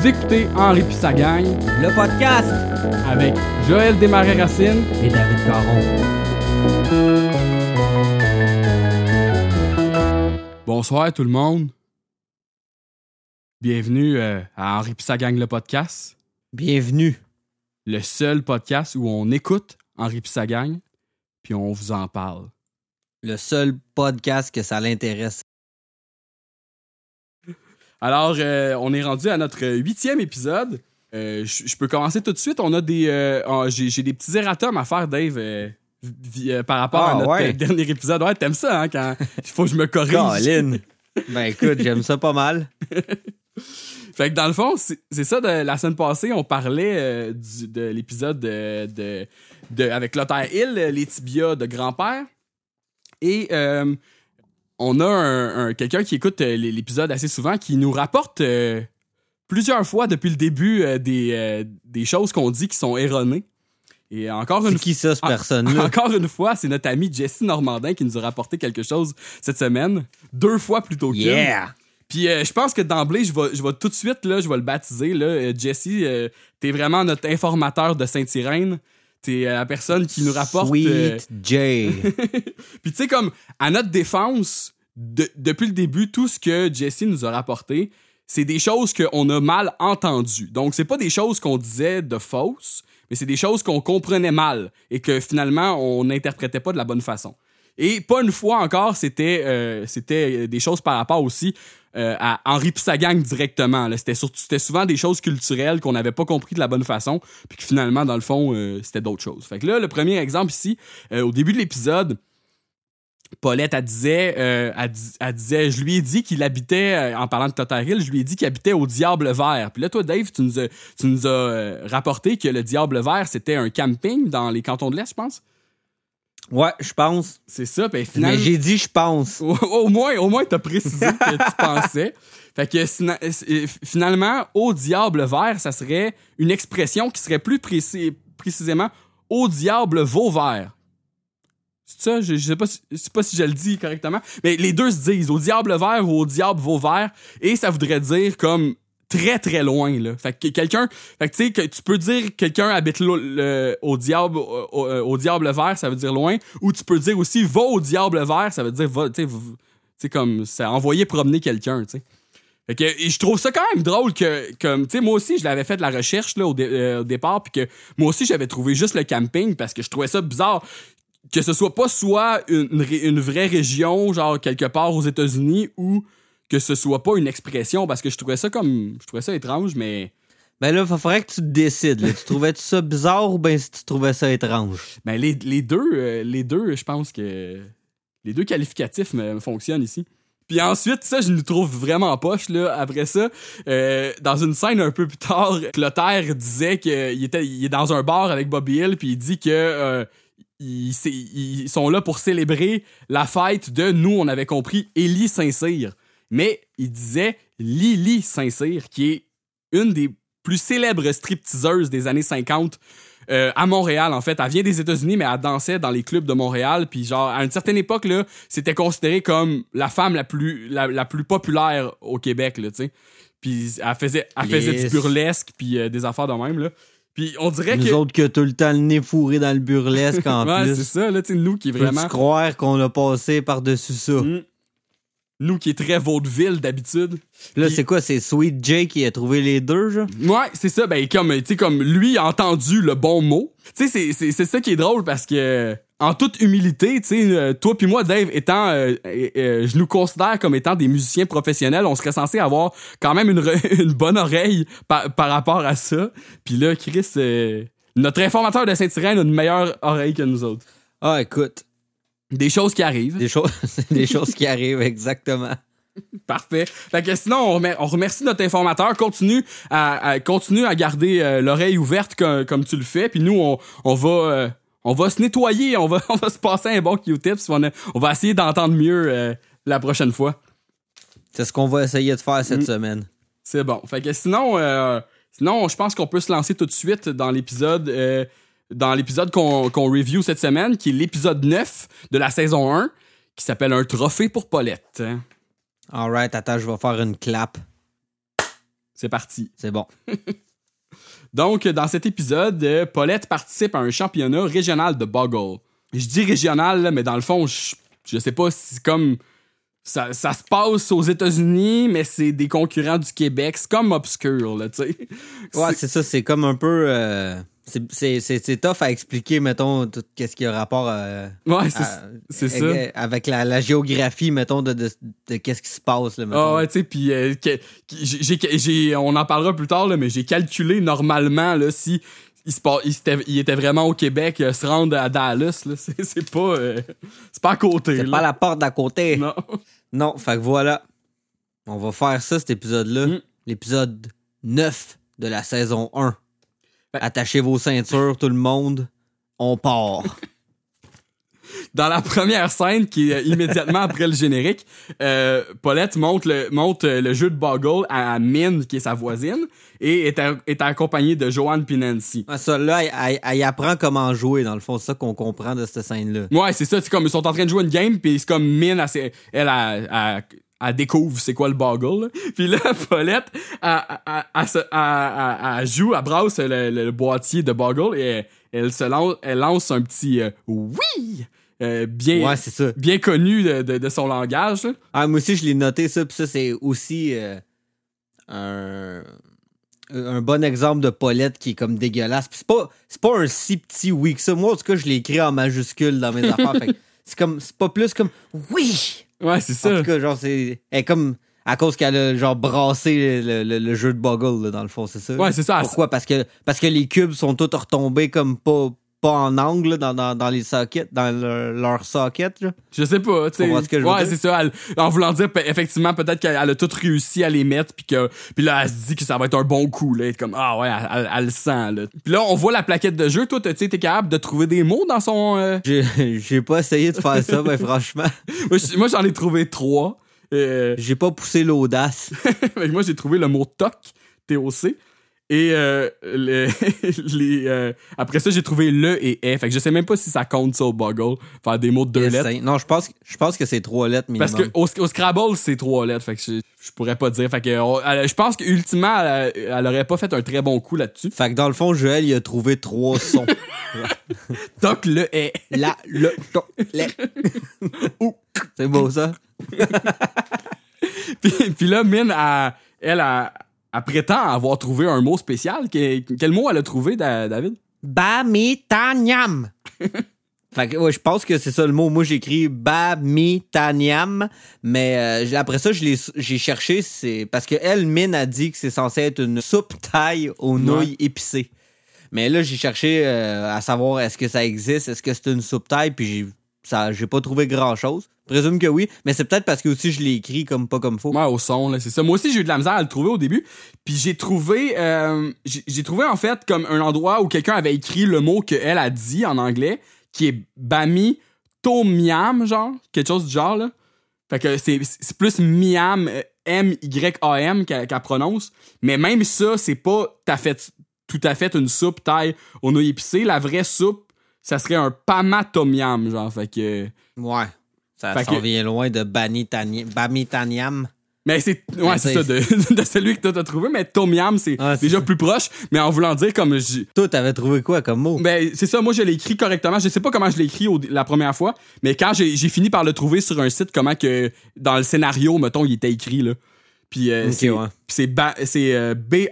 Vous écoutez Henri pis sa gang Le podcast avec Joël Desmarais-Racine. et David Caron. Bonsoir tout le monde. Bienvenue euh, à Henri pis sa gang le podcast. Bienvenue. Le seul podcast où on écoute Henri pis sa gang, puis on vous en parle. Le seul podcast que ça l'intéresse. Alors, euh, on est rendu à notre huitième épisode. Euh, Je peux commencer tout de suite. On a des, euh, j'ai des petits erratums à faire, Dave, par rapport Ah, à notre ouais. dernier épisode. Ouais, t'aimes ça, hein, quand il faut que je me corrige. Colin. ben écoute, j'aime ça pas mal. Fait que dans le fond, c'est ça, de, la semaine passée, on parlait du- de l'épisode de, de, de- avec Lothar Hill, les tibias de grand-père. Et on a un, un- quelqu'un qui écoute euh, l'épisode assez souvent qui nous rapporte euh, plusieurs fois depuis le début euh, des, des choses qu'on dit qui sont erronées. Et encore une qui ça, personne-là? encore une fois, c'est notre ami Jesse Normandin qui nous a rapporté quelque chose cette semaine, deux fois plutôt qu'une. Yeah! Puis je pense que d'emblée, je vais, je vais tout de suite, là, je vais le baptiser. Là. Jesse, t'es vraiment notre informateur de Saint-Irène. T'es euh, la personne qui nous rapporte. euh, Sweet J. Puis tu sais, comme à notre défense, de- depuis le début, tout ce que Jesse nous a rapporté, c'est des choses qu'on a mal entendues. Donc, c'est pas des choses qu'on disait de fausses, mais c'est des choses qu'on comprenait mal et que finalement, on n'interprétait pas de la bonne façon. Et pas une fois encore, c'était euh, c'était des choses par rapport aussi euh, à Henri Pissagang directement. C'était souvent des choses culturelles qu'on n'avait pas compris de la bonne façon, puis que finalement, dans le fond, euh, c'était d'autres choses. Fait que là, le premier exemple ici, euh, au début de l'épisode, Paulette, elle disait, je lui ai dit qu'il habitait, en parlant de Total Hill, je lui ai dit qu'il habitait au Diable Vert. Puis là, toi, Dave, tu nous as, tu nous as rapporté que le Diable Vert, c'était un camping dans les cantons de l'Est, je pense? Ouais, je pense. C'est ça, Mais finalement... j'ai dit je pense. Au, au moins, au moins, t'as précisé que tu pensais. Fait que sina- euh, finalement, au diable vert, ça serait une expression qui serait plus précis, précisément au diable veau vert. C'est ça? Je, je sais pas, si- je sais pas si je le dis correctement. Mais les deux se disent au diable vert ou au diable veau vert. Et ça voudrait dire comme très très loin là. Fait que quelqu'un, fait que tu sais que tu peux dire que quelqu'un habite le- au diable au, au- diable vert, ça veut dire loin, ou tu peux dire aussi va au diable vert, ça veut dire va, tu sais, comme ça envoyer promener quelqu'un, tu sais. Fait que je trouve ça quand même drôle que comme tu sais moi aussi je l'avais fait de la recherche là au, euh, au départ puis que moi aussi j'avais trouvé juste le camping parce que je trouvais ça bizarre que ce soit pas soit une, une vraie région genre quelque part aux États-Unis ou que ce soit pas une expression parce que je trouvais ça comme je trouvais ça étrange mais Ben là, il faudrait que tu te décides. là. Tu trouvais ça bizarre ou ben si tu trouvais ça étrange? ben les, les deux euh, les deux je pense que les deux qualificatifs me, me fonctionnent ici puis ensuite, ça, je nous trouve vraiment poche, là. Après ça, euh, dans une scène un peu plus tard, Clotaire disait qu'il était, il est dans un bar avec Bobby Hill, puis il dit que euh, ils, c'est- ils sont là pour célébrer la fête de, nous, on avait compris, Élie Saint-Cyr. Mais il disait Lily Saint-Cyr, qui est une des plus célèbres stripteaseuses des années 50 euh, à Montréal, en fait. Elle vient des États-Unis, mais elle dansait dans les clubs de Montréal. Puis, genre, à une certaine époque, là, c'était considéré comme la femme la plus, la, la plus populaire au Québec, là, tu sais. Puis, elle faisait, elle faisait du burlesque, puis euh, des affaires de même, là. Puis, on dirait Nous que. autres que tout le temps le nez fourré dans le burlesque en ouais, c'est plus. ça, là, tu sais, nous qui vraiment. croire qu'on a passé par-dessus ça? Mm. Nous qui est très vaudeville d'habitude. Là, Puis- c'est quoi? C'est Sweet J qui a trouvé les deux, genre? Ouais, c'est ça. Ben, comme, tu sais, comme lui a entendu le bon mot. Tu sais, c'est- c'est c'est ça qui est drôle parce que, en toute humilité, tu sais, euh, toi puis moi, Dave, étant, euh, euh, euh, je nous considère comme étant des musiciens professionnels, on serait censé avoir quand même une, re- une bonne oreille par, par rapport à ça. Puis là, Chris, euh, notre informateur de Saint-Irène a une meilleure oreille que nous autres. Ah, écoute, Des choses qui arrivent. des choses, des choses qui arrivent, exactement. Parfait. Fait que sinon, on, remer- on remercie notre informateur. Continue à, à- continue à garder euh, l'oreille ouverte comme, comme tu le fais. Puis nous, on, on va euh, on va se nettoyer. On va, on va se passer un bon Q-tips. On, on va essayer d'entendre mieux euh, la prochaine fois. C'est ce qu'on va essayer de faire cette Mm. semaine. C'est bon. Fait que sinon, sinon, je pense qu'on peut se lancer tout de suite dans l'épisode. Dans l'épisode qu'on qu'on review cette semaine, qui est l'épisode 9 de la saison 1, qui s'appelle Un trophée pour Paulette. Alright, attends, je vais faire une clap. C'est parti. C'est bon. Donc, dans cet épisode, euh, Paulette participe à un championnat régional de Boggle. Je dis régional, mais dans le fond, je, je sais pas si c'est comme. Ça, ça se passe aux États-Unis, mais c'est des concurrents du Québec. C'est comme obscur, là, tu sais. Ouais, C'est- c'est ça, c'est comme un peu. euh, c'est tough à expliquer, mettons, tout ce qui a rapport à- ouais, c'est ça. avec- la, la géographie, mettons, de, de, de qu'est-ce qui se passe. Là, Ah ouais, tu sais, puis euh, j'ai- on en parlera plus tard, là, mais j'ai calculé normalement là, si il, se, il, s'était- il était vraiment au Québec, euh, se rendre à Dallas, c'est pas, euh, c'est pas à côté. c'est pas la porte d'à côté. Non. Non. fait que voilà. On va faire ça, cet épisode-là. Mm. L'épisode 9 de la saison 1. Ben- Attachez vos ceintures, tout le monde. On part. Dans la première scène, qui est immédiatement après le générique, euh, Paulette monte le, monte euh, le jeu de Boggle à Min, qui est sa voisine, et est, accompagnée de Joanne Pinancy. Ouais, ça, là, elle, elle- elle apprend comment jouer, dans le fond. C'est ça qu'on comprend de cette scène-là. Ouais, c'est ça. C'est comme ils sont en train de jouer une game, puis c'est comme Min, elle, elle, elle, elle- découvre c'est quoi le boggle. Puis là, Paulette, elle, elle- elle joue, elle brasse le, le boîtier de boggle et elle, se lance, elle lance un petit euh, oui, euh, bien, Ouais, ça. bien connu de, de- de son langage. là. Ah, moi aussi, je l'ai noté, ça. Puis ça, c'est aussi euh, un, un bon exemple de Paulette qui est comme dégueulasse. Puis c'est pas, pas un si petit oui que ça. Moi, en tout cas, je l'ai écrit en majuscule dans mes affaires. C'est comme, c'est pas plus comme oui. Ouais, c'est En ça. tout cas, genre, c'est. Elle est comme. À cause qu'elle a genre brassé le, le- le jeu de Boggle, là, dans le fond, c'est ça? Ouais, c'est ça. Pourquoi? Parce que, parce que les cubes sont tous retombés comme pas, pas en angle dans, dans, dans les sockets, dans leur, leur socket. Là. Je sais pas, tu sais. comprends ce que je veux Ouais, c'est ça. elle- en voulant dire, effectivement, peut-être qu'elle elle a tout réussi à les mettre, puis que, puis là, elle se dit que ça va être un bon coup, là. Comme, ah ouais, elle, elle- elle le sent, là. Puis là, on voit la plaquette de jeu. Toi, tu sais, t'es capable de trouver des mots dans son. euh, J'ai j'ai pas essayé de faire ça, mais franchement, Moi, je- moi, j'en ai trouvé trois. Euh, j'ai pas poussé l'audace. moi, j'ai trouvé le mot TOC, T-O-C. Et euh, le- les, euh, après ça, j'ai trouvé le et est. Fait que je sais même pas si ça compte ça au Boggle, faire des mots de deux lettres. Non, je pense, je pense que c'est trois lettres minimum. Parce que au, au Scrabble, c'est trois lettres. Fait que je, je pourrais pas dire. Fait que on- elle- je pense qu'ultimement, elle, elle aurait pas fait un très bon coup là-dessus. Fait que dans le fond, Joël, il a trouvé trois sons. TOC, le est. La, le, to, les. Ouh. C'est beau ça? puis, puis là, Min, elle, elle, elle, elle prétend avoir trouvé un mot spécial. Que- quel mot elle a trouvé, Da- David? Bamitaniam. fait que, ouais, je pense que c'est ça le mot. Moi, j'écris Bamitaniam. Mais euh, après ça, j'ai cherché. c'est Parce que elle, Mine, a dit que c'est censé être une soupe taille aux nouilles épicées. Mais là, j'ai cherché euh, à savoir est-ce que ça existe, est-ce que c'est une soupe taille, puis j'ai ça j'ai pas trouvé grand-chose. Je présume que oui, mais c'est peut-être parce que aussi je l'ai écrit comme pas comme faux. Ouais, au son, là, c'est ça. Moi aussi, j'ai eu de la misère à le trouver au début. Puis j'ai trouvé, euh, j'ai trouvé en fait comme un endroit où quelqu'un avait écrit le mot qu'elle a dit en anglais, qui est Bami Tomiam, genre, quelque chose du genre, là. Fait que c'est plus Miam, euh, M-Y-A-M qu'elle qu'elle prononce. Mais même ça, c'est pas à fait, tout à fait une soupe taille aux nouilles épicées. La vraie soupe, ça serait un Pamatomiam, genre. Fait que. Ouais. Ça Fait s'en que- vient loin de Banitani- Bamitaniam. Mais c'est ouais, c'est ça de, de celui que toi t'as trouvé mais Tom Yam c'est Ah, c'est déjà ça. plus proche mais en voulant dire comme je Toi, t'avais trouvé quoi comme mot? ben c'est ça moi je l'ai écrit correctement je sais pas comment je l'ai écrit au- la première fois mais quand j'ai j'ai fini par le trouver sur un site comment que dans le scénario mettons il était écrit là puis euh, c'est ouais. c'est ba- c'est euh, B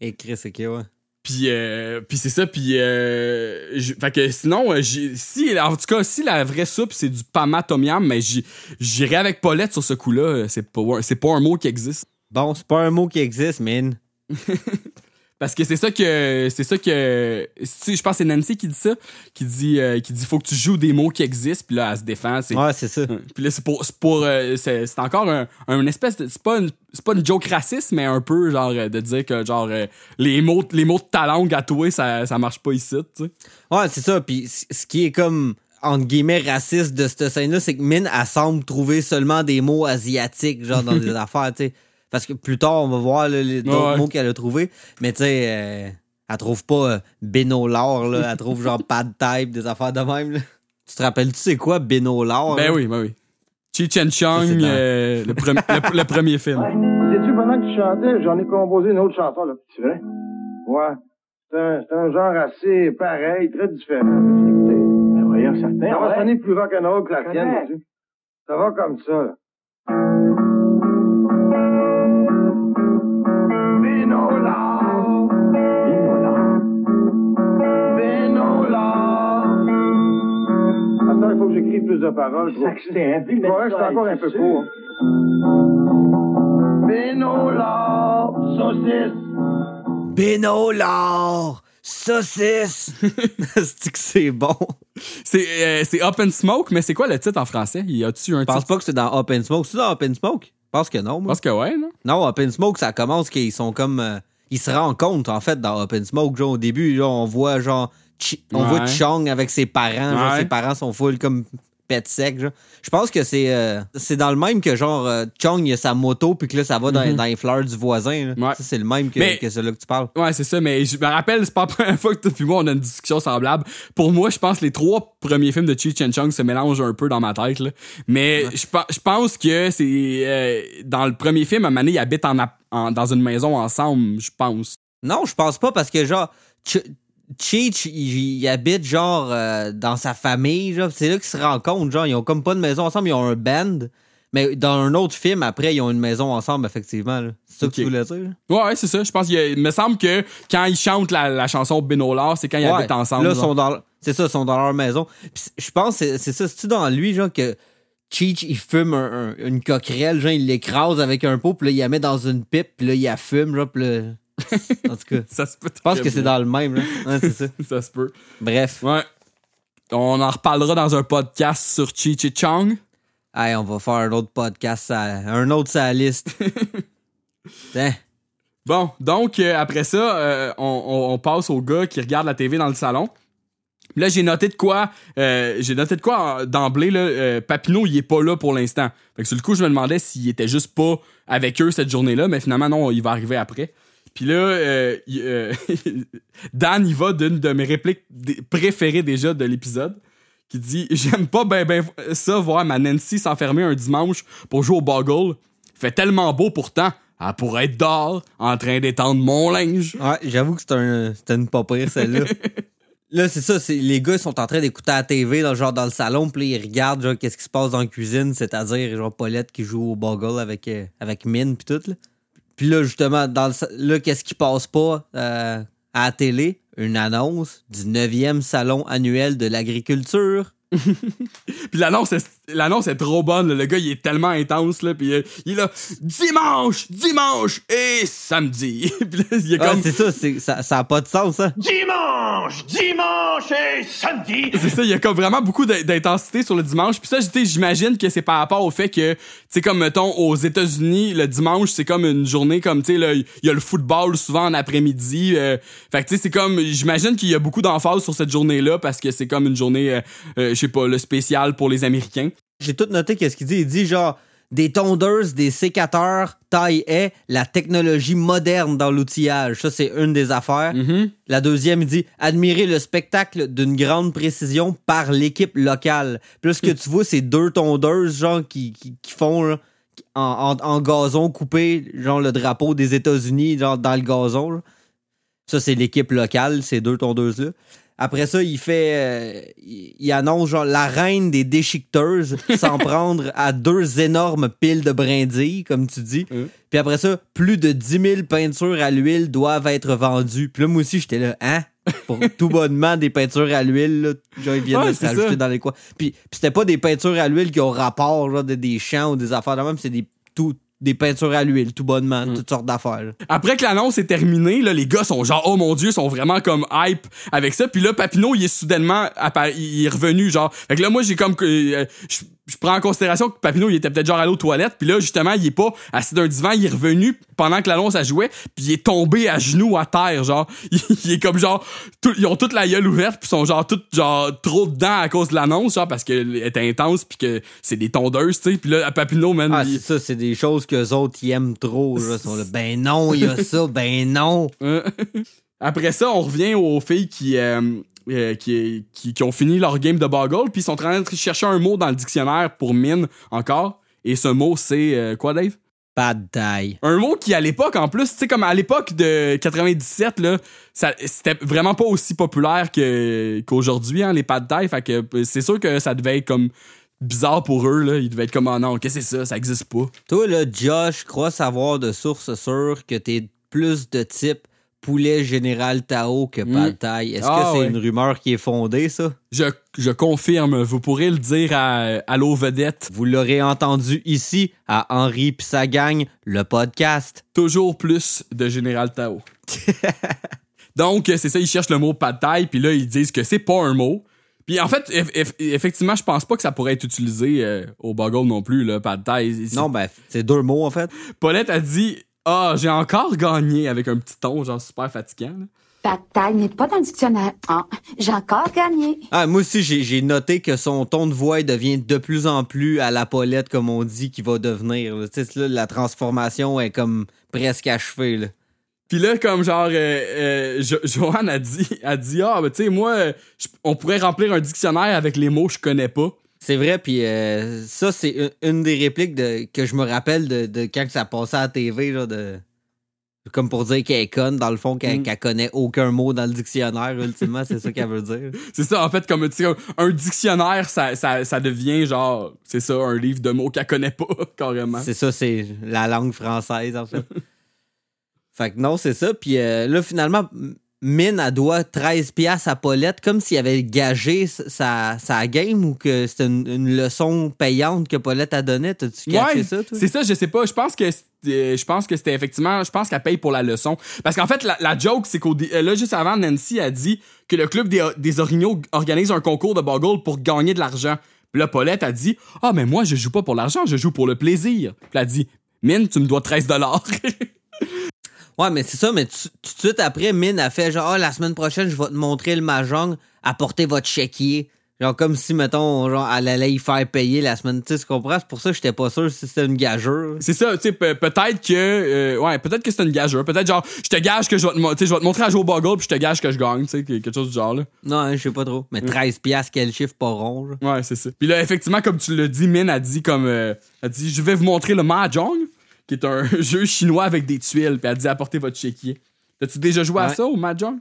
Et Chris, ok, ouais. Puis, euh, puis c'est ça, puis... Euh, je- fait que sinon, euh, j'ai- si, en tout cas, si la vraie soupe, c'est du pama tom yam, mais j'irais avec Paulette sur ce coup-là. C'est pas, pas un mot qui existe. Bon, c'est pas un mot qui existe, man. Parce que c'est ça que... C'est ça que... sais, Je pense que c'est Nancy qui dit ça, qui dit, euh, qui dit faut que tu joues des mots qui existent, puis là, elle se défend. C'est, Ouais, c'est ça. Puis là, c'est pour... C'est, pour, euh, c'est, c'est encore un, un espèce de... C'est pas, une, c'est pas une joke raciste, mais un peu, genre, euh, de dire que, genre, euh, les, mots, les mots de ta langue à toi, ça, ça marche pas ici, tu sais. Ouais, c'est ça. Puis ce qui est comme, entre guillemets, raciste de cette scène-là, c'est que Min, elle semble trouver seulement des mots asiatiques, genre dans des affaires, tu sais. Parce que plus tard, on va voir là, les d'autres Ouais. mots qu'elle a trouvés. Mais tu sais, euh, elle trouve pas euh, Bénolar, là. Elle trouve genre pad type, des affaires de même, là. Tu te rappelles-tu c'est quoi Bénolar? Ben là? oui, ben oui. Cheech and Chong, euh, le, premi- le- le premier film. Sais-tu, pendant que tu chantais, j'en ai composé une autre chanson, là. C'est vrai? Ouais. C'est un, genre assez pareil, très différent. Ben voyons, certain. Ça va sonner plus rock'n'roll que la tienne? Ça va comme ça, là. Plus de paroles. C'est Ouais, c'est encore un peu court. Benola, saucisse. Bénolard! Saucisse! c'est que c'est bon? C'est euh, c'est Up and Smoke, mais c'est quoi le titre en français? Y a-tu un Je pense titre? pas que c'est dans Open Smoke. C'est dans Open Smoke? Je pense que non, Je moi. pense que ouais, non? Non, Open Smoke, ça commence qu'ils sont comme. euh, ils se rendent compte, en fait, dans Open Smoke. Genre, au début, genre, on voit, genre. Chi- on Ouais. voit Chong avec ses parents. Genre, Ouais. ses parents sont full comme pet sec. Genre. Je pense que c'est euh, c'est dans le même que, genre, euh, Chong, il a sa moto, puis que là, ça va dans, dans les fleurs du voisin. Mhm. Ouais. C'est le même que, Mais- que celui-là que tu parles. Ouais, c'est ça, mais je me rappelle, c'est pas la première fois que toi puis moi, on a une discussion semblable. Pour moi, je pense que les trois premiers films de Cheech and Chong se mélangent un peu dans ma tête, là. Mais je pe- je pense que c'est... euh, dans le premier film, à un moment donné, ils habitent en, dans une maison ensemble, je pense. Non, je pense pas parce que genre Ch- Cheech, il, il habite genre euh, dans sa famille, genre, c'est là qu'ils se rencontrent, genre ils ont comme pas de maison ensemble, ils ont un band. Mais dans un autre film après, ils ont une maison ensemble effectivement. C'est ça que tu voulais dire? Ouais, ouais, c'est ça. Je pense qu'il a- me semble que quand ils chantent la, la chanson Benolar, c'est quand ils Ouais. habitent ensemble. Là, genre. sont dans c'est ça, ils sont dans leur maison. Puis je pense que c'est- c'est ça, c'est dans lui genre que Cheech, il fume un- un- une coquerelle, genre il l'écrase avec un pot, puis là il la met dans une pipe, puis là il la fume, genre, puis là... En tout cas, Ça se peut. je pense que c'est dans le même, là. Ouais, c'est ça. Ça se peut. Bref. Ouais. On en reparlera dans un podcast sur Cheech et Chong. Hey, on va faire un autre podcast, un autre la liste. Tiens. Bon, donc euh, après ça, euh, on, on- on passe au gars qui regarde la TV dans le salon. Là, j'ai noté de quoi, euh, j'ai noté de quoi d'emblée, là, Papineau, il est pas là pour l'instant. Fait que sur le coup, je me demandais s'il était juste pas avec eux cette journée-là, mais finalement, non, il va arriver après. Puis là, euh, il- euh, Dan, il va d'une de mes répliques préférées déjà de l'épisode, qui dit « J'aime pas ben ben ça, voir ma Nancy s'enfermer un dimanche pour jouer au boggle. Fait tellement beau pourtant, elle pourrait être dehors, en train d'étendre mon linge. Ouais, j'avoue que un, c'était une pas pire, celle-là. là, c'est ça, c'est, les gars sont en train d'écouter la TV, dans, genre dans le salon, puis là, ils regardent genre, qu'est-ce qui se passe dans la cuisine, c'est-à-dire genre Paulette qui joue au boggle avec, euh, avec Mine, puis tout. Là. Puis là, justement, dans le, là, qu'est-ce qui passe pas euh, à la télé? Une annonce du 9e salon annuel de l'agriculture. Puis l'annonce est, l'annonce est trop bonne. là. Le gars, il est tellement intense. Là, puis euh, il est là, dimanche, dimanche et samedi. puis là, il est Ouais, comme... c'est ça, c'est, ça, ça a pas de sens, hein? Dimanche, dimanche et samedi. C'est ça, il y a comme vraiment beaucoup d'in- d'intensité sur le dimanche. Puis ça, tu sais, j'imagine que c'est par rapport au fait que, tu sais, comme mettons aux États-Unis, le dimanche, c'est comme une journée comme, tu sais, là, il y a le football souvent en après-midi. euh, fait que, tu sais, c'est comme, j'imagine qu'il y a beaucoup d'emphase sur cette journée-là parce que c'est comme une journée, euh, euh, je sais pas, le spécial pour les Américains. J'ai tout noté qu'est-ce qu'il dit. Il dit genre des tondeuses, des sécateurs, taille haie, la technologie moderne dans l'outillage. Ça, c'est une des affaires. La deuxième, il dit admirer le spectacle d'une grande précision par l'équipe locale. Puis là, ce que tu vois, c'est deux tondeuses, genre, qui, qui, qui font là, en, en, en gazon coupé, genre le drapeau des États-Unis, genre dans le gazon. là. Ça, c'est l'équipe locale, ces deux tondeuses-là. Après ça, il fait. euh, il, il annonce genre la reine des déchiqueteuses s'en prendre à deux énormes piles de brindilles, comme tu dis. Mm. Puis après ça, plus de 10 000 peintures à l'huile doivent être vendues. Puis là, moi aussi, j'étais là, hein? Pour tout bonnement, des peintures à l'huile, là, genre, ils viennent Ouais, de se c'est rajouter ça. dans les coins. Puis, puis c'était pas des peintures à l'huile qui ont rapport, genre, de, des champs ou des affaires de même, c'est des, tout, des peintures à l'huile, tout bonnement, Mm. toutes sortes d'affaires. Après que l'annonce est terminée, là, les gars sont genre, oh mon dieu, sont vraiment comme hype avec ça. Puis là, Papineau, il est soudainement, il est revenu, genre. Fait que là, moi, j'ai comme, que, euh, je je prends en considération que Papineau, il était peut-être genre allé aux toilettes. Puis là, justement, il est pas assis d'un divan, il est revenu pendant que l'annonce a joué. Puis il est tombé à genoux à terre, genre. Il, il est comme genre, tout- ils ont toute la gueule ouverte, puis sont genre tout genre trop dedans à cause de l'annonce, genre parce qu'elle est intense, puis que c'est des tondeuses, tu sais. Puis là, à Papineau, man, Ah, il- ça, c'est des choses qu'eux autres ils aiment trop. Là. Sont là, ben non, il y a ça, ben non. Euh, Après ça, on revient aux filles qui. euh, euh, qui, qui, qui ont fini leur game de Boggle, puis ils sont en train de chercher un mot dans le dictionnaire pour mine encore. Et ce mot, c'est euh, quoi, Dave? Pad thai. Un mot qui, à l'époque, en plus, tu sais, comme à l'époque de 97, là, c'était vraiment pas aussi populaire qu'aujourd'hui, hein, les pad. Fait que euh, c'est sûr que ça devait être comme bizarre pour eux, là. Ils devaient être comme, oh non, qu'est-ce que c'est ça? Ça existe pas. Toi, là, Josh, crois savoir de source sûre que t'es plus de type poulet général Tao que pad thai. Est-ce Ah, que c'est ouais. une rumeur qui est fondée, ça? Je, je confirme, vous pourrez le dire à, à l'eau vedette. Vous l'aurez entendu ici à Henri pis sa gang, le podcast. Toujours plus de Général Tao. Donc, euh, c'est ça, ils cherchent le mot pad thai, puis là, ils disent que c'est pas un mot. Puis en fait, eff- eff- effectivement, je pense pas que ça pourrait être utilisé euh, au Boggle non plus, le pad thai. Non, ben, c'est deux mots, en fait. Paulette a dit Ah, j'ai encore gagné avec un petit ton, genre super fatigant. là. Ta taille n'est pas dans le dictionnaire. Ah, j'ai encore gagné. Ah, moi aussi, j'ai j'ai noté que son ton de voix devient de plus en plus à la Paulette, comme on dit, qu'il va devenir. Tu sais, là, la transformation est comme presque achevée. Là. Puis là, comme genre, euh, euh, Jo- Joanne a dit, a dit Ah, ben tu sais, moi, on pourrait remplir un dictionnaire avec les mots que je connais pas. C'est vrai, puis euh, ça, c'est une, des répliques de, que je me rappelle de, de quand ça passait à la TV, de... Comme pour dire qu'elle est conne, dans le fond, qu'elle Mm. qu'elle connaît aucun mot dans le dictionnaire, ultimement, c'est ça qu'elle veut dire. C'est ça, en fait, comme tu sais, un dictionnaire, ça, ça, ça devient genre, c'est ça, un livre de mots qu'elle connaît pas, carrément. C'est ça, c'est la langue française, en fait. fait que non, c'est ça. Puis euh, là, finalement, Mine, elle doit 13 piastres à Paulette, comme s'il avait gagé sa, sa game ou que c'était une, une leçon payante que Paulette a donnée. T'as-tu Ouais, ça, toi? c'est ça, je sais pas. Je pense que c'était- je pense que c'était effectivement, je pense qu'elle paye pour la leçon. Parce qu'en fait, la, la joke, c'est qu'au euh, là juste avant, Nancy a dit que le club des, des orignaux organise un concours de Boggle pour gagner de l'argent. Puis là, Paulette a dit, ah mais moi je joue pas pour l'argent, je joue pour le plaisir. Puis elle a dit, Mine, tu me dois 13 dollars. Ouais, mais c'est ça, mais tu- tout de suite après, Mine a fait genre, Ah, la semaine prochaine, je vais te montrer le mahjong, apportez votre chéquier. Genre, comme si, mettons, genre, elle allait y faire payer la semaine. Tu sais, tu comprends? C'est pour ça que j'étais pas sûr si c'était une gageure. c'est ça, tu sais, pe- peut-être que, euh, ouais, peut-être que c'est une gageure. Peut-être genre, je te gage que je vais te, je vais te montrer à jouer au Boggle, puis je te gage que je gagne, tu sais, quelque chose du genre là. Non, hein, je sais pas trop. Mais 13 piastres, quel chiffre pas rond, genre. Ouais, c'est ça. Puis là, effectivement, comme tu l'as dit, Min a dit comme. euh, a dit Je vais vous montrer le Mahjong, qui est un jeu chinois avec des tuiles. Puis elle dit Apportez votre chéquier. T'as-tu déjà joué à ça au Mahjong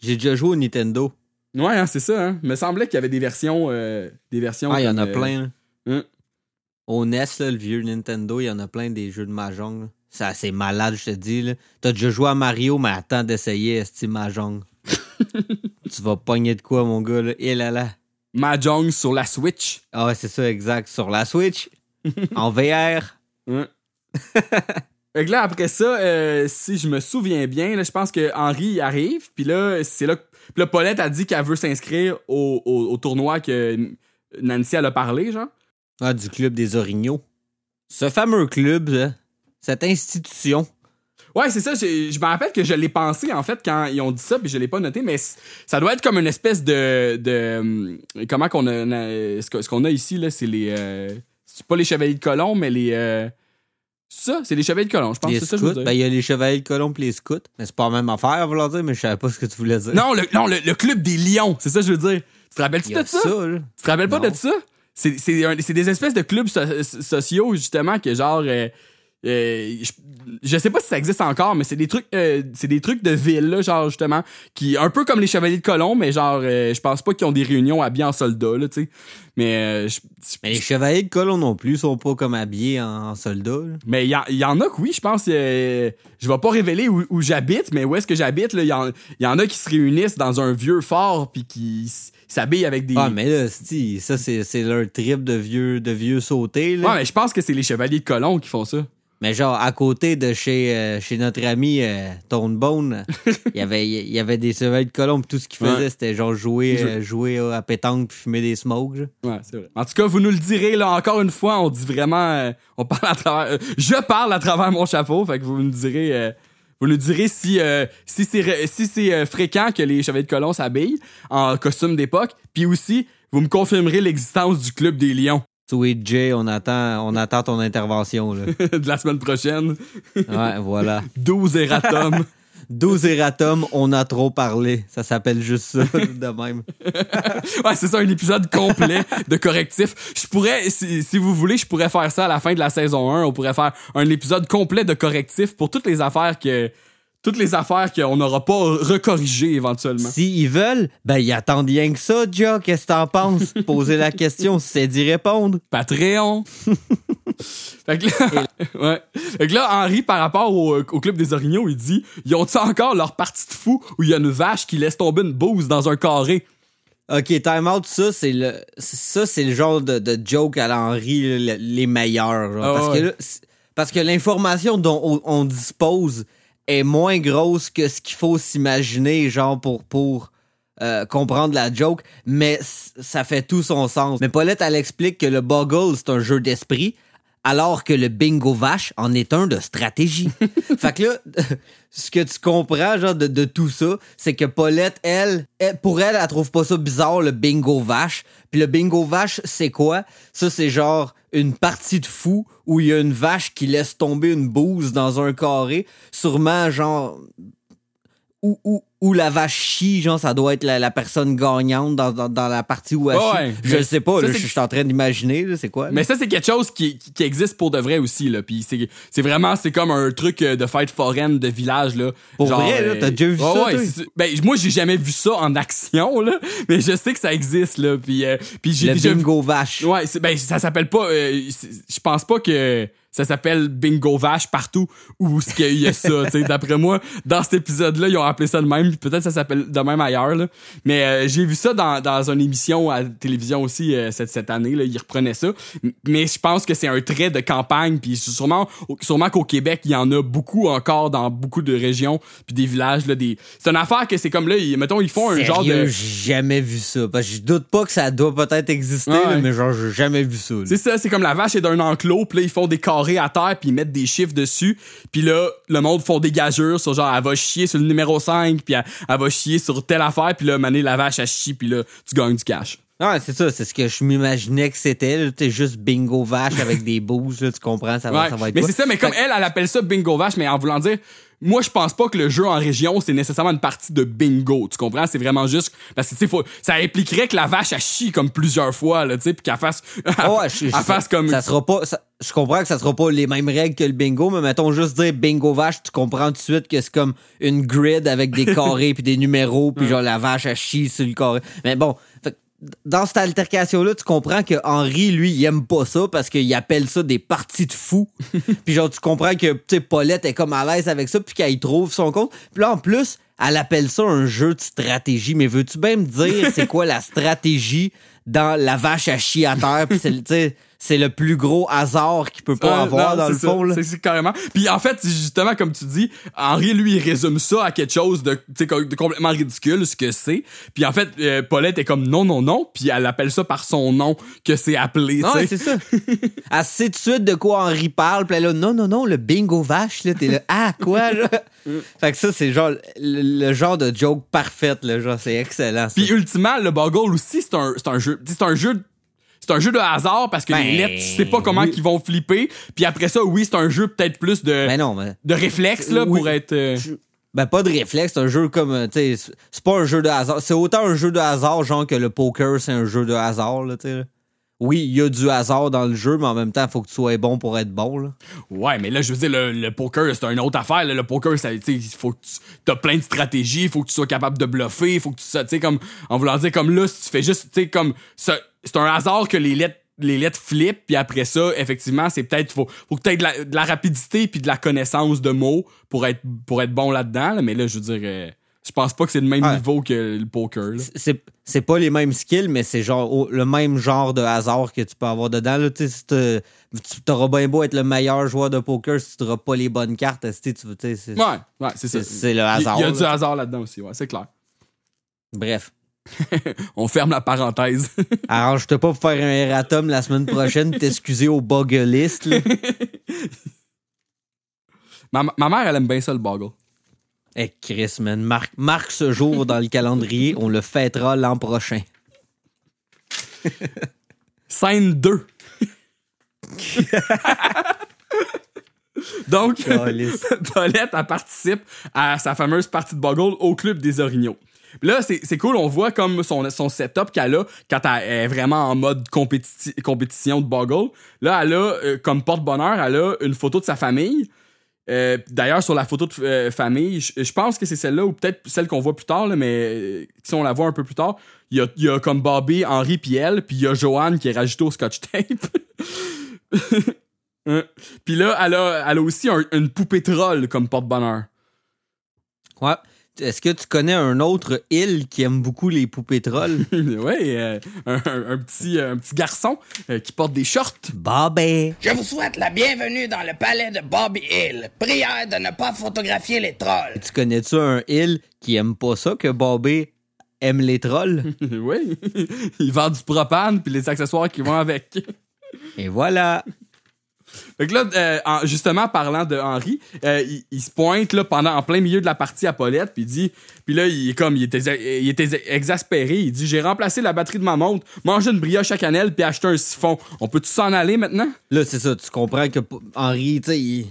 J'ai déjà joué au Nintendo. Ouais, hein, c'est ça. Hein. me semblait qu'il y avait des versions. euh, des versions. Ah, il y en a euh, plein. hein? Au NES, là, le vieux Nintendo, il y en a plein des jeux de Mahjong. là. C'est assez malade, je te dis. T'as déjà joué à Mario, mais attends d'essayer Esti Mahjong. tu vas pogner de quoi, mon gars, là? Et là là. Mahjong sur la Switch. Ah ouais, c'est ça, exact. Sur la Switch, en VR. Ouais. Fait que là, après ça, euh, si je me souviens bien, là, je pense que Henri y arrive. Puis là, c'est là que. Puis là, Paulette a dit qu'elle veut s'inscrire au, au- au tournoi que Nancy elle a parlé, genre. Ah, du Club des Orignaux. Ce fameux club, là, cette institution, Ouais, c'est ça. Je me rappelle que je l'ai pensé, en fait, quand ils ont dit ça, puis je l'ai pas noté, mais ça doit être comme une espèce de. de hum, comment qu'on a. Ce qu'on a ici, là, c'est les. euh, c'est pas les chevaliers de colomb, mais les. euh, ça, c'est les chevaliers de colomb, je pense. les C'est ça, que je veux dire. Ben, il y a les Chevaliers de Colombe et les scouts. Mais c'est pas la même affaire, vouloir dire, mais je savais pas ce que tu voulais dire. Non, le, non le, le club des lions, c'est ça que je veux dire. Tu te rappelles-tu de ça? là. Tu te rappelles pas Non. de ça? C'est des espèces de clubs so- so- sociaux, justement, que genre. euh, euh, je, je sais pas si ça existe encore, mais c'est des trucs euh, c'est des trucs de ville, là, genre, justement, qui. Un peu comme les Chevaliers de Colomb, mais genre, euh, je pense pas qu'ils ont des réunions habillés en soldats, là, tu sais. Mais. euh, je- Mais les Chevaliers de Colombe non plus sont pas comme habillés en, soldats. là. mais il y, y en a que oui, je pense. je vais pas révéler où, où j'habite, mais où est-ce que j'habite, là, il y, y en a qui se réunissent dans un vieux fort, puis qui s'habillent avec des. Ah, mais là, ça, c'est leur trip de vieux, de vieux sautés. Là. Ouais, mais je pense que c'est les Chevaliers de Colomb qui font ça. Mais genre, à côté de chez, euh, chez notre ami euh, Tone Bone, il y avait- il y avait des Chevaliers de Colombe. Tout ce qu'ils faisaient, Ouais. c'était genre jouer, Jou- euh, jouer à pétanque puis fumer des smokes. genre. Ouais, c'est vrai. En tout cas, vous nous le direz, là, encore une fois, on dit vraiment. euh, on parle à travers. euh, je parle à travers mon chapeau, fait que vous nous direz. euh, vous nous direz si, euh, si c'est si c'est euh, fréquent que les chevaliers de colon s'habillent en costume d'époque. Puis aussi, vous me confirmerez l'existence du Club des Lions Sweet J, on attend, on attend ton intervention. Là. de la semaine prochaine. Ouais, voilà. 12 erratums. 12 erratums, on a trop parlé. Ça s'appelle juste ça, de même. ouais, c'est ça, un épisode complet de correctif. Je pourrais, si, si vous voulez, je pourrais faire ça à la fin de la saison 1. On pourrait faire un épisode complet de correctif pour toutes les affaires que toutes les affaires qu'on n'aura pas recorrigées éventuellement. S'ils veulent, ben ils attendent rien que ça, Joe. Qu'est-ce que t'en penses? Poser la question, c'est d'y répondre. Patreon. fait, que là, ouais. fait que là, Henri, par rapport au, au Club des Orignaux, il dit Ils ont-ils encore leur partie de fou où il y a une vache qui laisse tomber une bouse dans un carré OK, time out, ça, c'est le, ça, c'est le genre de, de joke à l'Henri, le- les meilleurs. genre. Ah parce, ouais. que là, parce que l'information dont on, on dispose est moins grosse que ce qu'il faut s'imaginer, genre, pour, pour euh, comprendre la joke, mais ça fait tout son sens. Mais Paulette, elle explique que le Boggle, c'est un jeu d'esprit, alors que le bingo vache en est un de stratégie. fait que là, ce que tu comprends genre de, de tout ça, c'est que Paulette, elle, elle- pour elle, elle trouve pas ça bizarre le bingo vache. Puis le bingo vache, c'est quoi? Ça c'est genre une partie de fou où il y a une vache qui laisse tomber une bouse dans un carré, sûrement genre où, où, où la vache chie, genre ça doit être la, la personne gagnante dans, dans, dans la partie où elle Ouais, chie. Je sais pas, je suis en train d'imaginer, c'est quoi là? Mais ça, c'est quelque chose qui, qui, existe pour de vrai aussi, là. Puis c'est, vraiment, c'est comme un truc euh, de fête foraine de village, là. Pour vrai, là? T'as déjà vu ça, ouais, toi? c'est- ben, moi, j'ai jamais vu ça en action, là. Mais je sais que ça existe, là. Puis, euh, puis j'ai déjà vu- bingo vache. Ouais, ben, ça s'appelle pas. euh, je pense pas que ça s'appelle Bingo Vache partout où ce qu'il y a ça. D'après moi, dans cet épisode-là, ils ont appelé ça de même. Peut-être ça s'appelle de même ailleurs. Là. Mais euh, j'ai vu ça dans, dans une émission à la télévision aussi euh, cette, cette année. Là, ils reprenaient ça. Mais je pense que c'est un trait de campagne. Puis sûrement, sûrement qu'au Québec, il y en a beaucoup encore dans beaucoup de régions puis des villages. Là, des... C'est une affaire que c'est comme là, ils- mettons, ils font un genre de. j'ai jamais vu ça. Parce que je doute pas que ça doit peut-être exister, Ouais. là, mais genre, j'ai jamais vu ça. C'est ça, c'est comme la vache est d'un enclos, puis là, ils font des carrés à terre, puis ils mettent des chiffres dessus, puis là, le monde font des gageurs sur genre, elle va chier sur le numéro 5, puis elle, va chier sur telle affaire, puis là, mané, la vache, elle chie, puis là, tu gagnes du cash. Ouais, c'est ça, c'est ce que je m'imaginais que c'était. T'es juste bingo vache avec des bouses, là, tu comprends, ça va, Ouais. ça va être Mais c'est ça, mais comme elle, elle appelle ça bingo vache, mais en voulant dire, moi, je pense pas que le jeu en région, c'est nécessairement une partie de bingo. Tu comprends? C'est vraiment juste, parce que, tu sais, faut- ça impliquerait que la vache, elle chie comme plusieurs fois, là, tu sais, puis qu'elle fasse, Ah ouais, je, je- elle fasse comme, ça sera pas, ça- je comprends que ça sera pas les mêmes règles que le bingo, mais mettons juste dire bingo vache, tu comprends tout de suite que c'est comme une grid avec des carrés puis des numéros, puis genre la vache elle chie sur le carré. Mais bon, dans cette altercation-là, tu comprends que Henri, lui, il aime pas ça parce qu'il appelle ça des parties de fous. puis genre, tu comprends que, tu Paulette est comme à l'aise avec ça, puis qu'elle y trouve son compte. Puis là, en plus, elle appelle ça un jeu de stratégie. Mais veux-tu bien me dire c'est quoi la stratégie dans la vache à chier à terre? Puis c'est, le- c'est plus gros hasard qu'il peut pas avoir non, dans le fond. ça. là. C'est- carrément. Puis en fait, justement, comme tu dis, Henri, lui, il résume ça à quelque chose de, complètement ridicule, ce que c'est. Puis en fait, euh, Paulette est comme non, non, non. Puis elle appelle ça par son nom que c'est appelé, Non, c'est ça. Elle sait tout de suite de quoi Henri parle. Puis là, non, non, non, le bingo vache, là, t'es là, ah, quoi, là? Fait que ça, c'est genre le, le genre de joke parfaite, là, genre, c'est excellent. Puis ultimement, le Boggle aussi, c'est un, un jeu. C'est un jeu. C'est un jeu de hasard parce que Ben, les lettres, tu sais pas comment oui. qu'ils vont flipper. Puis après ça, oui, c'est un jeu peut-être plus de, Ben non, mais. de réflexe là, Oui. pour être. euh, Ben, pas de réflexe, c'est un jeu comme, euh, tu sais, c'est- c'est pas un jeu de hasard. C'est autant un jeu de hasard, genre, que le poker, c'est un jeu de hasard, là, tu sais. Oui, il y a du hasard dans le jeu, mais en même temps, il faut que tu sois bon pour être bon, là. Ouais, mais là, je veux dire, le, poker, c'est une autre affaire. Le poker, il faut que tu as plein de stratégies, il faut que tu sois capable de bluffer, il faut que tu sais, comme, en voulant dire, comme là, si tu fais juste, tu sais, comme, c'est un hasard que les lettres, les lettres flippent, puis après ça, effectivement, c'est peut-être, faut, faut que tu aies de la, rapidité puis de la connaissance de mots pour être, pour être bon là-dedans, là. mais là, je veux dire, euh, je pense pas que c'est le même Ouais. niveau que le poker, c'est c'est pas les mêmes skills, mais c'est genre le même genre de hasard que tu peux avoir dedans. Là, Tu t'auras bien beau être le meilleur joueur de poker si tu n'auras pas les bonnes cartes. tu Ouais, ouais, c'est ça. C'est- le Il- hasard, Il y a là. du hasard là-dedans aussi, ouais, c'est clair. Bref. On ferme la parenthèse. Arrange-toi pas pour faire un erratum la semaine prochaine, t'excuser au buggelist. là. ma, ma mère, elle aime bien ça, le boggle. Eh, Chris, man. Marque, marque ce jour dans le calendrier. On le fêtera l'an prochain. Scène 2. Donc. Paulette, elle participe à sa fameuse partie de Boggle au club des Orignaux. Là, c'est cool, on voit comme son, son setup qu'elle a quand elle est vraiment en mode compéti- compétition de Boggle. Là, elle a, euh, comme porte-bonheur, elle a une photo de sa famille. Euh, D'ailleurs, sur la photo de euh, famille, je pense que c'est celle-là ou peut-être celle qu'on voit plus tard, mais euh, si on la voit un peu plus tard, il y a, comme Bobby, Henri puis elle, puis il y a Joanne qui est rajoutée au scotch tape. Hein? Puis là, elle a, elle a aussi un- une poupée troll comme porte-bonheur. Ouais. Est-ce que tu connais un autre île qui aime beaucoup les poupées trolls? ouais, euh, un, un- un petit, euh, un petit garçon euh, qui porte des shorts. Bobby. Je vous souhaite la bienvenue dans le palais de Bobby Hill. Prière de ne pas photographier les trolls. Tu connais-tu un île qui aime pas ça que Bobby aime les trolls? oui, il vend du propane puis les accessoires qui vont avec. Et voilà. Fait que là, euh, en- justement, parlant de Henri, euh, il, se pointe là, pendant, en plein milieu de la partie à Paulette, puis il dit, puis là, il est comme, il était, il était exaspéré, il dit, j'ai remplacé la batterie de ma montre, mangé une brioche à cannelle, puis acheté un siphon. On peut-tu s'en aller maintenant? Là, c'est ça. Tu comprends que Henri, tu sais, il,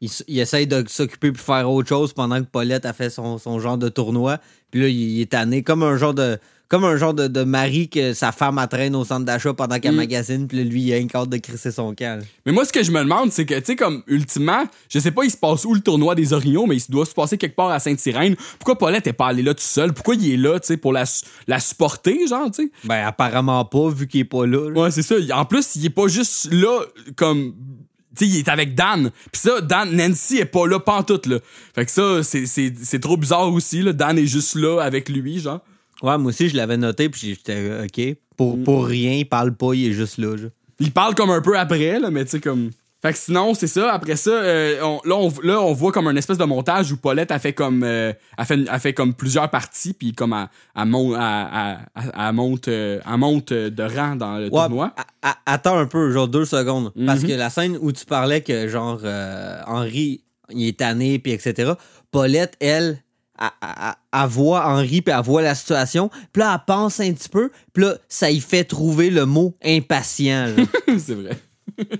il, essaye de s'occuper puis faire autre chose pendant que Paulette a fait son, son genre de tournoi. Puis là, il, il est tanné comme un genre de. Comme un genre de, de mari que sa femme entraîne au centre d'achat pendant qu'elle Mm. magasine, puis lui, il a une carte de crisser son camp. là. Mais moi, ce que je me demande, c'est que, tu sais, comme, ultimement, je sais pas, il se passe où le tournoi des Orignaux, mais il doit se passer quelque part à Sainte-Sirène. Pourquoi Paulette est pas allé là tout seul? Pourquoi il est là, tu sais, pour la, la supporter, genre, tu sais? Ben, apparemment pas, vu qu'il est pas là. là. Ouais, c'est ça. En plus, il est pas juste là, comme. Tu sais, il est avec Dan. Puis ça, Dan, Nancy est pas là pantoute, là. Fait que ça, c'est trop bizarre aussi, là. Dan est juste là avec lui, genre. Ouais, moi aussi, je l'avais noté, puis j'étais euh, OK. Pour, pour rien, il parle pas, il est juste là. genre. Il parle comme un peu après, là, mais tu sais, comme. Fait que sinon, c'est ça. Après ça, euh, on- là, on, là, on voit comme un espèce de montage où Paulette a fait comme, euh, a fait, a fait comme plusieurs parties, puis comme elle, elle mon- elle- elle- elle- elle monte, euh, elle monte de rang dans le Ouais, tournoi. a- a- attends un peu, genre deux secondes. Parce Mhm. que la scène où tu parlais que, genre, euh, Henri, il est tanné, puis etc., Paulette, elle, elle, elle- elle voit Henri, puis elle voit la situation, puis là, elle pense un petit peu, puis là, ça y fait trouver le mot impatient, c'est vrai.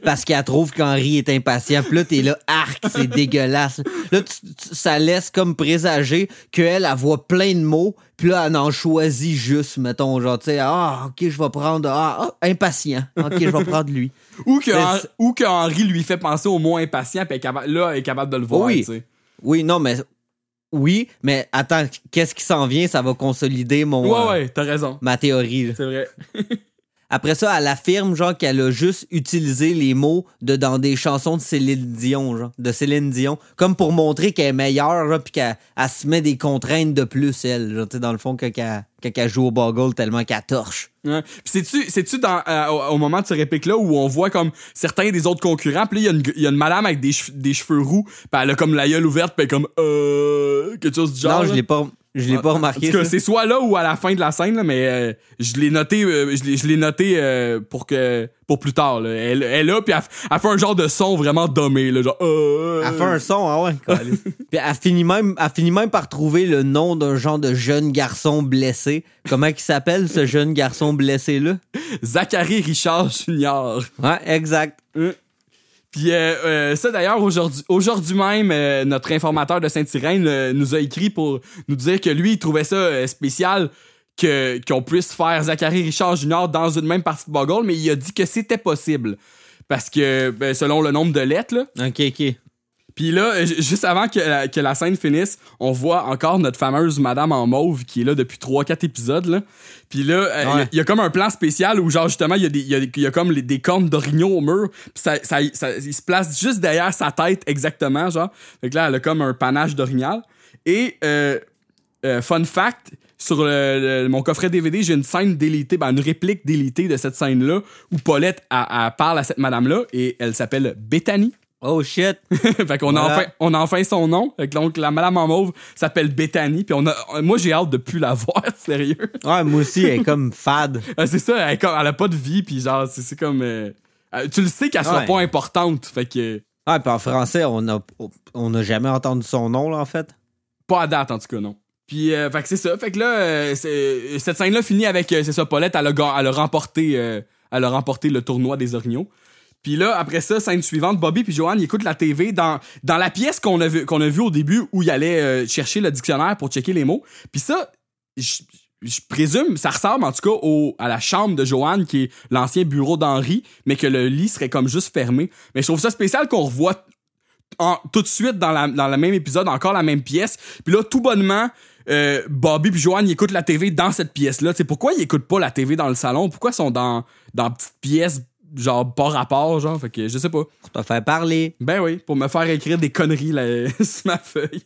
parce qu'elle trouve qu'Henri est impatient. Puis là, t'es là, arc, c'est dégueulasse. Là, tu- tu- ça laisse comme présager qu'elle, elle voit plein de mots, puis là, elle en choisit juste, mettons, genre, tu sais, ah, ok, je vais prendre, ah, ah, impatient. Ok, je vais prendre lui. Ou que, Mais ou que Henri lui fait penser au mot impatient, puis là, elle est capable de le voir, Oui. tu sais. Oui, non, mais. Oui, mais attends, qu'est-ce qui s'en vient? Ça va consolider mon, Ouais, euh, ouais, t'as raison. ma théorie. C'est vrai. Après ça, elle affirme, genre, qu'elle a juste utilisé les mots de, dans des chansons de Céline Dion, genre, de Céline Dion, comme pour montrer qu'elle est meilleure, genre, puis qu'elle elle se met des contraintes de plus, elle, genre, dans le fond, quand elle, quand elle joue au boggle tellement qu'elle torche. Ouais. Puis c'est-tu, c'est-tu dans, euh, au, au moment de ce réplique-là où on voit comme certains des autres concurrents, puis là, il y, a une- il y a une madame avec des, cheveux- des cheveux roux, puis elle a comme la gueule ouverte, puis comme, euh, quelque chose du genre. non, je là. l'ai pas, je l'ai pas remarqué. En tout cas, c'est soit là ou à la fin de la scène, là, mais euh, je l'ai noté, euh, je l'ai, noté euh, pour que pour plus tard. Là. Elle, elle est là, puis elle, fait un genre de son vraiment dommé, là, genre. Elle fait un son, ah ouais. Puis elle finit même, elle finit même par trouver le nom d'un genre de jeune garçon blessé. Comment il s'appelle, ce jeune garçon blessé-là? Zachary Richard Junior. Ouais, exact. Puis euh, euh, ça d'ailleurs aujourd'hui même euh, notre informateur de Sainte-Irène euh, nous a écrit pour nous dire que lui il trouvait ça euh, spécial que qu'on puisse faire Zachary Richard Junior dans une même partie de Boggle mais il a dit que c'était possible parce que ben, selon le nombre de lettres là Ok, ok. Puis là, euh, ju- juste avant que la, que la scène finisse, on voit encore notre fameuse Madame en mauve qui est là depuis 3-4 épisodes. Là. Puis là, euh, il y a- Ouais. il y, a comme un plan spécial où, genre, justement, il y, a des- il y a, y a comme les- des cornes d'orignaux au mur. Puis ça, ça, ça- il se place juste derrière sa tête, exactement, genre. Fait que là, elle a comme un panache d'orignal. Et, euh, euh, fun fact, sur le- le- mon coffret DVD, j'ai une scène délitée, ben, une réplique délitée de cette scène-là où Paulette elle parle à cette madame-là et elle s'appelle Bethany. Oh shit. fait qu'on a enfin on a enfin son nom. Fait que donc la madame en mauve s'appelle Bethany puis on a moi j'ai hâte de plus la voir sérieux. Ouais, moi aussi, elle est comme fade. Euh, c'est ça, elle, est comme- elle a pas de vie puis genre c'est comme euh, euh, tu le sais qu'elle sera Ouais. pas importante, fait que Ouais, puis en français, on a, on a jamais entendu son nom, là, en fait. pas à date en tout cas non. Puis euh, fait que c'est ça, fait que là euh, cette scène là finit avec c'est ça Paulette elle a, elle a remporté elle a remporté le tournoi des Orignaux. Puis là, après ça, scène suivante, Bobby puis Joanne ils écoutent la TV dans, la pièce qu'on a, vu, au début où il allait euh, chercher le dictionnaire pour checker les mots. Puis ça, je présume, ça ressemble en tout cas au, à la chambre de Joanne, qui est l'ancien bureau d'Henri, mais que le lit serait comme juste fermé. Mais je trouve ça spécial qu'on revoit tout de suite dans, le même épisode, encore la même pièce. Puis là, tout bonnement, euh, Bobby puis Joanne écoutent la TV dans cette pièce-là. Tu sais, pourquoi ils écoutent pas la TV dans le salon? Pourquoi ils sont dans, dans petite pièce, genre, pas rapport, genre? Fait que je sais pas. Pour te faire parler. Ben oui, pour me faire écrire des conneries là, sur ma feuille.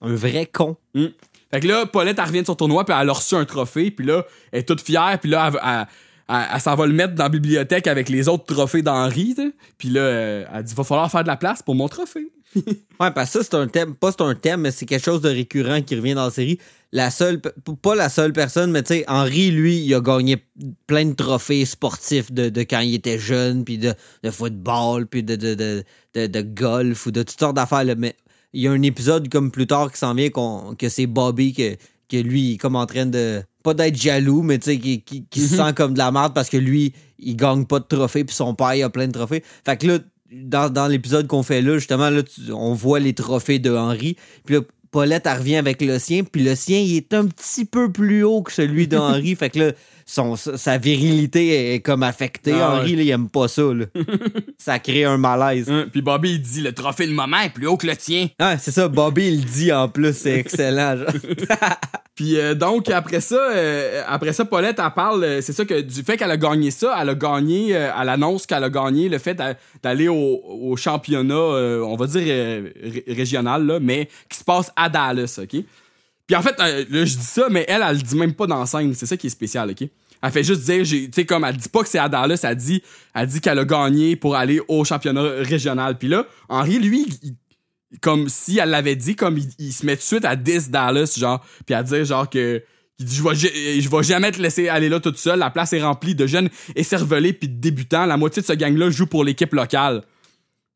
Un vrai con. Fait que là, Paulette, elle revient de son tournoi, puis elle a reçu un trophée, puis là, elle est toute fière, puis là, elle, elle- elle- elle s'en va le mettre dans la bibliothèque avec les autres trophées d'Henri. Puis là, euh, elle dit, va falloir faire de la place pour mon trophée. Ouais, parce que ça, c'est un thème, pas c'est un thème, mais c'est quelque chose de récurrent qui revient dans la série. La seule, pas la seule personne, mais tu sais, Henri, lui, il a gagné plein de trophées sportifs de, de quand il était jeune, puis de, de football, puis de, de, de, golf, ou de toutes sortes d'affaires. Mais il y a un épisode comme plus tard qui s'en vient, que c'est Bobby, que, que lui, il est comme en train de, pas d'être jaloux, mais tu sais, qui, qui, qui se sent comme de la merde parce que lui, il gagne pas de trophées, puis son père, il a plein de trophées. Fait que là, dans, dans l'épisode qu'on fait là, justement, là, tu- on voit les trophées de Henri. Puis là, Paulette, elle revient avec le sien. Puis le sien, il est un petit peu plus haut que celui d'Henri. fait que là, son, sa virilité est comme affectée. Ah Henri, ouais. là, il aime pas ça. Là. ça crée un malaise. Hein, Puis Bobby, il dit, le trophée de maman est plus haut que le tien. Ah, c'est ça, Bobby, il dit en plus. C'est excellent. Puis euh, donc après ça, euh, après ça, Paulette elle parle, euh, c'est ça que du fait qu'elle a gagné ça, elle a gagné, euh, elle annonce qu'elle a gagné le fait d'a- d'aller au, au championnat, euh, on va dire euh, ré- régional là, mais qui se passe à Dallas, ok? Puis en fait, là je dis ça, mais elle, elle le dit même pas dans c'est ça qui est spécial, ok? Elle fait juste dire, tu sais comme elle dit pas que c'est à Dallas, elle dit, elle dit qu'elle a gagné pour aller au championnat régional. Puis là, Henri lui, il- comme si elle l'avait dit, comme il, il se met tout de suite à 10 Dallas, genre, puis à dire genre que il dit je vais je vais jamais te laisser aller là toute seule, la place est remplie de jeunes écervelés puis de débutants, la moitié de ce gang là joue pour l'équipe locale.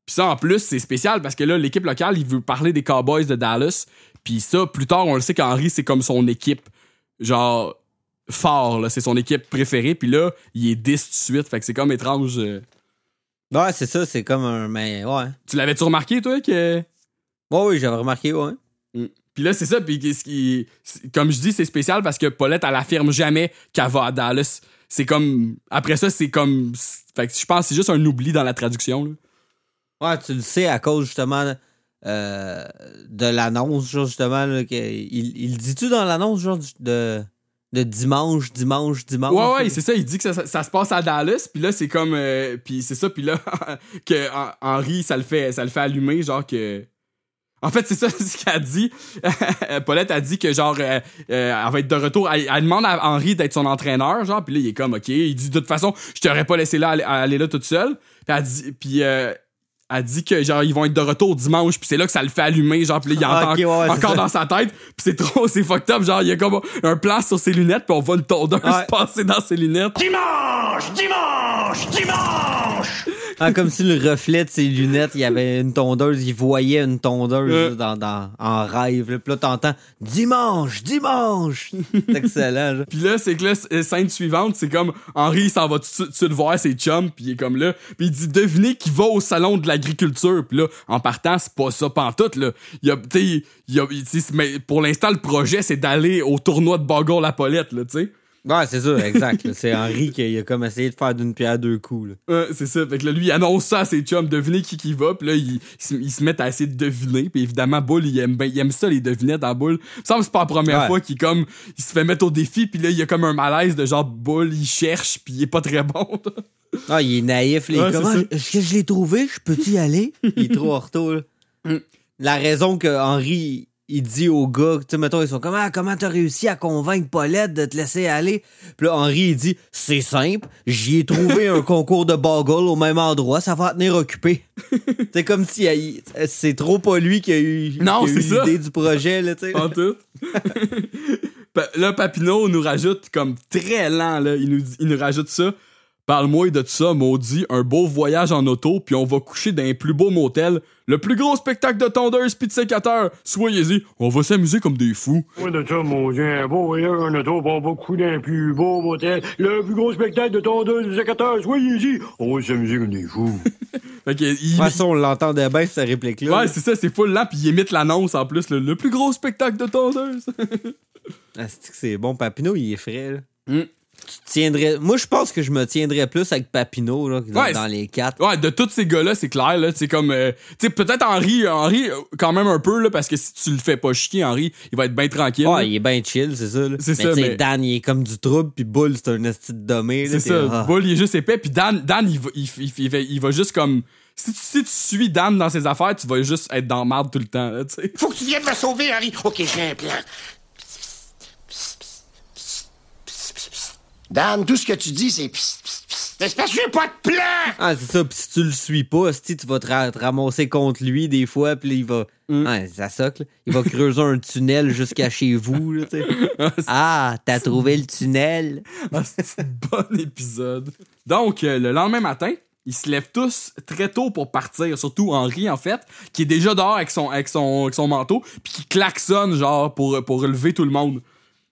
Puis ça en plus, c'est spécial parce que là l'équipe locale, il veut parler des Cowboys de Dallas, puis ça plus tard on le sait qu'Henry c'est comme son équipe genre fort là, c'est son équipe préférée, puis là, il est 10 tout de suite, fait que c'est comme étrange. euh. ouais, c'est ça, c'est comme un. Mais ouais. Tu l'avais-tu remarqué toi que Ouais, oui, j'avais remarqué, ouais. Puis là, c'est ça. Puis qui- comme je dis, c'est spécial parce que Paulette, elle affirme jamais qu'elle va à Dallas. C'est comme. Après ça, c'est comme. Fait que je pense que c'est juste un oubli dans la traduction. là. Ouais, tu le sais à cause justement euh, de l'annonce, genre, justement. Là, que, il, il dit-tu dans l'annonce, genre, de, de dimanche, dimanche, dimanche? Ouais, ouais, c'est ça. Il dit que ça, ça- ça se passe à Dallas. Puis là, c'est comme. euh, puis c'est ça. Puis là, que Hen- Henry, ça le fait, ça le fait allumer, genre que. En fait, c'est ça ce qu'elle dit. Paulette a dit que, genre, euh, euh, elle va être de retour. Elle, elle demande à Henri d'être son entraîneur, genre. Puis là, il est comme, OK. Il dit, de toute façon, je t'aurais pas laissé là aller, aller là toute seule. Puis elle dit, puis, euh, elle dit que, genre, ils vont être de retour dimanche. Puis c'est là que ça le fait allumer, genre. Puis là, il entend ouais, encore ça. dans sa tête. Puis c'est trop, c'est fucked up. Genre, il y a comme un plan sur ses lunettes. Puis on voit une tondeuse Ouais. passer dans ses lunettes. Dimanche, dimanche, dimanche Ah, comme si le reflet de ses lunettes, il y avait une tondeuse, il voyait une tondeuse là, dans, dans- en rêve. Là. Puis là, t'entends dimanche, dimanche. C'est excellent. genre. Puis là, c'est que là, c- scène suivante, c'est comme Henri il s'en va tout de suite- voir ses chums, puis il est comme là, puis il dit devinez qui va au salon de l'agriculture. Puis là, en partant, c'est pas ça pantoute là. Il y a, il mais pour l'instant, le projet c'est d'aller au tournoi de Boggle la Paulette là, tu sais. Ouais, c'est ça, exact. C'est Henri qui a comme essayé de faire d'une pierre deux coups. là. Ouais, c'est ça. Fait que là, lui, il annonce ça à ses chums, devinez qui qui va. Puis là, ils, ils se- mettent à essayer de deviner. Puis évidemment, Bull, il aime, ben- il aime ça, les devinettes en Bull. Il me semble que c'est pas la première Ouais. fois qu'il comme, il se fait mettre au défi. Puis là, il y a comme un malaise de genre, Bull, il cherche, puis il est pas très bon. Ah, il est naïf. Il est Ouais, comme, c'est ça. Est-ce que je l'ai trouvé? Je peux-tu y aller? Il est trop en retour. là. Mm. La raison que Henri il dit aux gars, tu sais, mettons, ils sont comme, ah, comment t'as réussi à convaincre Paulette de te laisser aller? Puis là, Henri, il dit, c'est simple, j'y ai trouvé un concours de boggle au même endroit, ça va tenir occupé. c'est comme si il- c'est trop pas lui qui a eu, Non, qui a eu c'est ça. l'idée du projet, là, tu sais. En tout. Là, Papineau nous rajoute comme très lent, là. Il nous, il nous rajoute ça. Parle-moi de ça, maudit, un beau voyage en auto, puis on va coucher dans un plus beau motel. Le plus gros spectacle de tondeuse pis de sécateur. Soyez-y, on va s'amuser comme des fous. Moi, de ça, mon Dieu, un beau voyage en auto, puis on va coucher dans un plus beau motel. Le plus gros spectacle de tondeuse du sécateur, soyez-y. On va s'amuser comme des fous. Fait que, il- De toute façon, on l'entendait bien, cette réplique-là. Ouais, c'est ça, c'est full lent, puis il imite l'annonce en plus, le, le plus gros spectacle de tondeuse. Ah, c'est que c'est bon. Papineau, il est frais. Là. Mm. Tu tiendrais... Moi, je pense que je me tiendrais plus avec Papineau là, que dans, Ouais, dans les quatre. Ouais, de tous ces gars-là, c'est clair, là. C'est comme. euh, tu sais, peut-être Henri, Henri, euh, quand même un peu, là, parce que si tu le fais pas chier, Henri, il va être bien tranquille. là. Ouais, il est bien chill, c'est ça. là. C'est mais ça, tu sais, mais- Dan, il est comme du trouble, puis Bull, c'est un esti de dommé. là, C'est ça. ah. Bull, il est juste épais, puis Dan, Dan il, va, il, il- il va- il va juste comme. Si tu, si tu suis Dan dans ses affaires, tu vas juste être dans marde tout le temps, là. Faut que tu viennes me sauver, Harry. Ok, j'ai un plan. Dan, tout ce que tu dis, c'est pss, pss, pss. C'est parce que j'ai pas de plan! Ah, c'est ça. Puis si tu le suis pas, esti, tu vas te, ra- te ramasser contre lui des fois, puis là, il va. Mm. Ouais, ça socle. Il va creuser un tunnel jusqu'à chez vous, là, tu sais. Ah, t'as trouvé le tunnel? Ah, c'est un bon épisode. Donc, euh, le lendemain matin, ils se lèvent tous très tôt pour partir, surtout Henri, en fait, qui est déjà dehors avec son, avec son, avec son manteau, puis qui klaxonne, genre, pour, pour relever tout le monde.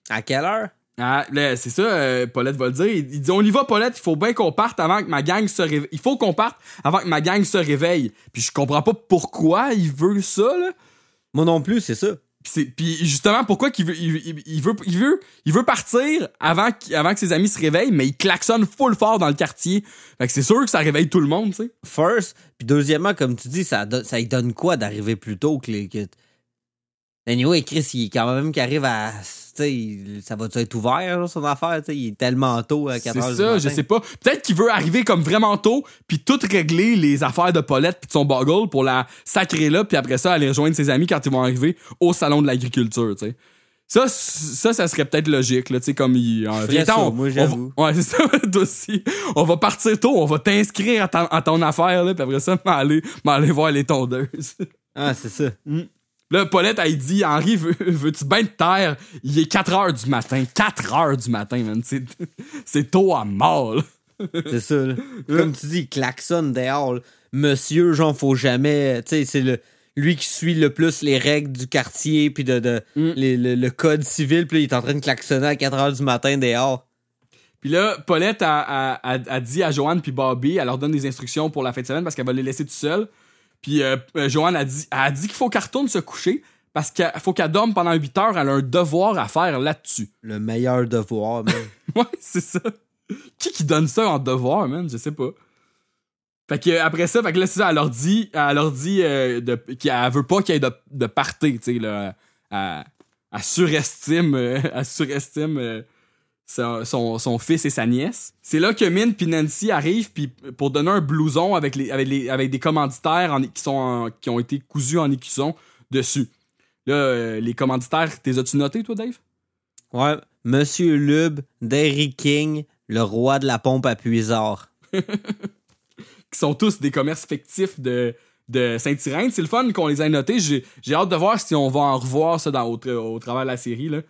À quelle heure? Ah, là, c'est ça, euh, Paulette va le dire. Il, il dit On y va, Paulette, il faut bien qu'on parte avant que ma gang se réveille. Il faut qu'on parte avant que ma gang se réveille. Puis je comprends pas pourquoi il veut ça, là. Moi non plus, c'est ça. Puis, c'est- puis justement, pourquoi qu'il veut, il, il- il veut, il veut, il veut partir avant, que ses amis se réveillent, mais il klaxonne full fort dans le quartier. Fait que c'est sûr que ça réveille tout le monde, tu sais. First. Puis deuxièmement, comme tu dis, ça, do- ça lui donne quoi d'arriver plus tôt que les. Que... Anyway, Chris, il est quand même qu'il arrive à. Ça va-tu être ouvert, là, son affaire? il est tellement tôt à 4 C'est heures du ça, matin. je sais pas. Peut-être qu'il veut arriver comme vraiment tôt, puis tout régler les affaires de Paulette puis de son boggle pour la sacrer là, puis après ça aller rejoindre ses amis quand ils vont arriver au salon de l'agriculture, tu sais. Ça, ça, ça serait peut-être logique, là, tu sais, comme il. euh, viens-t'en, ça, on- moi, j'avoue. va- Ouais, c'est ça, aussi. On va partir tôt, on va t'inscrire à, ton- à ton affaire, là, puis après ça, m'aller m'aller voir les tondeuses. Ah, c'est ça. Là, Paulette, elle dit Henri, veux- veux-tu bien te taire? Il est 4 heures du matin. 4 heures du matin, man. C'est- C'est tôt à mort, là. C'est ça, là. Comme tu dis, il klaxonne dehors. là. Monsieur, genre, faut jamais. Tu sais, c'est le. Lui qui suit le plus les règles du quartier, puis de, de les- le, le code civil, puis là, il est en train de klaxonner à 4 heures du matin dehors. Puis là, Paulette a, a- a- a dit à Joanne puis Bobby, elle leur donne des instructions pour la fin de semaine parce qu'elle va les laisser tout seuls. Puis euh, euh, Joanne a dit, a dit qu'il faut qu'elle retourne se coucher parce qu'il faut qu'elle dorme pendant 8 heures. Elle a un devoir à faire là-dessus. Le meilleur devoir, man. Ouais, c'est ça. Qui qui donne ça en devoir, man? Je sais pas. Fait que euh, après ça, fait que là, c'est ça, elle leur dit, elle leur dit euh, qu'elle veut pas qu'il y ait de, de party, tu sais, là. Elle, elle surestime, elle surestime son, son, son fils et sa nièce. C'est là que Min puis Nancy arrivent puis pour donner un blouson avec, les, avec, les, avec des commanditaires en- qui, sont en- qui ont été cousus en écusson dessus. Là, euh, les commanditaires, t'es as-tu noté, toi, Dave? Ouais. Monsieur Lube, Derry King, le roi de la pompe à puisard. qui sont tous des commerces fictifs de, de Saint-Irène. C'est le fun qu'on les ait notés. J'ai, j'ai hâte de voir si on va en revoir ça dans, au, tra- au travers de la série. Là.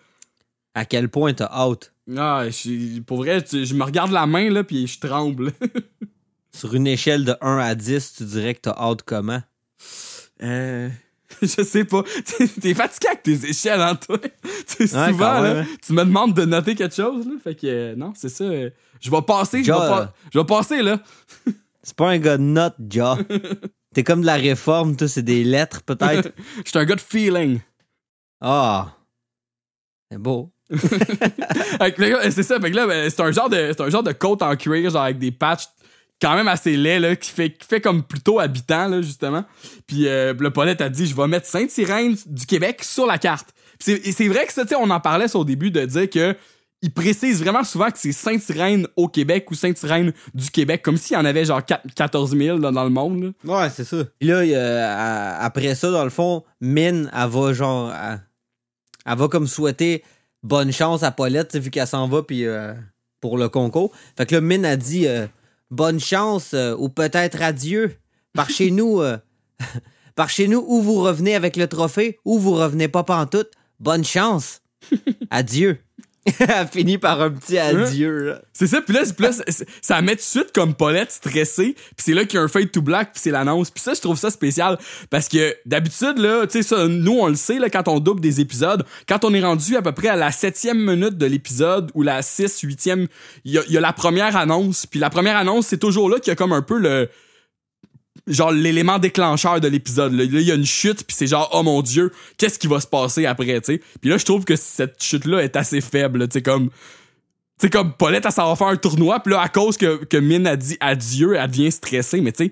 À quel point t'as out? Ah, je- pour vrai, je me regarde la main là, puis je tremble. Sur une échelle de 1 à 10, tu dirais que t'as out comment? Euh, je sais pas. T'es- fatigué avec tes échelles, hein, toi? Ouais, souvent, là, même, tu me demandes de noter quelque chose. Là. Fait que, euh, non, c'est ça. euh, je vais passer, je vais, pas- je vais passer, là. C'est pas un gars de notes, Ja. T'es comme de la réforme, toi, c'est des lettres, peut-être? Je suis un gars de feeling. Ah! C'est beau. C'est ça, fait que là, ben, c'est un genre de c'est un genre de coat en cuir genre avec des patchs quand même assez laid là qui fait qui fait comme plutôt habitant là justement. Puis euh, le Paulette a dit je vais mettre Sainte-Irène du Québec sur la carte. C'est et c'est vrai que ça tu sais on en parlait ça au début de dire que il précise vraiment souvent que c'est Sainte-Irène au Québec ou Sainte-Irène du Québec, comme s'il y en avait genre 4 14 000 là, dans le monde. là. Ouais, c'est ça. Puis là, après ça, dans le fond, Mine, elle va genre. Elle, elle va comme souhaiter bonne chance à Paulette, vu qu'elle s'en va puis euh, pour le concours. Fait que là, Mine a dit euh, bonne chance euh, ou peut-être adieu. Par chez nous, par chez nous, ou vous revenez avec le trophée, ou vous revenez pas pantoute. Bonne chance. Adieu. Elle finit par un petit adieu, là. C'est ça, puis là, là, ça met tout de suite comme Paulette stressée, puis c'est là qu'il y a un fade to black, puis c'est l'annonce. Puis ça, je trouve ça spécial, parce que d'habitude, là, tu sais, ça, nous, on le sait, là, quand on double des épisodes, quand on est rendu à peu près à la septième minute de l'épisode, ou la 6, huitième, il y y a la première annonce, puis la première annonce, c'est toujours là qu'il y a comme un peu le genre l'élément déclencheur de l'épisode. Là, il y a une chute, puis c'est genre, oh mon dieu, qu'est-ce qui va se passer après, tu sais? Puis là, je trouve que cette chute-là est assez faible, tu sais, comme... Tu sais, comme Paulette, elle s'en va faire un tournoi, puis là, à cause que, que Min a dit adieu, elle devient stressée, mais tu sais,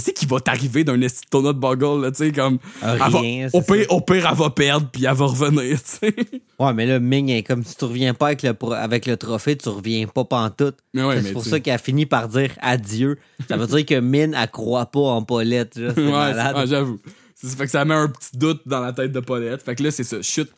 qu'est-ce qui va t'arriver d'un esti de tournoi de Boggle, là, tu sais, comme... Ah, va- rien, au, pire, au pire, elle va perdre, puis elle va revenir, tu sais. Ouais, mais là, Ming, est comme si tu reviens pas avec le, avec le trophée, tu reviens pas pantoute. Ouais, c'est pour ça qu'elle finit par dire adieu. Ça veut dire que Min, elle croit pas en Paulette. là. C'est Ouais, ouais, j'avoue. Ça fait que ça met un petit doute dans la tête de Paulette. Fait que là, c'est ça. Chute.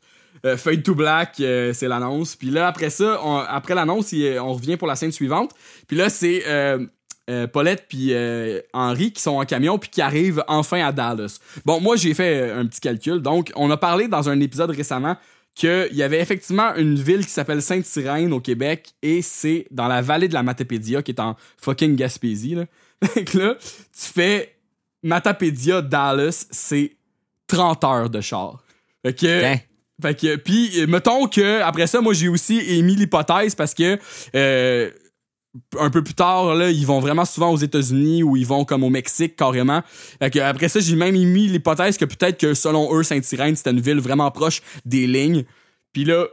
Euh, Fade to Black, euh, c'est l'annonce. Puis là, après ça, on- après l'annonce, on revient pour la scène suivante. Puis là, c'est euh, euh, Paulette puis euh, Henri qui sont en camion puis qui arrivent enfin à Dallas. Bon, moi, j'ai fait euh, un petit calcul. Donc, on a parlé dans un épisode récemment qu'il y avait effectivement une ville qui s'appelle Sainte-Sirène au Québec et c'est dans la vallée de la Matapédia qui est en fucking Gaspésie. Là. Fait que là, tu fais Matapédia, Dallas, c'est 30 heures de char. Fait que. Hein? Fait que, puis, mettons que, après ça, moi, j'ai aussi émis l'hypothèse parce que, euh, un peu plus tard, là, ils vont vraiment souvent aux États-Unis ou ils vont comme au Mexique carrément. Fait que, après ça, j'ai même émis l'hypothèse que peut-être que, selon eux, Sainte-Sirène, c'était une ville vraiment proche des lignes. Puis là,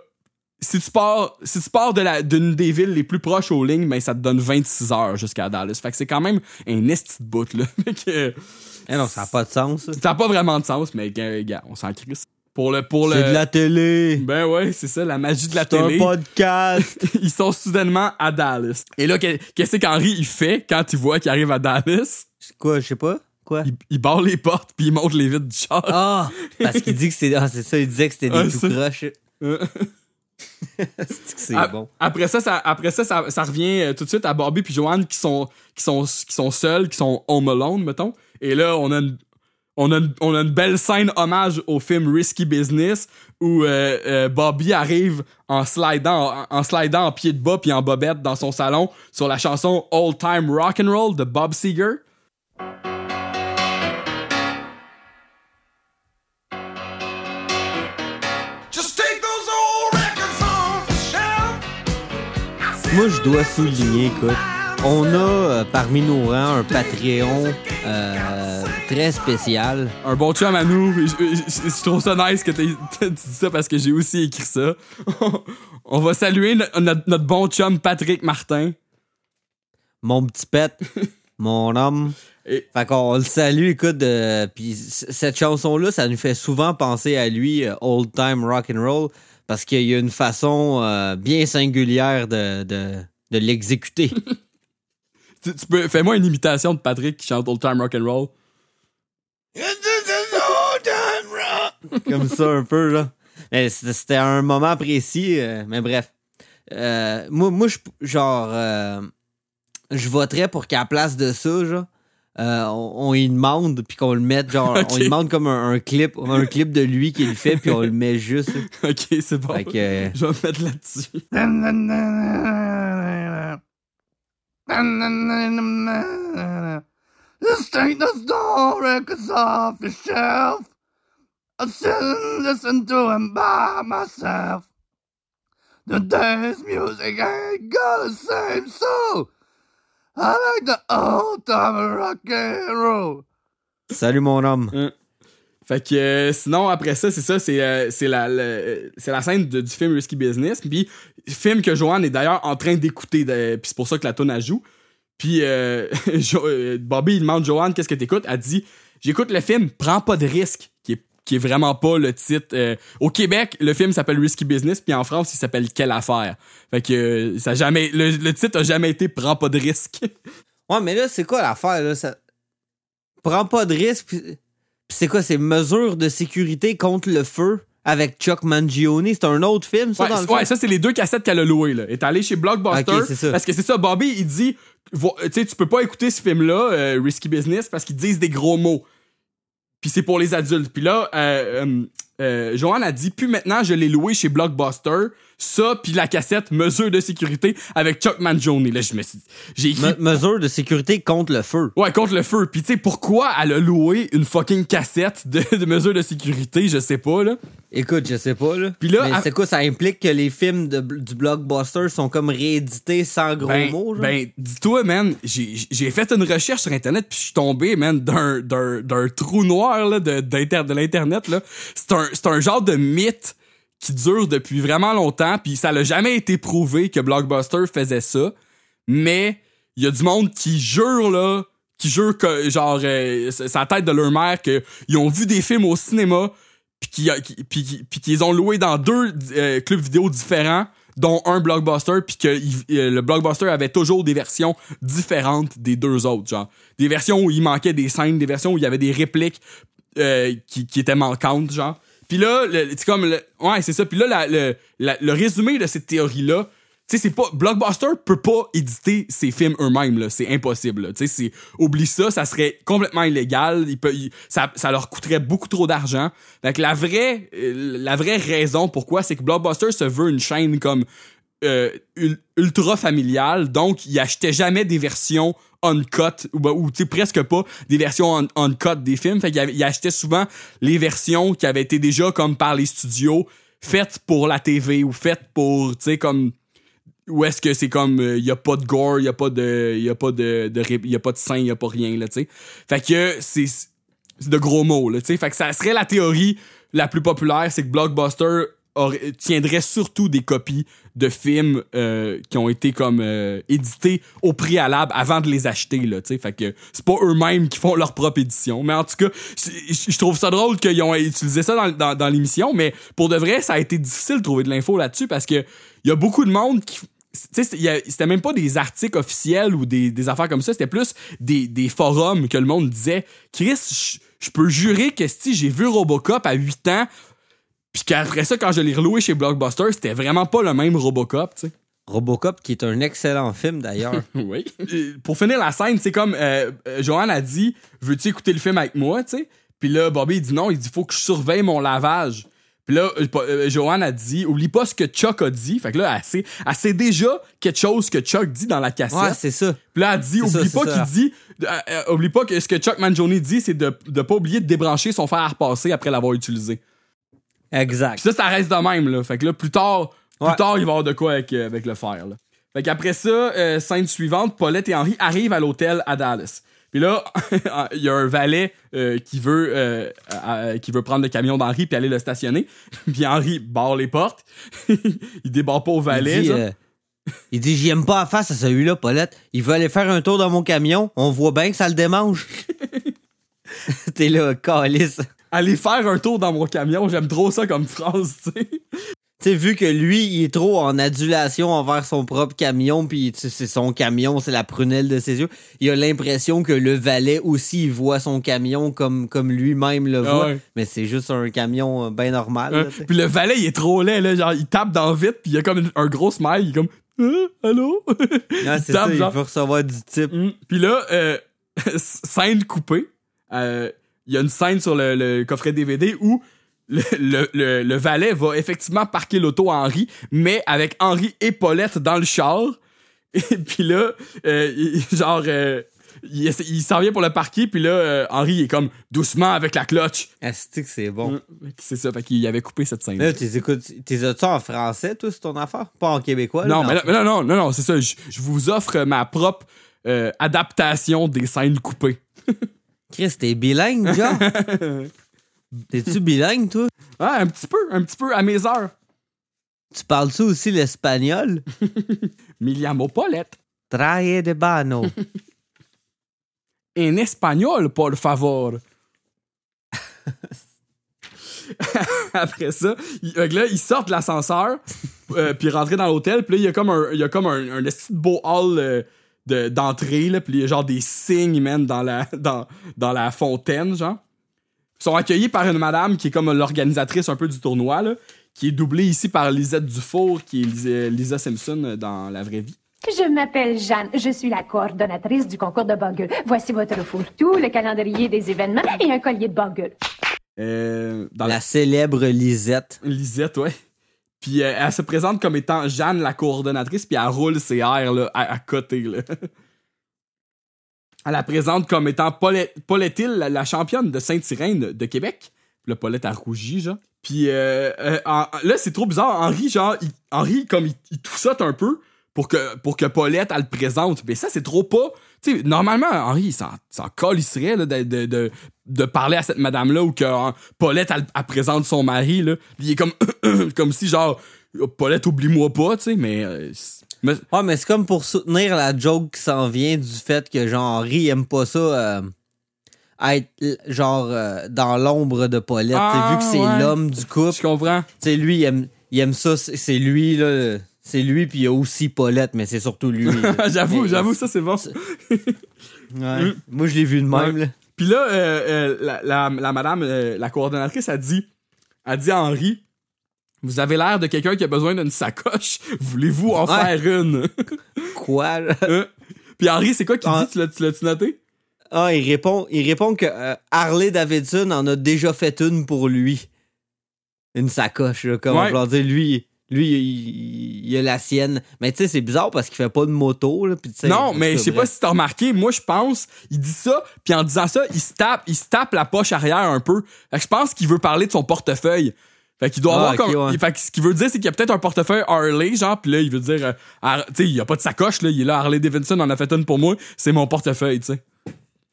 si tu pars, si tu pars de la, d'une des villes les plus proches aux lignes, ben, ça te donne 26 heures jusqu'à Dallas. Fait que c'est quand même un esti de bout, là. Que, Eh non, ça n'a pas de sens. ça. n'a pas vraiment de sens, mais, gars, on s'en crisse. Pour le, pour le. C'est de la télé. Ben ouais, c'est ça, la magie de la C'est un télé. podcast. Ils sont soudainement à Dallas. Et là, que- qu'est-ce qu'Henri il fait quand il voit qu'il arrive à Dallas? C'est quoi, je sais pas? Quoi? Il, il barre les portes puis il monte les vitres du char. Ah! Parce qu'il dit que c'est. Ah, c'est ça, il disait que c'était des Ah, tout croches. Euh. C'est que c'est A- bon. Après ça, ça, après ça, ça, ça revient euh, tout de suite à Bobby puis Joanne qui sont, qui sont, qui sont seuls, qui sont home alone, mettons. Et là, on a une, on a une, on a une belle scène hommage au film Risky Business où euh, euh, Bobby arrive en slidant, en, en slidant en pied de bas puis en bobette dans son salon sur la chanson Old Time Rock and Roll de Bob Seger. Moi, je dois souligner, écoute, on a euh, parmi nos rangs un Patreon euh, très spécial. Un bon chum à nous. Je, je- je trouve ça nice que t'aies dit ça parce que j'ai aussi écrit ça. On va saluer no- notre, notre bon chum Patrick Martin. Mon petit pet, mon homme. Et- Fait qu'on le salue, écoute, euh, puis cette chanson-là, ça nous fait souvent penser à lui, Old Time Rock and Roll, parce qu'il y a une façon bien singulière de, de, de l'exécuter. Tu, tu peux, fais-moi une imitation de Patrick qui chante Old Time Rock and Roll. comme ça un peu là. Mais c'était un moment précis, euh, mais bref. Euh, moi, moi je, genre, euh, je voterais pour qu'à la place de ça, genre, euh, on, on y demande puis qu'on le mette, genre, on lui demande comme un, un clip, un clip de lui qui le fait puis on le met juste. ok, c'est bon. Fait que, euh, Je vais me mettre là-dessus. Just take those old records off the shelf. I'll sit and listen to them by myself. Today's music ain't got the same soul. I like the old time rock and roll. salut mon homme. Fait que euh, sinon, après ça, c'est ça, c'est euh, c'est la, le- c'est la scène de- du film Risky Business. Puis, film que Joanne est d'ailleurs en train d'écouter. Puis c'est pour ça que la tune elle joue. Puis euh, euh, Bobby, il demande Joanne qu'est-ce que t'écoutes? Elle dit J'écoute le film Prends pas de risque, qui est, qui est vraiment pas le titre. euh, au Québec, le film s'appelle Risky Business, puis en France, il s'appelle Quelle affaire? Fait que ça jamais, le, le titre a jamais été Prends pas de risque. Ouais, mais là, c'est quoi l'affaire, là? Ça... Prends pas de risque. Puis c'est quoi, c'est mesures de sécurité contre le feu? Avec Chuck Mangione? C'est un autre film, ça, Ouais, dans le ouais, fond? ça, c'est les deux cassettes qu'elle a louées. Là. Elle est allée chez Blockbuster. Ok, c'est ça. Parce que c'est ça, Bobby, il dit Tu sais, tu peux pas écouter ce film-là, euh, Risky Business, parce qu'ils disent des gros mots. Puis c'est pour les adultes. Puis là, euh, euh, euh, Joanne a dit Puis maintenant, je l'ai loué chez Blockbuster. Ça, puis la cassette Mesure de sécurité avec Chuck Mangione. Là, je me suis j'ai écrit Me- mesure de sécurité contre le feu. Ouais, contre le feu. Puis tu sais, pourquoi elle a loué une fucking cassette de, de mesures de sécurité, je sais pas, là. Écoute, je sais pas, là. Puis là, Mais à- c'est quoi, ça implique que les films de- du blockbuster sont comme réédités sans gros Ben, mots, genre? ben dis-toi, man, j'ai j'ai fait une recherche sur Internet, puis je suis tombé, man, d'un- trou noir, là, de, de l'Internet, là. C'est un, c'est un genre de mythe qui dure depuis vraiment longtemps, puis ça n'a jamais été prouvé que Blockbuster faisait ça, mais il y a du monde qui jure, là, qui jure que, genre, euh, la tête de leur mère, qu'ils ont vu des films au cinéma, puis qu'ils qu'ils ont loué dans deux euh, clubs vidéo différents, dont un blockbuster, puis que euh, le blockbuster avait toujours des versions différentes des deux autres, genre des versions où il manquait des scènes, des versions où il y avait des répliques euh, qui, qui étaient manquantes, genre. Puis là, c'est comme le- ouais, c'est ça. Puis là, le, le résumé de cette théorie là. Tu sais, c'est pas. Blockbuster peut pas éditer ses films eux-mêmes, là. C'est impossible. Tu sais. Oublie ça, ça serait complètement illégal. Ça, ça leur coûterait beaucoup trop d'argent. Fait que la vraie, euh, la vraie raison pourquoi, c'est que Blockbuster se veut une chaîne comme euh, ul- ultra familiale. Donc, il achetait jamais des versions uncut ou, ben, ou tu sais, presque pas des versions un- uncut des films. Fait qu'il il achetait souvent les versions qui avaient été déjà comme par les studios faites pour la TV ou faites pour, tu sais, comme où est-ce que c'est comme il y a pas de gore, il y a pas de y a pas de de y a pas de sang, il y a pas rien là, tu sais. Fait que c'est de gros mots là, tu sais. Fait que ça serait la théorie la plus populaire, c'est que Blockbuster tiendrait surtout des copies de films euh, qui ont été comme euh, édités au préalable avant de les acheter là, tu sais. Fait que c'est pas eux-mêmes qui font leur propre édition, mais en tout cas, je trouve ça drôle qu'ils ont utilisé ça dans, l'émission, mais pour de vrai, ça a été difficile de trouver de l'info là-dessus parce que il y a beaucoup de monde qui c'était- même pas des articles officiels ou des, affaires comme ça, c'était plus des, des forums que le monde disait Chris, je peux jurer que si j'ai vu Robocop à 8 ans, puis qu'après ça, quand je l'ai reloué chez Blockbuster, c'était vraiment pas le même Robocop, tu sais. Robocop, qui est un excellent film d'ailleurs. Oui. Pour finir la scène, c'est comme euh, euh, Joanne a dit Veux-tu écouter le film avec moi, tu sais Puis là, Bobby il dit non, il dit Faut que je surveille mon lavage. Puis là, euh, euh, Joanne a dit Oublie pas ce que Chuck a dit. Fait que là, elle sait, elle sait déjà quelque chose que Chuck dit dans la cassette. ouais, c'est ça. Puis là, elle dit, ça, oublie pas qu'il dit, euh, oublie pas que ce que Chuck Mangione dit, c'est de, de pas oublier de débrancher son fer à repasser après l'avoir utilisé. Exact. Puis ça, ça reste de même, là. Fait que là, plus tard, plus Ouais. tard, il va y avoir de quoi avec, euh, avec le fer, là. Fait qu'après ça, euh, scène suivante, Paulette et Henri arrivent à l'hôtel à Dallas. Puis là, il y a un valet euh, qui veut euh, euh, qui veut prendre le camion d'Henri puis aller le stationner. puis Henri barre les portes. il débarre pas au valet. il dit, il dit J'y aime pas la face à celui-là, Paulette. Il veut aller faire un tour dans mon camion. On voit bien que ça le démange. T'es là, calice. Aller faire un tour dans mon camion, j'aime trop ça comme phrase, tu sais. Tu sais, vu que lui, il est trop en adulation envers son propre camion, puis c'est son camion, c'est la prunelle de ses yeux, il a l'impression que le valet aussi il voit son camion comme, comme lui-même le Ah voit. ouais. Mais c'est juste un camion bien normal. là, tu sais. Puis le valet, il est trop laid, là. Genre, il tape dans le vide, puis il y a comme un gros smile. Il est comme, Euh, allô? Ah, c'est tape, ça, il genre. veut recevoir du type. Mm. Puis là, euh, scène coupée. Euh, Il y a une scène sur le, le coffret DVD où le, le, le, le valet va effectivement parquer l'auto à Henri, mais avec Henri et Paulette dans le char. Et puis là, euh, il- genre, euh, il, s'en vient pour le parquer, puis là, euh, Henri est comme doucement avec la cloche. Asti que c'est bon. C'est ça, fait qu'il avait coupé cette scène. Là, t'es écoutes, t'es en français, toi, c'est ton affaire? Pas en québécois? là, Non, mais, là- mais non, non, non, non, c'est ça. Je, vous offre ma propre adaptation des scènes coupées. Chris, t'es bilingue, genre? T'es-tu bilingue, toi? Ah, un petit peu, un petit peu à mes heures. Tu parles-tu aussi l'espagnol? Miliamo Paulette. Traje de bano. En espagnol, por favor. Après ça, il, là, ils sortent de l'ascenseur, euh, puis rentrent dans l'hôtel, puis là, il y a comme un, il y a comme un, un beau hall euh, d'entrée, là, puis il y a genre des signes, man, dans la, dans, dans la fontaine, genre. Ils sont accueillis par une madame qui est comme l'organisatrice un peu du tournoi, là, qui est doublée ici par Lisette Dufour, qui est Lisa, Lisa Simpson euh, dans la vraie vie. Je m'appelle Jeanne. Je suis la coordonnatrice du concours de Bogle. Voici votre fourre-tout, le calendrier des événements et un collier de Bogle. Euh, dans la... La célèbre Lisette. Lisette, ouais. Puis euh, elle se présente comme étant Jeanne, la coordonnatrice, puis elle roule ses airs là, à, côté. Elle la présente comme étant Paulette, Paulette Hill, la, championne de Sainte-Irène de Québec. Puis là, Paulette a rougi, genre. Puis euh, euh, là, c'est trop bizarre. Henri, genre, il, Henri, comme il, troussote un peu pour que, pour que Paulette, elle le présente. Mais ça, c'est trop pas. Tu sais, normalement, Henri, il s'en, s'en calisserait là, de, de parler à cette madame-là ou que hein, Paulette, elle, elle présente son mari. Là. Il est comme, comme si, genre, Paulette, oublie-moi pas, tu sais, mais. euh, c'est- mais- Ouais, mais c'est comme pour soutenir la joke qui s'en vient du fait que genre Henri aime pas ça euh, être genre euh, dans l'ombre de Paulette. Ah, vu que c'est ouais. l'homme du couple, je comprends. tu sais, lui, il aime, il aime ça, c'est c'est lui, là. C'est lui, puis il y a aussi Paulette, mais c'est surtout lui. j'avoue, j'avoue, ça, c'est bon. Ouais. Moi, je l'ai vu de même, Ouais. Puis là, euh, euh, la, la, la madame, euh, la coordonnatrice, a dit, a dit à Henri, vous avez l'air de quelqu'un qui a besoin d'une sacoche. Voulez-vous en Ouais. faire une? Quoi? Hein? Puis Henri, c'est quoi qu'il Ah. dit? Tu l'as- Tu l'as-tu noté? Ah, il répond, il répond que Harley Davidson en a déjà fait une pour lui. Une sacoche, là, comme Ouais. on peut dire. Lui, lui il, il a la sienne. Mais tu sais, c'est bizarre parce qu'il fait pas de moto. Là, sais, Non, mais je sais pas si t'as remarqué, moi je pense, il dit ça, puis en disant ça, il se tape, il se tape la poche arrière un peu. Fait que je pense qu'il veut parler de son portefeuille. Fait qu'il doit Ah, avoir comme. ouais. Fait que ce qu'il veut dire, c'est qu'il y a peut-être un portefeuille Harley, genre, puis là, il veut dire, euh, tu sais, il y a pas de sacoche, là, il est là, Harley Davidson en a fait une pour moi, c'est mon portefeuille, tu sais.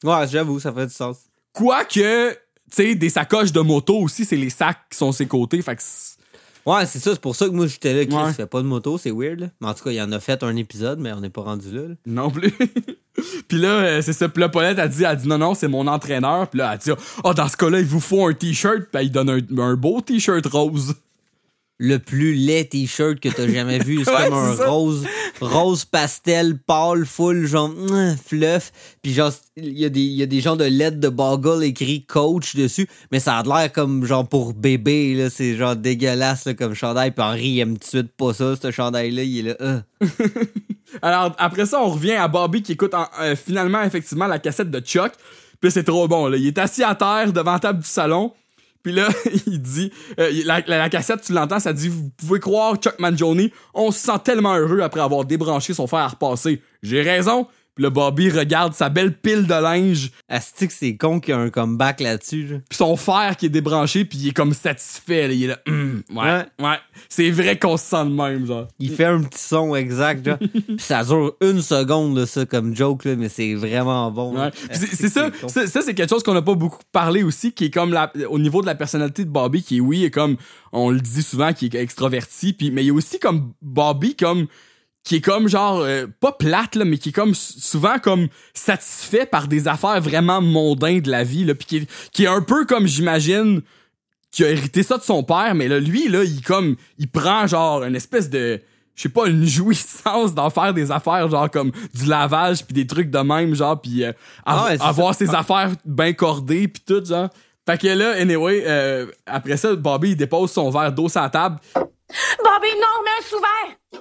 Ouais, j'avoue, ça fait du sens. Quoique, tu sais, des sacoches de moto aussi, c'est les sacs qui sont ses côtés, fait que. Ouais, c'est ça, c'est pour ça que moi j'étais là. Chris, Ouais. fait pas de moto, c'est weird. Là. Mais en tout cas, il en a fait un épisode, mais on n'est pas rendu là. là. Non plus. puis là, euh, c'est ça. Puis là, Paulette a dit, elle dit non, non, c'est mon entraîneur. Puis là, elle dit, oh, dans ce cas-là, il vous faut un t-shirt. Puis il donne un, un beau t-shirt rose. Le plus laid t-shirt que t'as jamais vu. C'est Ouais, comme un ça. rose, rose pastel, pâle, full, genre, mm, fluff. Puis genre, il y, a des- y a des gens de LED de Boggle écrit coach dessus, mais ça a l'air comme genre pour bébé, là. C'est genre dégueulasse, là, comme chandail. Puis Henri, il aime tout de suite pas ça, ce chandail-là. Il est là, euh. Alors, après ça, on revient à Bobby qui écoute en- euh, finalement, effectivement, la cassette de Chuck. Puis c'est trop bon. Là. Il est assis à terre devant la table du salon. Puis là, il dit, euh, la, la- la cassette, tu l'entends, ça dit, vous pouvez croire, Chuck Mangione, on se sent tellement heureux après avoir débranché son fer à repasser. J'ai raison. Puis là, Bobby regarde sa belle pile de linge Asti que c'est con qu'il y a un comeback là-dessus, là. Puis son fer qui est débranché, puis il est comme satisfait. là. Il est là, Hum, ouais, ouais. C'est vrai qu'on se sent de même, genre. Il fait un petit son exact, là. Puis ça dure une seconde, là, ça, comme joke, là, mais c'est vraiment bon. Ouais. C'est- ça, ça, c'est quelque chose qu'on n'a pas beaucoup parlé aussi, qui est comme la, au niveau de la personnalité de Bobby, qui est oui, est comme on le dit souvent, qui est extraverti, puis mais il y a aussi comme Bobby comme qui est comme genre euh, pas plate là, mais qui est comme souvent comme satisfait par des affaires vraiment mondaines de la vie là, puis qui est, qui est un peu comme j'imagine qui a hérité ça de son père, mais là lui là, il comme il prend genre une espèce de je sais pas une jouissance d'en faire des affaires genre comme du lavage puis des trucs de même genre puis euh, av- Ah ouais, avoir ça. ses affaires bien cordées puis tout genre. Fait que là anyway euh, après ça Bobby il dépose son verre d'eau sur la table Bobby, non, mets un sous-verre!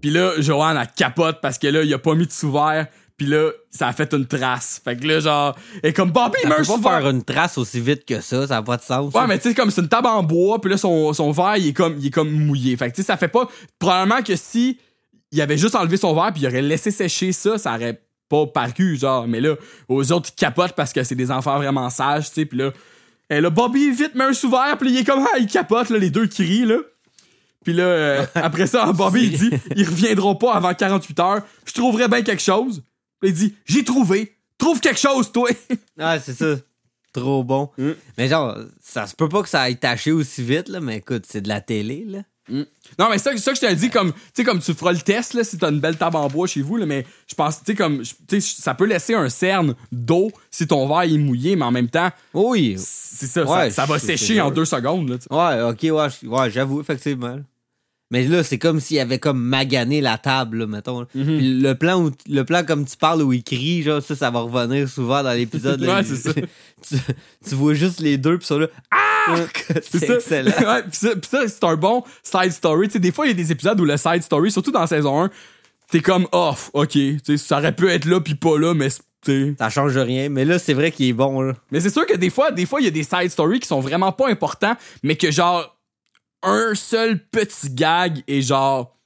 Puis là, Joanne, elle capote parce que là, il a pas mis de sous-verre. Puis là, ça a fait une trace. Fait que là, genre, et comme Bobby, il Ça met un peut pas faire une trace aussi vite que ça, ça n'a pas de sens. Ouais, ça. mais tu sais, comme c'est une table en bois, puis là, son, son verre, il est comme, il est comme mouillé. Fait que tu sais, ça fait pas. Probablement que si il avait juste enlevé son verre, puis il aurait laissé sécher ça, ça aurait pas paru, genre. Mais là, aux autres, ils capotent parce que c'est des enfants vraiment sages, tu sais. Puis là, et là, Bobby, vite, met un sous-verre, puis là, il est comme, ah, il capote, là, les deux crient, là. Puis là, euh, après ça, Bobby, il dit, ils reviendront pas avant 48 heures. Je trouverai bien quelque chose. Puis il dit, j'ai trouvé. Trouve quelque chose, toi. Ah, c'est ça. Trop bon. Mm. Mais genre, ça se peut pas que ça aille tâcher aussi vite, là, mais écoute, c'est de la télé, là. Non, mais ça, ça que je te dis, comme, tu sais, comme tu feras le test, là, si t'as une belle table en bois chez vous, là, mais je pense, tu sais, comme, je- tu sais, ça peut laisser un cerne d'eau si ton verre est mouillé, mais en même temps, Oui. c'est ça, Ouais, ça, ça va sécher en deux secondes, là. Ouais, ok, ouais, ouais j'avoue, effectivement. Mais là, c'est comme s'il avait comme magané la table, là, mettons. Mhm. Puis le plan où, le plan comme tu parles où il crie, genre, ça, ça va revenir souvent dans l'épisode. Ouais, c'est ça. tu, tu vois juste les deux, puis ça, là. Ah! c'est excellent. ouais, pis ça, ça, c'est un bon side story. Tu sais, des fois, il y a des épisodes où le side story, surtout dans saison 1, t'es comme off, ok, tu sais, ça aurait pu être là puis pas là, mais. Ça change rien, mais là, c'est vrai qu'il est bon, là. Mais c'est sûr que des fois, des fois, il y a des side stories qui sont vraiment pas importants, mais que genre, un seul petit gag est genre,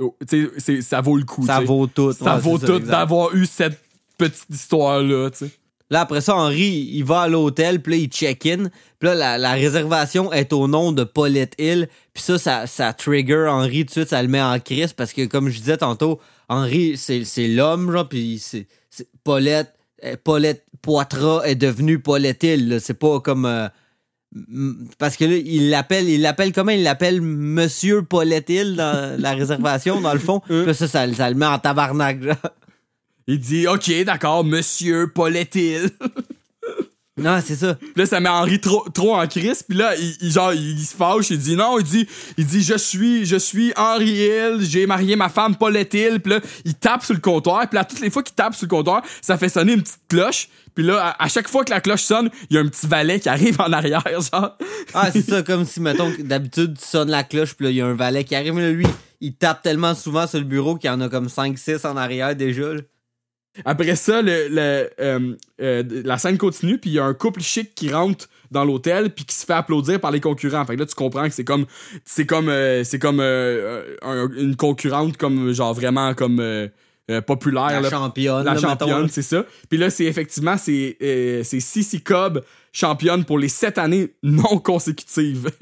oh, c'est- ça vaut le coup. Ça vaut tout. Ça Ouais, vaut tout d'avoir eu cette petite histoire-là, tu sais. Là, après ça, Henri, il va à l'hôtel, puis là, il check-in. Puis là, la, la réservation est au nom de Paulette Hill. Puis ça, ça, ça trigger Henri tout de suite, ça le met en crise parce que, comme je disais tantôt, Henri, c'est c'est l'homme, genre, puis c'est c'est- Paulette, euh, Paulette Poitras est devenue Paulette Hill. là. C'est pas comme... euh, parce que là, il l'appelle, il l'appelle comment? Il l'appelle Monsieur Paulette Hill dans la réservation, dans le fond. Puis là, ça, ça, ça le met en tabarnak, genre. Il dit, OK, d'accord, monsieur Paulettil. Non, c'est ça. Puis là, ça met Henri trop, trop en crise. Puis là, il, il- genre, il, se fâche. Il dit non. Il dit, il dit je suis, je suis Henri Hill. J'ai marié ma femme Paulette Hill. Puis là, il tape sur le comptoir. Puis là, toutes les fois qu'il tape sur le comptoir, ça fait sonner une petite cloche. Puis là, à, à chaque fois que la cloche sonne, il y a un petit valet qui arrive en arrière, genre. Ah, c'est ça, comme si, mettons, d'habitude, tu sonnes la cloche, puis là, il y a un valet qui arrive. Mais là, lui, il tape tellement souvent sur le bureau qu'il y en a comme 5-6 en arrière déjà. là. Après ça, le, le, euh, euh, la scène continue, puis il y a un couple chic qui rentre dans l'hôtel, puis qui se fait applaudir par les concurrents. Fait que là, tu comprends que c'est comme, c'est comme, euh, c'est comme un- une concurrente comme genre vraiment comme populaire. La là. championne. La là, championne, c'est ça. Puis là, c'est effectivement, c'est c'est Cobb, championne pour les sept années non consécutives.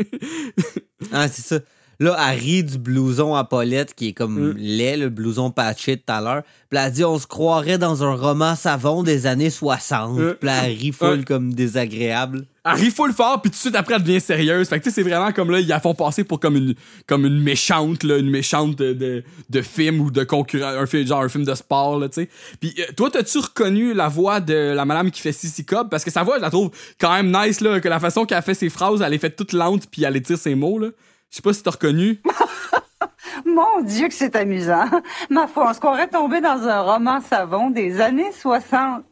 Ah, c'est ça. Là, elle rit du blouson à Paulette, qui est comme Mm. laid, le blouson patché de tout à l'heure. Puis elle dit, on se croirait dans un roman savon des années 60. Mm. Puis là, elle rit full Ouais. comme désagréable. Elle rit full fort, puis tout de suite après, elle devient sérieuse. Fait que tu sais, c'est vraiment comme là, ils la font passer pour comme une, comme une méchante, là, une méchante de, de, de film ou de concurrent, un film, genre un film de sport, là, tu sais. Puis euh, toi, t'as-tu reconnu la voix de la madame qui fait Sissy Cobb? Parce que sa voix, je la trouve quand même nice, là, que la façon qu'elle fait ses phrases, elle est faite toute lente, puis elle étire ses mots, là. Je sais pas si t'as reconnu. Mon Dieu que c'est amusant. Ma foi, on se croirait tomber dans un roman savon des années 60.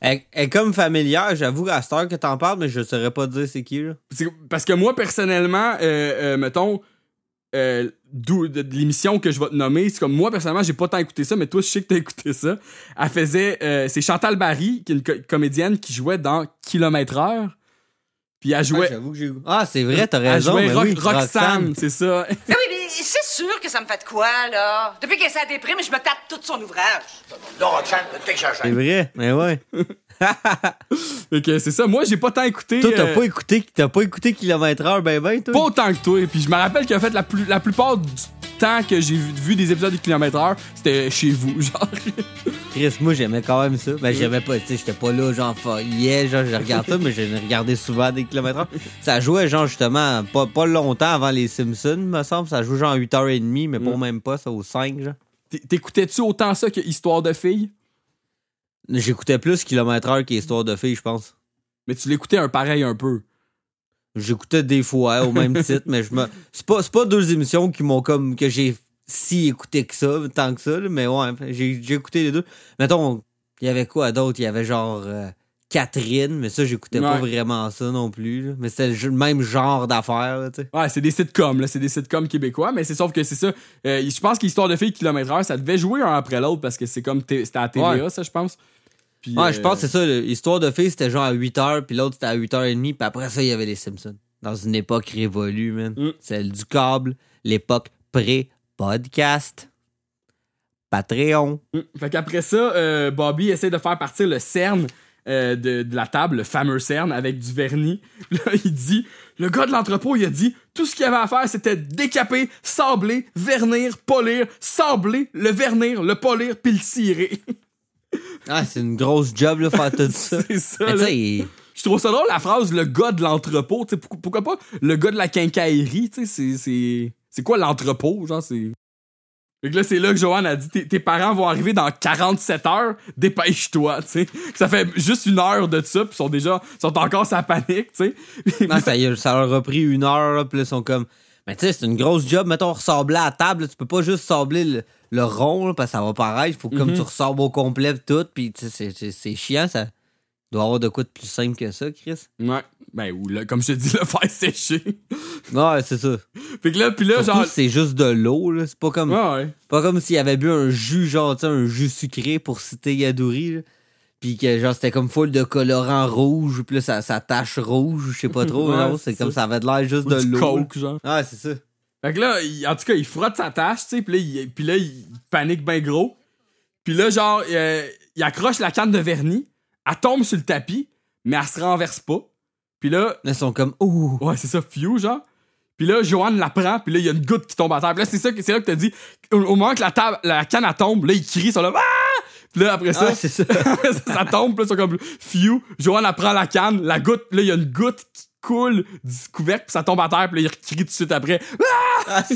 Elle, elle est comme familière, j'avoue, à cette heure que t'en parles, mais je saurais pas dire c'est qui, là. Parce que moi, personnellement, euh, euh, mettons, euh, d'où- de, de l'émission que je vais te nommer, c'est comme moi, personnellement, j'ai pas tant écouté ça, mais toi, je sais que t'as écouté ça. Elle faisait. euh, c'est Chantal Barry, qui est une co- comédienne qui jouait dans Kilomètre Heure. Puis elle Ah, jouait. j'avoue que j'ai... Ah, c'est vrai, t'as elle raison. jouait mais Ro- oui, Roxane, c'est ça. Mais oui, mais c'est sûr que ça me fait de quoi, là? Depuis qu'elle s'est déprime, je me tape tout son ouvrage. Non, Roxane, t'exagères. C'est vrai, mais ouais. Que c'est ça. Moi, j'ai pas tant écouté. Toi, t'as euh, pas écouté, t'as pas écouté kilomètre heure, ben ben, toi? pas autant que toi. Puis je me rappelle qu'en fait, la, plus, la plupart du temps que j'ai vu, vu des épisodes de Kilomètre Heure, c'était chez vous, genre. Chris, moi, j'aimais quand même ça. Ben, j'aimais pas, tu sais, j'étais pas là, genre, yeah, genre, je regarde ça, mais je regardais souvent des kilomètres heure. Ça jouait, genre, justement, pas, pas longtemps avant les Simpsons, me semble. Ça joue, genre, à 8h30, mais pas Mm. même pas, ça, au 5, genre. T'é- T'écoutais-tu autant ça que Histoire de filles? J'écoutais plus kilomètre heure qu'Histoire de filles, je pense. Mais tu l'écoutais un pareil un peu. J'écoutais des fois au même titre, mais je me. C'est pas, c'est pas deux émissions qui m'ont comme. que j'ai si écouté que ça, tant que ça, là, mais ouais, j'ai écouté les deux. Mettons, il y avait quoi d'autre? Il y avait genre euh, Catherine, mais ça, j'écoutais pas Ouais. vraiment ça non plus. là. Mais c'était le même genre d'affaires, là, tu sais. Ouais, c'est des sitcoms, là. C'est des sitcoms québécois, mais c'est sauf que c'est ça. Euh, je pense qu'Histoire de filles, Kilomètre Heure, ça devait jouer un après l'autre parce que c'est comme. C'était à TVA, Ouais. ça, je pense. Puis, Ouais, euh, je pense que c'est ça. L'histoire de filles, c'était genre à 8h, puis l'autre, c'était à 8h30, puis après ça, il y avait les Simpsons. Dans une époque révolue, man. Mm. Celle du câble, l'époque pré-podcast, Patreon. Mm. Fait qu'après ça, euh, Bobby essaie de faire partir le cerne euh, de, de la table, le fameux cerne, avec du vernis. Là, il dit, le gars de l'entrepôt, il a dit, tout ce qu'il avait à faire, c'était décaper, sabler, vernir, polir, sabler, le vernir, le polir, puis le cirer. Ah, c'est une grosse job, là, faire tout ça. c'est ça, Mais là. il- Je trouve ça drôle, la phrase, le gars de l'entrepôt. Pourquoi, pas le gars de la quincaillerie, c'est- c'est... C'est quoi l'entrepôt, genre, c'est... Fait que là, c'est là que Joanne a dit, tes, parents vont arriver dans 47 heures, dépêche-toi, tu sais. Ça fait juste une heure de ça, puis sont déjà, sont encore sa panique, tu sais. non, ça, leur a pris une heure, là, puis là, ils sont comme. Mais tu sais, c'est une grosse job. Mettons, ressabler à la table, là, tu peux pas juste sabler le, le rond, là, parce que ça va pareil. Il faut comme Mhm. tu ressortes au complet, tout, puis tu sais, c'est- chiant, ça. Doit avoir de quoi de plus simple que ça, Chris. Ouais. Ben, ou le, comme je te dis, le faire sécher. Ouais, c'est ça. Fait que là, puis là, Surtout genre. c'est juste de l'eau, là. C'est pas comme. Ouais, ouais. Pas comme s'il avait bu un jus, genre, tu sais, un jus sucré pour citer Yadouri, là. Puis que, genre, c'était comme full de colorant rouge, puis là, ça, ça tache rouge, je sais pas trop, Ouais, non, c'est comme ça. avait de l'air juste Ou de l'eau. coke, genre. Ouais, c'est ça. Fait que là, il- en tout cas, il frotte sa tâche, tu sais, puis là, il, puis là, il panique bien gros. Puis là, genre, euh, il accroche la canne de vernis, elle tombe sur le tapis, mais elle se renverse pas. Puis là, Ils sont comme, ouh. ouais, c'est ça, few, genre. Puis là, Joanne la prend, puis là, il y a une goutte qui tombe à terre. Puis là, c'est ça que c'est là que t'as dit, au, au moment que la, table, la canne, elle tombe, là, il crie sur le... Ah! Puis là, après ça, Ah, ça. ça, ça tombe, puis là, ils sont comme few. Joanne, elle prend la canne, la goutte, là, il y a une goutte qui coule du couvercle, puis ça tombe à terre, puis là, il crie tout de suite après. Ah,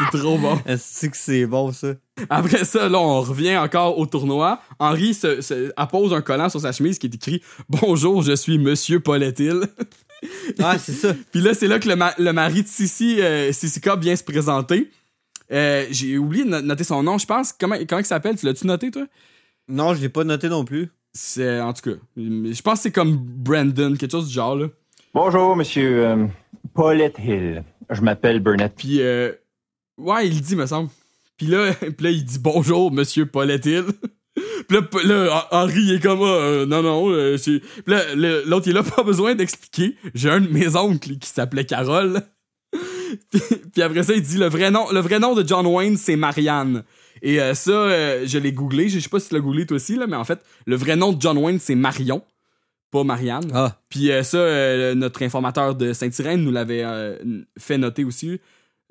c'est trop bon. Est-ce que c'est bon, ça? Après ça, là, on revient encore au tournoi. Henri se, se- appose un collant sur sa chemise qui est écrit Bonjour, je suis Monsieur Pauletil. Ah, c'est ça. Puis là, c'est là que le, ma- le mari de Sissi, euh, Sissi Cobb vient se présenter. Euh, J'ai oublié de no- noter son nom, je pense. Comment, comment il s'appelle? Tu l'as-tu noté, toi? Non, je l'ai pas noté non plus. C'est, en tout cas, je pense que c'est comme Brandon, quelque chose du genre, là. Bonjour, monsieur euh, Paulette Hill. Je m'appelle Burnett. Puis, euh, ouais, il le dit, me semble. Puis là, puis là, il dit bonjour, monsieur Paulette Hill. Puis là, là, Henri il est comme, ah, euh, non, non, euh, c'est- Puis là, l'autre, il a pas besoin d'expliquer. J'ai un de mes oncles qui s'appelait Carole. Puis, puis après ça, il dit, le vrai nom, le vrai nom de John Wayne, c'est Marianne. Et euh, ça, euh, je l'ai googlé. Je sais pas si tu l'as googlé toi aussi, là, mais en fait, le vrai nom de John Wayne, c'est Marion, pas Marianne. Ah. Puis euh, ça, euh, notre informateur de Saint-Irène nous l'avait euh, fait noter aussi,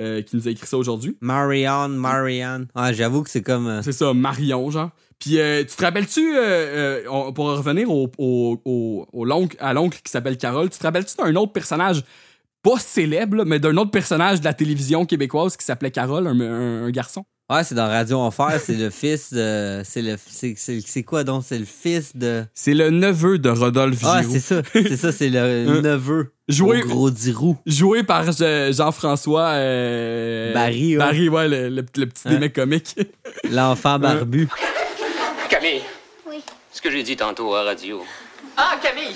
euh, qui nous a écrit ça aujourd'hui. Marianne, Marianne. Ah, j'avoue que c'est comme. euh, C'est ça, Marion, genre. Puis euh, tu te rappelles-tu, euh, euh, on- pour revenir au, au, au, au l'oncle- à l'oncle qui s'appelle Carole, tu te rappelles-tu d'un autre personnage, pas célèbre, là, mais d'un autre personnage de la télévision québécoise qui s'appelait Carole, un, un- un garçon? Ouais, c'est dans Radio Enfer, c'est le fils de. C'est le. C'est, quoi donc? C'est le fils de. C'est le neveu de Rodolphe Ah, Giroux. c'est ça. C'est ça, c'est le neveu. Joué- gros dirou. Joué par Je- Jean-François euh, Barry, ouais. Barry, ouais, le, le- le petit Hein? des mecs comiques. L'enfant barbu. Camille. Oui. Ce que j'ai dit tantôt à la radio. Ah, Camille!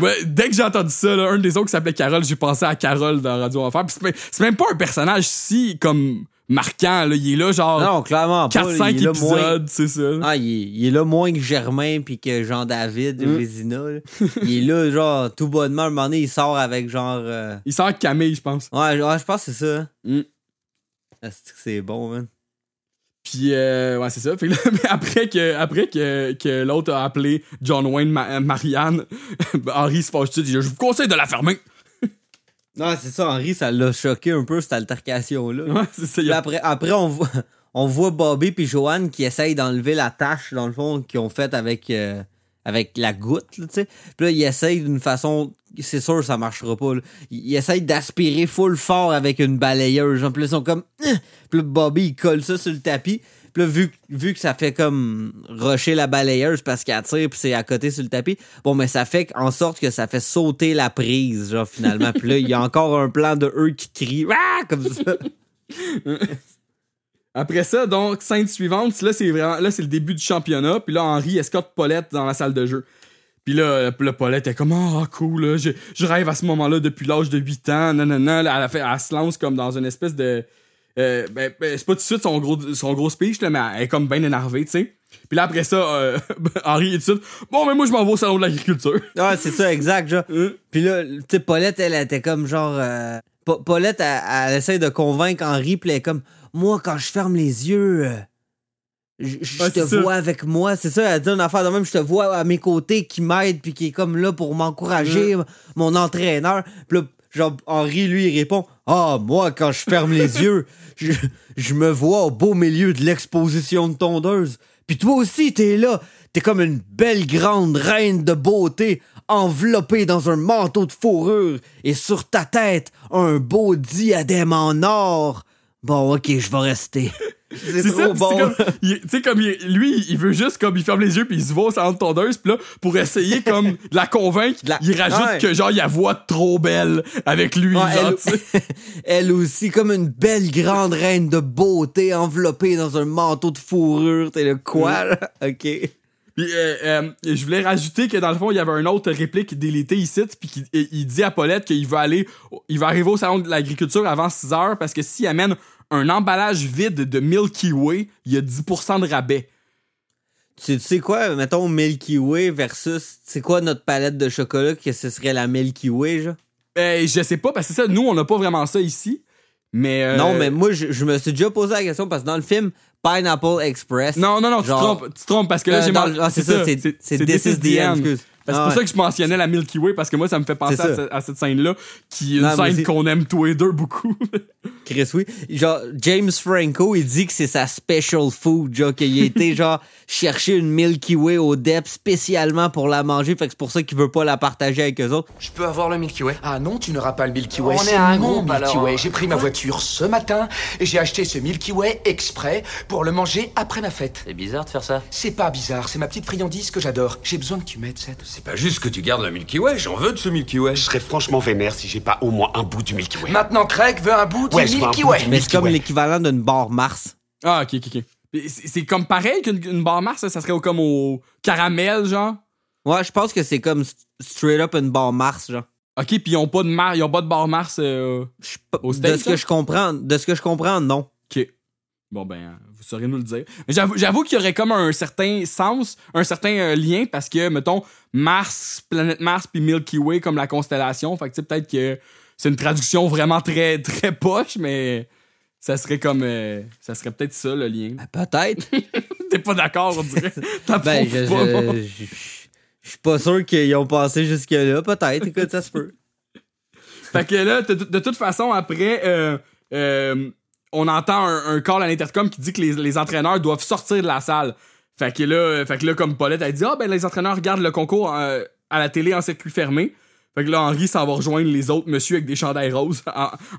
Ouais, dès que j'ai entendu ça, là, un des autres qui s'appelait Carole, j'ai pensé à Carole dans Radio Enfer. Puis c'est même- pas un personnage si comme marquant. Là. Il est là genre Non, clairement pas. 4-5 il est là moins- épisodes, c'est ça. Ah, il est, il est là moins que Germain puis que Jean-David Mm. Vézina. il est là, genre, tout bonnement. À un moment donné, il sort avec genre. euh, Il sort avec Camille, je pense. Ouais, je- ouais, je pense que c'est ça. Mm. C'est bon, man? Puis, euh, ouais, c'est ça. Puis là, mais après que, après que, que l'autre a appelé John Wayne Ma- Marianne, Henri se fâche tout. Il dit Je vous conseille de la fermer. Non, c'est ça, Henri, ça l'a choqué un peu, cette altercation-là. Ouais, c'est ça. a- après, après on, voit, on voit Bobby puis Joanne qui essayent d'enlever la tache, dans le fond, qu'ils ont faite avec, euh, avec la goutte, tu sais. Puis là, ils essayent d'une façon... C'est sûr, ça marchera pas. là. Ils essayent d'aspirer full fort avec une balayeuse. Genre, puis ils sont comme... Puis là, Bobby, il colle ça sur le tapis. Puis là, vu, vu que ça fait comme rusher la balayeuse parce qu'elle tire puis c'est à côté sur le tapis, bon, mais ça fait en sorte que ça fait sauter la prise, genre, finalement. puis là, il y a encore un plan de eux qui crient ah! comme ça. Après ça, donc, scène suivante, là, c'est vraiment, là, c'est le début du championnat. Puis là, Henri escorte Paulette dans la salle de jeu. Puis là, le Paulette est comme, ah, cool, là, je, je rêve à ce moment-là depuis l'âge de 8 ans, nanana. Là, elle, fait, elle se lance comme dans une espèce de. euh, ben, ben, c'est pas tout de suite son gros, son gros speech, là, mais elle est comme bien énervée, tu sais. Puis là, après ça, euh, Henri est tout de suite, bon, mais moi, je m'en vais au salon de l'agriculture. Ouais, c'est ça, exact, genre. Hein? Puis là, tu sais, Paulette, elle était comme genre. euh, Pa- Paulette, elle, elle essaie de convaincre Henri, puis elle est comme Moi, quand je ferme les yeux, euh, je je Ouais, te ça. vois avec moi. C'est ça, elle dit une affaire de même, je te vois à mes côtés qui m'aide, puis qui est comme là pour m'encourager, mon entraîneur. Puis là, genre, Henri, lui, il répond Ah, moi, quand je ferme les yeux, je, je me vois au beau milieu de l'exposition de tondeuse. Puis toi aussi, t'es là. T'es comme une belle grande reine de beauté, enveloppée dans un manteau de fourrure, et sur ta tête, un beau diadème en or. Bon, ok, je vais rester. C'est ça, trop puis bon. Tu sais, comme il- lui, il veut juste comme il ferme les yeux puis il se voit au salon de tondeuse. Puis là, pour essayer comme de la convaincre, il rajoute Ouais. que genre, il a voix trop belle avec lui. Ouais, genre, elle, tu sais. elle aussi, comme une belle grande reine de beauté enveloppée dans un manteau de fourrure. T'es le quoi, là? Ok. Puis euh, euh, je voulais rajouter que dans le fond, il y avait un autre réplique délité ici, puis qu'il- il, il dit à Paulette qu'il veut aller, il va arriver au salon de l'agriculture avant 6 heures parce que s'il amène un emballage vide de Milky Way, il y a 10% de rabais. Tu, tu sais quoi, mettons Milky Way versus, c'est quoi notre palette de chocolat que ce serait la Milky Way, genre? Euh, je sais pas, parce que ça, nous, on n'a pas vraiment ça ici. Mais. euh, Non, mais moi, je, je me suis déjà posé la question parce que dans le film Pineapple Express. Non, non, non, tu te trompes, tu te trompes parce que là, Euh, j'ai mal- ah, c'est ça, c'est- c'est This is the End, excuse. C'est Ah pour ouais. ça que je mentionnais la Milky Way parce que moi, ça me fait penser à, ça. ce- à cette scène-là, qui est une Non, scène qu'on aime tous les deux beaucoup. Chris, oui. Genre, James Franco, il dit que c'est sa special food, genre, qu'il a été, genre, chercher une Milky Way au DEP spécialement pour la manger, fait que c'est pour ça qu'il veut pas la partager avec eux autres. Je peux avoir le Milky Way? Ah non, tu n'auras pas le Milky Way. On est c'est à un groupe, Milky alors. Way. J'ai pris ma voiture ce matin et j'ai acheté ce Milky Way exprès pour le manger après ma fête. C'est bizarre de faire ça. C'est pas bizarre, c'est ma petite friandise que j'adore. J'ai besoin que tu m'aides, Seth. C'est pas juste que tu gardes le Milky Way, j'en veux de ce Milky Way. Je serais franchement vénère si j'ai pas au moins un bout du Milky Way. Maintenant, Craig veut un bout du Ouais, Milky Way. du Mais c'est comme l'équivalent d'une barre Mars. ah, ok, ok, ok. C'est comme pareil qu'une une barre Mars, ça, ça serait comme au caramel, genre? Ouais, je pense que c'est comme st- straight up une barre Mars, genre. Ok, puis ils ont pas de, mar ils ont pas de barre Mars euh, au De States, ce que là? je comprends, de ce que je comprends, non. Ok. Bon, ben, vous saurez nous le dire. Mais j'avoue, qu'il y aurait comme un certain sens, un certain euh, lien, parce que, mettons, Mars, planète Mars, puis Milky Way comme la constellation. Fait que, tu sais, peut-être que c'est une traduction vraiment très, très poche, mais ça serait comme. euh, ça serait peut-être ça, le lien. Peut-être. T'es pas d'accord, on dirait. Ben, je, pas. je, je- je suis pas sûr qu'ils ont passé jusque-là. Peut-être, écoute, ça se peut. Fait que là, de, de toute façon, après, euh, euh, on entend un, call à l'intercom qui dit que les, entraîneurs doivent sortir de la salle. Fait que là, fait là comme Paulette, elle dit Ah, ben les entraîneurs regardent le concours euh, à la télé en circuit fermé. Fait que là, Henri s'en va rejoindre les autres monsieur avec des chandails roses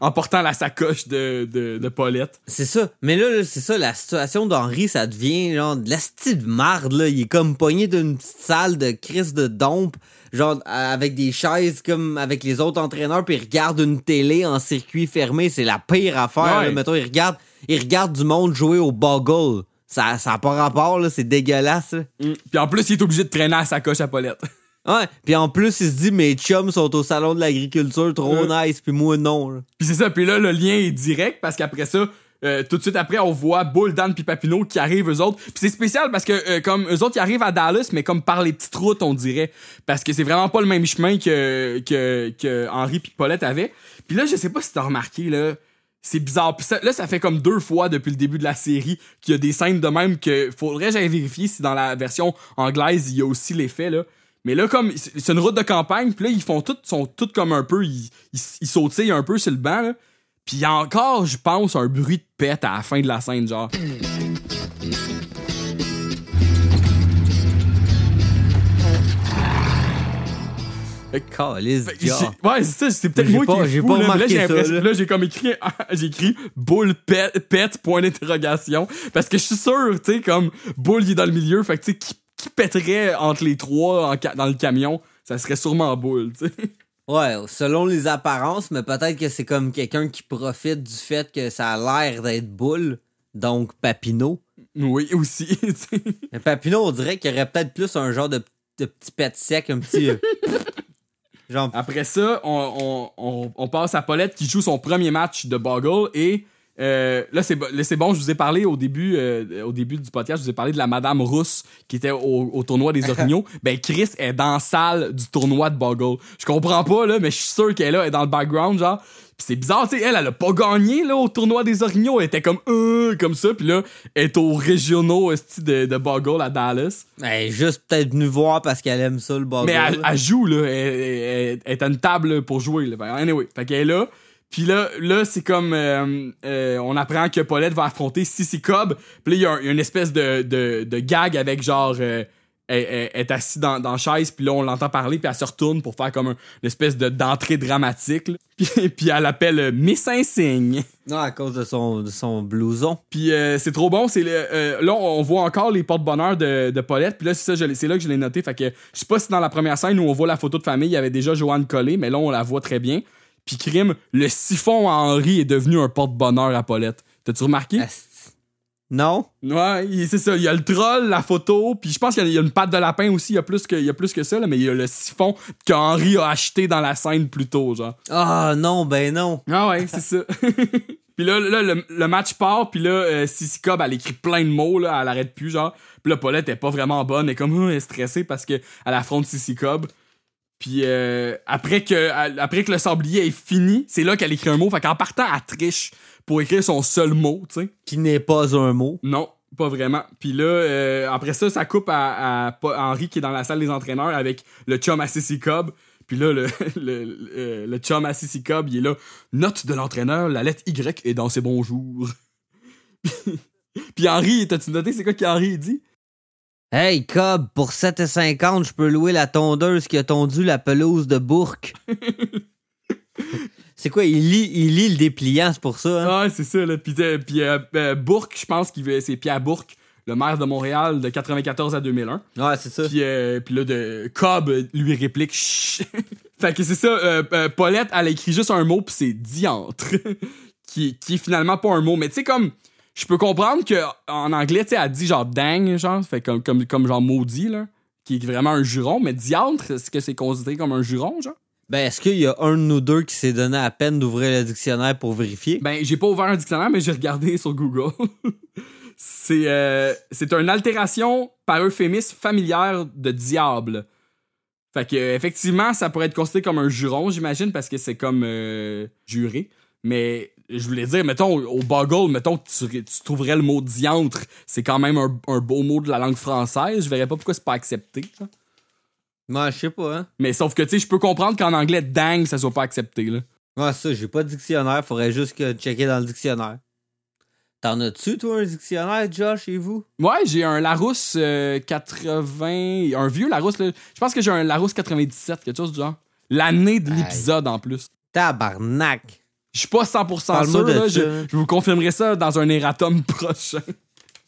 en, portant la sacoche de, de, Paulette. C'est ça. Mais là, c'est ça, la situation d'Henri, ça devient genre de la style de marde. Il est comme pogné d'une petite salle de crise de dompe, genre avec des chaises comme avec les autres entraîneurs, puis il regarde une télé en circuit fermé. C'est la pire affaire, Ouais. là. Mettons, il regarde, il regarde du monde jouer au boggle. Ça, ça a pas rapport, là. C'est dégueulasse, là. Puis en plus, il est obligé de traîner la sacoche à Paulette. Ouais, puis en plus, il se dit, mes chums sont au salon de l'agriculture, trop nice, puis moi, non. Puis c'est ça, puis là, le lien est direct parce qu'après ça, euh, tout de suite après, on voit Bull, Dan puis Papineau qui arrivent eux autres. Puis c'est spécial parce que euh, comme eux autres, ils arrivent à Dallas, mais comme par les petites routes, on dirait. Parce que c'est vraiment pas le même chemin que, que, que Henri puis Paulette avaient. Puis là, je sais pas si t'as remarqué, là, c'est bizarre. Puis là, ça fait comme deux fois depuis le début de la série qu'il y a des scènes de même que faudrait j'aille vérifier si dans la version anglaise, il y a aussi l'effet, là. Mais là, comme c'est une route de campagne, puis là, ils font tout, sont tous comme un peu, ils, ils, ils sautillent un peu sur le banc, là. Puis il y a encore, je pense, un bruit de pète à la fin de la scène, genre. Calice, gars. j'ai- Ouais, c'est ça, c'est peut-être moi pas- qui j'ai fou, pas là, j'ai là. j'ai comme écrit, j'ai écrit boule pète, pète, point d'interrogation. Parce que je suis sûr, tu sais, comme boule, il est dans le milieu, fait que tu sais, qui, qui pèterait entre les trois en dans le camion, ça serait sûrement boule, tu sais. Ouais, selon les apparences, mais peut-être que c'est comme quelqu'un qui profite du fait que ça a l'air d'être boule, donc Papineau. Oui, aussi. Mais Papineau, on dirait qu'il y aurait peut-être plus un genre de, de petit pet sec, un petit. euh, genre. Après ça, on, on, on, on passe à Paulette qui joue son premier match de Boggle et euh, là c'est bon, je vous ai parlé au début euh, au début du podcast, je vous ai parlé de la madame Rousse qui était au, au tournoi des orignaux. ben Chris est dans la salle du tournoi de Boggle. Je comprends pas là, mais je suis sûr qu'elle est là, elle est dans le background genre. Pis c'est bizarre, tu sais, elle, elle a pas gagné là au tournoi des orignaux, elle était comme euh, comme ça, puis là elle est au régionaux de, de Boggle à Dallas. Elle est juste peut-être venue voir parce qu'elle aime ça, le bugger. Mais elle, elle joue, là. Elle, elle- elle est à une table pour jouer, là. Fait, Anyway, fait qu'elle est là. Puis là, là c'est comme... euh, euh, on apprend que Paulette va affronter Sissy Cobb. Puis là, il y a y, une espèce de, de, de gag avec genre... euh, elle, elle- elle est assise dans, dans la chaise, puis là, on l'entend parler, puis elle se retourne pour faire comme un- une espèce de, d'entrée dramatique. là. Puis, puis elle appelle euh, Miss Insigne. Non, à cause de son, de son blouson. Puis c'est trop bon. C'est le- là, on voit encore les porte-bonheur de, de Paulette. Puis là, c'est ça, je l'ai- c'est là que je l'ai noté. Fait que je sais pas si dans la première scène où on voit la photo de famille, il y avait déjà Joanne collée, mais là, on la voit très bien. Puis crime, le siphon à Henri est devenu un porte-bonheur à Paulette. T'as-tu remarqué? Non? Ouais, c'est ça. Il y a le troll, la photo, puis je pense qu'il y a- il y a une patte de lapin aussi. Il y a plus que, il y a plus que ça, là, mais il y a le siphon qu'Henri a acheté dans la scène plus tôt, genre. Ah non, ben non. Ah ouais, c'est ça. puis là, là, le, le match part, puis là, euh, Sissy Cobb, elle écrit plein de mots, là, elle arrête plus, genre. Puis là, Paulette est pas vraiment bonne, elle est comme, oh, elle est stressée parce qu'elle affronte Sissy Cobb. Puis euh, après, que, après que le sablier est fini, c'est là qu'elle écrit un mot. Fait qu'en partant, elle triche pour écrire son seul mot, tu sais. Qui n'est pas un mot. Non, pas vraiment. Puis là, euh, après ça, ça coupe à, à Henri qui est dans la salle des entraîneurs avec le chum Sissy Cobb. Puis là, le, le, le, le chum Sissy Cobb, il est là. Note de l'entraîneur, la lettre Y est dans ses bonjours. Puis Henri, t'as-tu noté c'est quoi qu'Henri dit? Hey, Cobb, pour 7,50, je peux louer la tondeuse qui a tondu la pelouse de Bourque. c'est quoi, il lit, il lit le dépliant, c'est pour ça, hein? Ouais, c'est ça, là. Puis, euh, puis euh, euh, Bourque, je pense qu'il veut- c'est Pierre Bourque, le maire de Montréal de 94 à 2001. Ouais, c'est ça. Puis, euh, puis là, de Cobb lui réplique Chut. Fait que c'est ça, Paulette, elle a écrit juste un mot, puis c'est diantre. qui, qui est finalement pas un mot. Mais tu sais, comme, je peux comprendre que en anglais, tu sais, elle dit genre dang, genre, fait comme, comme, comme genre maudit, là. Qui est vraiment un juron. Mais diantre, est-ce que c'est considéré comme un juron, genre? Ben, est-ce qu'il y a un de nous deux qui s'est donné à peine d'ouvrir le dictionnaire pour vérifier? Ben, j'ai pas ouvert un dictionnaire, mais j'ai regardé sur Google. c'est euh, c'est une altération par euphémisme familière de diable. Fait que, effectivement, ça pourrait être considéré comme un juron, j'imagine, parce que c'est comme euh, juré. Mais je voulais dire, mettons, au Boggle, mettons tu, tu trouverais le mot diantre, c'est quand même un, un beau mot de la langue française. Je verrais pas pourquoi c'est pas accepté. ça. Ouais, je sais pas, hein? Mais sauf que, tu sais, je peux comprendre qu'en anglais, dang, ça soit pas accepté, là. Ouais, ça, j'ai pas de dictionnaire, faudrait juste que checker dans le dictionnaire. T'en as-tu, toi, un dictionnaire, Josh, chez vous? Ouais, j'ai un Larousse euh, 80. Un vieux Larousse, là. Je pense que j'ai un Larousse 97, quelque chose du genre. L'année de l'épisode en plus. Tabarnak! Je suis pas 100% Parle-moi sûr, là. Je, je vous confirmerai ça dans un erratum prochain.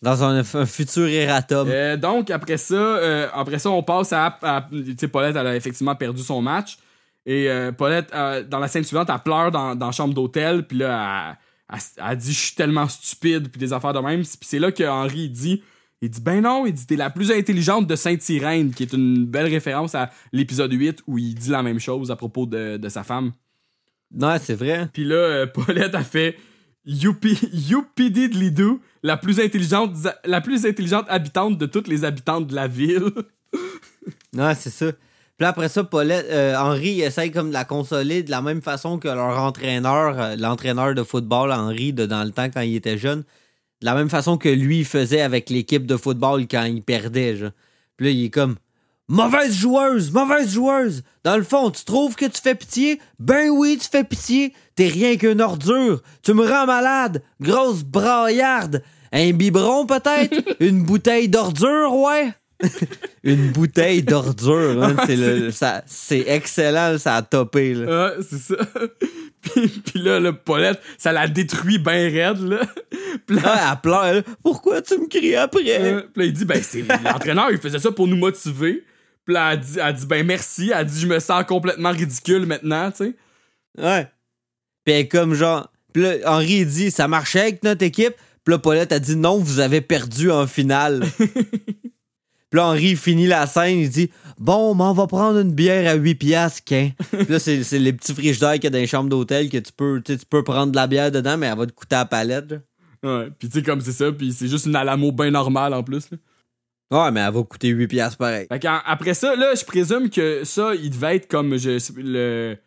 Dans un, un futur erratum. Euh, donc, après ça, euh, après ça, on passe à. à- tu sais, Paulette, elle a effectivement perdu son match. Et euh, Paulette, dans la scène suivante, elle pleure dans, dans la chambre d'hôtel. Puis là, elle, elle- elle dit Je suis tellement stupide. Puis des affaires de même. Puis c'est là que Henri il dit Il dit Ben non, il dit T'es la plus intelligente de Sainte-Irène. Qui est une belle référence à l'épisode 8 où il dit la même chose à propos de, de sa femme. Ouais, c'est vrai. Puis là, euh, Paulette a fait Youpi, Youpidi de Lidou, la plus intelligente, la plus intelligente habitante de toutes les habitantes de la ville. Ouais, c'est ça. Puis là, après ça, Paulette, euh, Henri essaye comme de la consoler de la même façon que leur entraîneur, euh, l'entraîneur de football, Henri, de dans le temps quand il était jeune. De la même façon que lui faisait avec l'équipe de football quand il perdait. Genre. Puis là, il est comme Mauvaise joueuse, mauvaise joueuse. Dans le fond, tu trouves que tu fais pitié? Ben oui, tu fais pitié. T'es rien qu'une ordure. Tu me rends malade. Grosse braillarde. Un biberon peut-être? Une bouteille d'ordure, ouais? Une bouteille d'ordure, hein, c'est le- ça- c'est excellent, ça a topé. Là. Ouais, c'est ça. puis, puis là, le Paulette, ça la détruit ben raide, là. Puis là, Ah, elle pleure. là. Pourquoi tu me cries après? euh, puis là, il dit, ben, c'est l'entraîneur, il faisait ça pour nous motiver. Puis là, elle dit, elle dit, ben, merci. Elle dit, je me sens complètement ridicule maintenant, tu sais. Ouais. Puis comme genre. Puis là, Henri il dit ça marchait avec notre équipe. Puis là, Paulette a dit non, vous avez perdu en finale. Puis là, Henri finit la scène, il dit Bon, mais on va prendre une bière à 8 piastres, qu'un. Puis là, c'est les petits frigidaires qu'il y a dans les chambres d'hôtel que tu peux, tu peux prendre de la bière dedans, mais elle va te coûter à la palette. là. Ouais, puis tu sais, comme c'est ça, puis c'est juste une Alamo bien normale en plus, là. Ouais, mais elle va coûter 8 piastres pareil. Fait après ça, là, je présume que ça, il devait être comme je, le,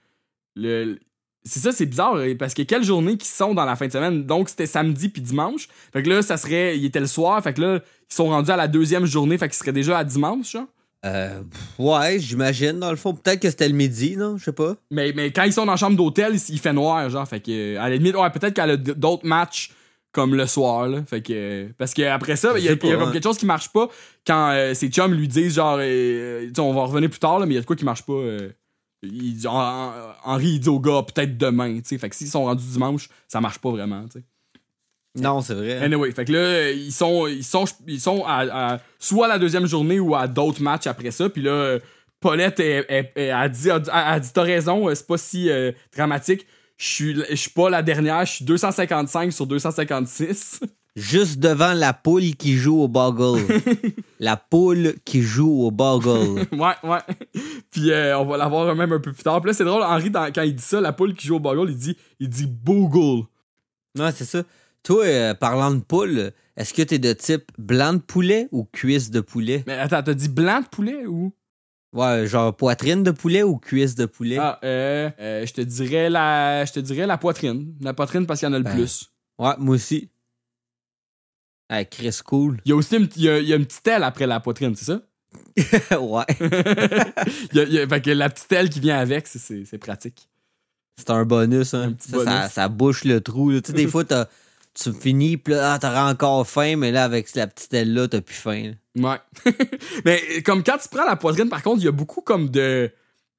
le. C'est ça, c'est bizarre, euh, parce que quelles journées qui sont dans la fin de semaine? Donc, c'était samedi puis dimanche. Fait que là, ça serait. Il était le soir, fait que là, ils sont rendus à la deuxième journée, fait qu'ils seraient déjà à dimanche, genre? Euh, ouais, j'imagine, dans le fond. Peut-être que c'était le midi, non? Je sais pas. Mais, mais quand ils sont dans la chambre d'hôtel, il, fait noir, genre. Fait que, euh, à la limite, ouais, peut-être qu'elle a d'autres matchs comme le soir, là. Fait que. parce que après ça, il y a, y comme hein. quelque chose qui marche pas quand euh, ses chums lui disent, genre, euh, on va revenir plus tard, là, mais il y a de quoi qui marche pas. euh, il en- Henri, il dit au gars, peut-être demain. Fait que s'ils sont rendus dimanche, ça marche pas vraiment. Non, c'est vrai. Anyway, fait que là, ils sont, ils sont, ils sont à, à- soit à la deuxième journée ou à d'autres matchs après ça. Puis là, Paulette dit, a dit, a dit, t'as raison, euh, c'est pas si euh, dramatique. Je suis, je suis pas la dernière, je suis 255 sur 256. Juste devant la poule qui joue au boggle. la poule qui joue au boggle. ouais, ouais. Puis euh, on va la voir même un peu plus tard. Puis là, c'est drôle, Henri, dans- quand il dit ça, la poule qui joue au boggle, il dit, il dit Boogle. Ouais, c'est ça. Toi, euh, parlant de poule, est-ce que t'es de type blanc de poulet ou cuisse de poulet? Mais attends, t'as dit blanc de poulet ou? Ouais, genre poitrine de poulet ou cuisse de poulet? Ah, euh, euh, je te dirais la, je te dirais la poitrine. La poitrine parce qu'il y en a le Ben. plus. Ouais, moi aussi. Ah, Chris Cool. Il y a aussi une, il y a, il y a une petite aile après la poitrine, c'est ça? ouais. il y a, il y a- fait que la petite aile qui vient avec, c'est- pratique. C'est un bonus, hein. petit Ça, ça, ça bouche le trou. là. Tu sais, des fois, t'as- tu finis, pis là, ah, t'auras encore faim, mais là, avec la petite aile-là, t'as plus faim. là. Ouais. Mais comme quand tu prends la poitrine, par contre, il y a beaucoup comme de,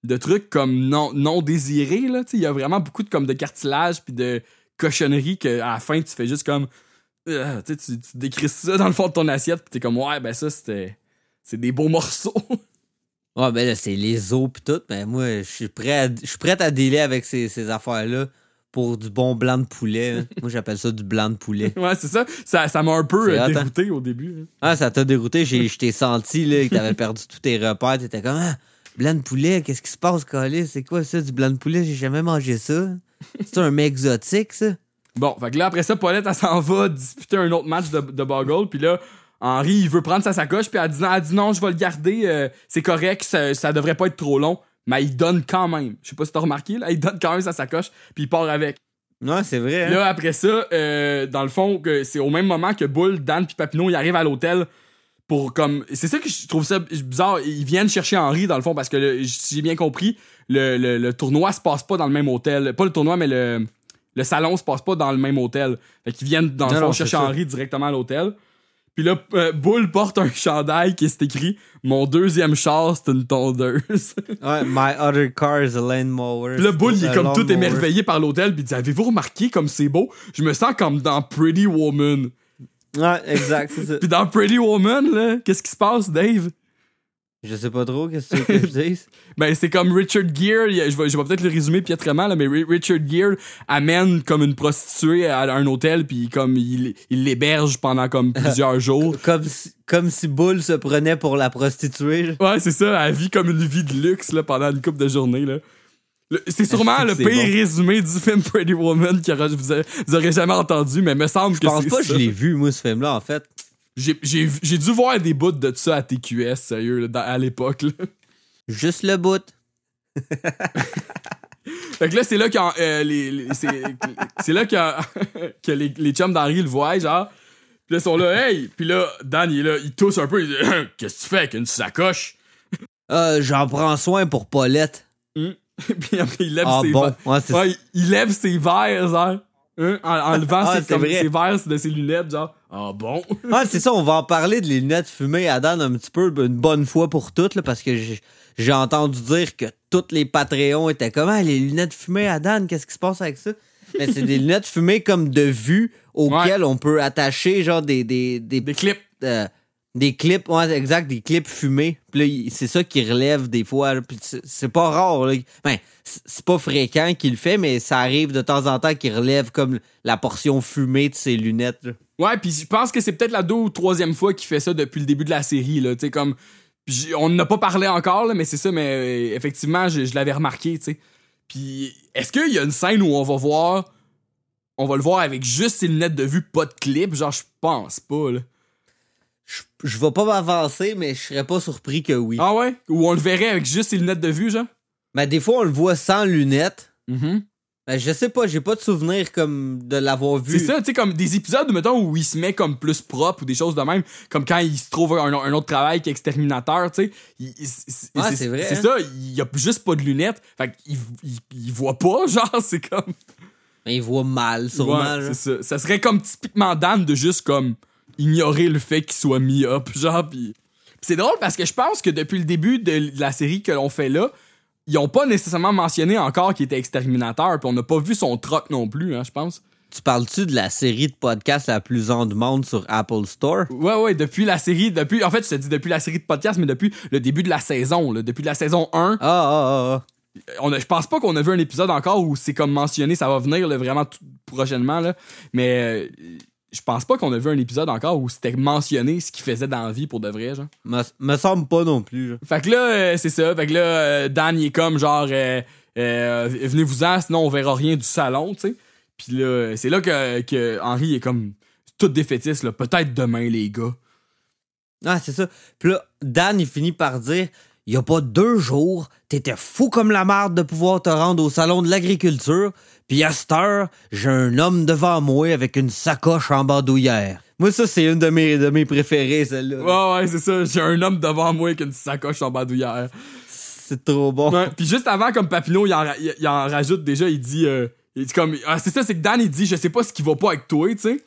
de trucs comme non, non désirés. Là, il y a vraiment beaucoup de, comme de cartilage puis de cochonneries qu'à la fin, tu fais juste comme. euh, tu, tu décris ça dans le fond de ton assiette puis t'es comme ouais, ben ça, c'était. C'est des beaux morceaux. Ouais, ben là, c'est les os pis tout, mais moi, je suis prêt à, je suis prêt à dealer avec ces, ces affaires-là pour du bon blanc de poulet. hein. moi, j'appelle ça du blanc de poulet. ouais, c'est ça. Ça ça m'a un peu C'est euh, hot, hein? dérouté au début. hein. Ah, ça t'a dérouté. J'ai, je t'ai senti là, que t'avais perdu tous tes repères. T'étais comme, ah, blanc de poulet, qu'est-ce qui se passe, Calis? C'est quoi ça, du blanc de poulet? J'ai jamais mangé ça. C'est un mec exotique, ça? Bon, fait que là, après ça, Paulette, elle s'en va disputer un autre match de, de Boggle. Puis là, Henri, il veut prendre sa sacoche. Puis elle dit, elle dit non, je vais le garder. euh, c'est correct, ça, ça devrait pas être trop long. Mais il donne quand même. Je sais pas si t'as remarqué, là. Il donne quand même sa sacoche. Puis il part avec. Ouais, c'est vrai. hein? Là, après ça, euh, dans le fond, c'est au même moment que Bull, Dan puis Papineau, ils arrivent à l'hôtel pour comme. C'est ça que je trouve ça bizarre. Ils viennent chercher Henri, dans le fond, parce que le- si j'ai bien compris, le, le- le tournoi se passe pas dans le même hôtel. Pas le tournoi, mais le, le salon se passe pas dans le même hôtel. Fait qu'ils viennent, dans le Non, fond, non, chercher. Henri directement à l'hôtel. Puis là, euh, Bull porte un chandail qui est écrit Mon deuxième char, c'est une tondeuse. Ouais, my other car is a lawnmower. Puis là, Bull, il est comme tout émerveillé par l'hôtel. Puis il dit Avez-vous remarqué comme c'est beau? Je me sens comme dans Pretty Woman. Ouais, exact, c'est ça. Puis dans Pretty Woman, là, qu'est-ce qui se passe, Dave? Je sais pas trop, qu'est-ce que tu veux que je dise? Ben, c'est comme Richard Gere, je vais, je vais peut-être le résumer piètrement, là, mais Ri- Richard Gere amène comme une prostituée à un hôtel, puis comme il l'héberge pendant comme plusieurs jours. Comme si, comme si Bull se prenait pour la prostituée. là. Ouais, c'est ça, elle vit comme une vie de luxe là, pendant une couple de journées. Là. C'est sûrement le pire bon? résumé du film Pretty Woman que vous, aurez jamais entendu, mais me semble Je que pense c'est pas que je l'ai vu, moi, ce film-là, en fait. J'ai- dû voir des bouts de ça à TQS, sérieux, là, dans- à l'époque. Juste le bout. Fait que là, c'est là que les, les- c'est là que, que les, les chums d'Henri le voient, genre. Puis là, ils sont là, hey! Puis là, Dan, il est là, il tousse un peu, il dit, qu'est-ce que tu fais avec une sacoche? Euh, J'en prends soin pour Paulette. Puis après, il lève Ah ses bon? verres. Ouais, il, il lève ses verres, genre. Hein, en, en levant Ah, ses, comme, ses verres de ses lunettes, genre. Ah bon? Ah, c'est ça, on va en parler de les lunettes fumées à Dan un petit peu, une bonne fois pour toutes, là, parce que j'ai- entendu dire que tous les Patreons étaient comme Ah, les lunettes fumées à Dan, qu'est-ce qui se passe avec ça? Mais c'est des lunettes fumées comme de vue auxquelles on peut attacher genre des. Des, des, clips. des clips, ouais, exact, des clips fumés. Puis c'est ça qui relève des fois. c'est pas rare. là. Ben, c'est c'est pas fréquent qu'il le fait, mais ça arrive de temps en temps qu'il relève comme la portion fumée de ses lunettes. là. Ouais, puis je pense que c'est peut-être la deux ou troisième fois qu'il fait ça depuis le début de la série, là. Tu sais, comme. on n'a pas parlé encore, là, mais c'est ça, mais euh, effectivement, je, je l'avais remarqué, tu sais. Puis est-ce qu'il y a une scène où on va voir. On va le voir avec juste ses lunettes de vue, pas de clip? Genre, je pense pas, là. Je vais pas m'avancer, mais je serais pas surpris que oui. Ah ouais? Ou on le verrait avec juste ses lunettes de vue, genre? Ben, des fois, on le voit sans lunettes. Mhm. Ben, je sais pas, j'ai pas de souvenir comme de l'avoir vu. C'est ça, tu sais, comme des épisodes, mettons, où il se met comme plus propre ou des choses de même, comme quand il se trouve un, un autre travail qu'exterminateur, tu sais. il- c'est- vrai, C'est hein. ça, il a juste pas de lunettes. Fait qu'il il, il voit pas, genre, c'est comme. Ben, il voit mal, sûrement. Ouais, c'est ça. Ça serait comme typiquement Dan de juste comme ignorer le fait qu'il soit mis up, genre, pis. pis c'est drôle parce que je pense que depuis le début de la série que l'on fait là, ils ont pas nécessairement mentionné encore qu'il était exterminateur, puis on n'a pas vu son troc non plus, hein, je pense. Tu parles-tu de la série de podcasts la plus en demande sur Apple Store? Ouais, ouais, depuis la série, depuis, en fait, je te dis depuis la série de podcasts, mais depuis le début de la saison, là, depuis la saison 1. Ah, ah, ah, On a, je pense pas qu'on a vu un épisode encore où c'est comme mentionné, ça va venir là, vraiment tout prochainement, là. Mais euh, je pense pas qu'on a vu un épisode encore où c'était mentionné ce qu'il faisait dans la vie pour de vrai, genre. Me, me semble pas non plus. genre. Fait que là, euh, c'est ça. Fait que là, euh, Dan, il est comme genre, euh, euh, venez-vous-en, sinon on verra rien du salon, tu sais. Puis là, c'est là que, que Henry est comme tout défaitiste, là. Peut-être demain, les gars. Ah, c'est ça. Puis là, Dan, il finit par dire il y a pas deux jours, t'étais fou comme la marde de pouvoir te rendre au salon de l'agriculture, puis à cette heure, j'ai un homme devant moi avec une sacoche en bandoulière. Moi, ça, c'est une de mes, de mes préférées, celle-là. Ouais, ouais, c'est ça. J'ai un homme devant moi avec une sacoche en bandoulière. C'est trop bon. Ouais, Puis juste avant, comme Papineau, il en, ra- il- il en rajoute déjà, il dit, euh, il dit comme, ah, c'est ça, c'est que Dan, il dit, je sais pas ce qui va pas avec toi, tu sais.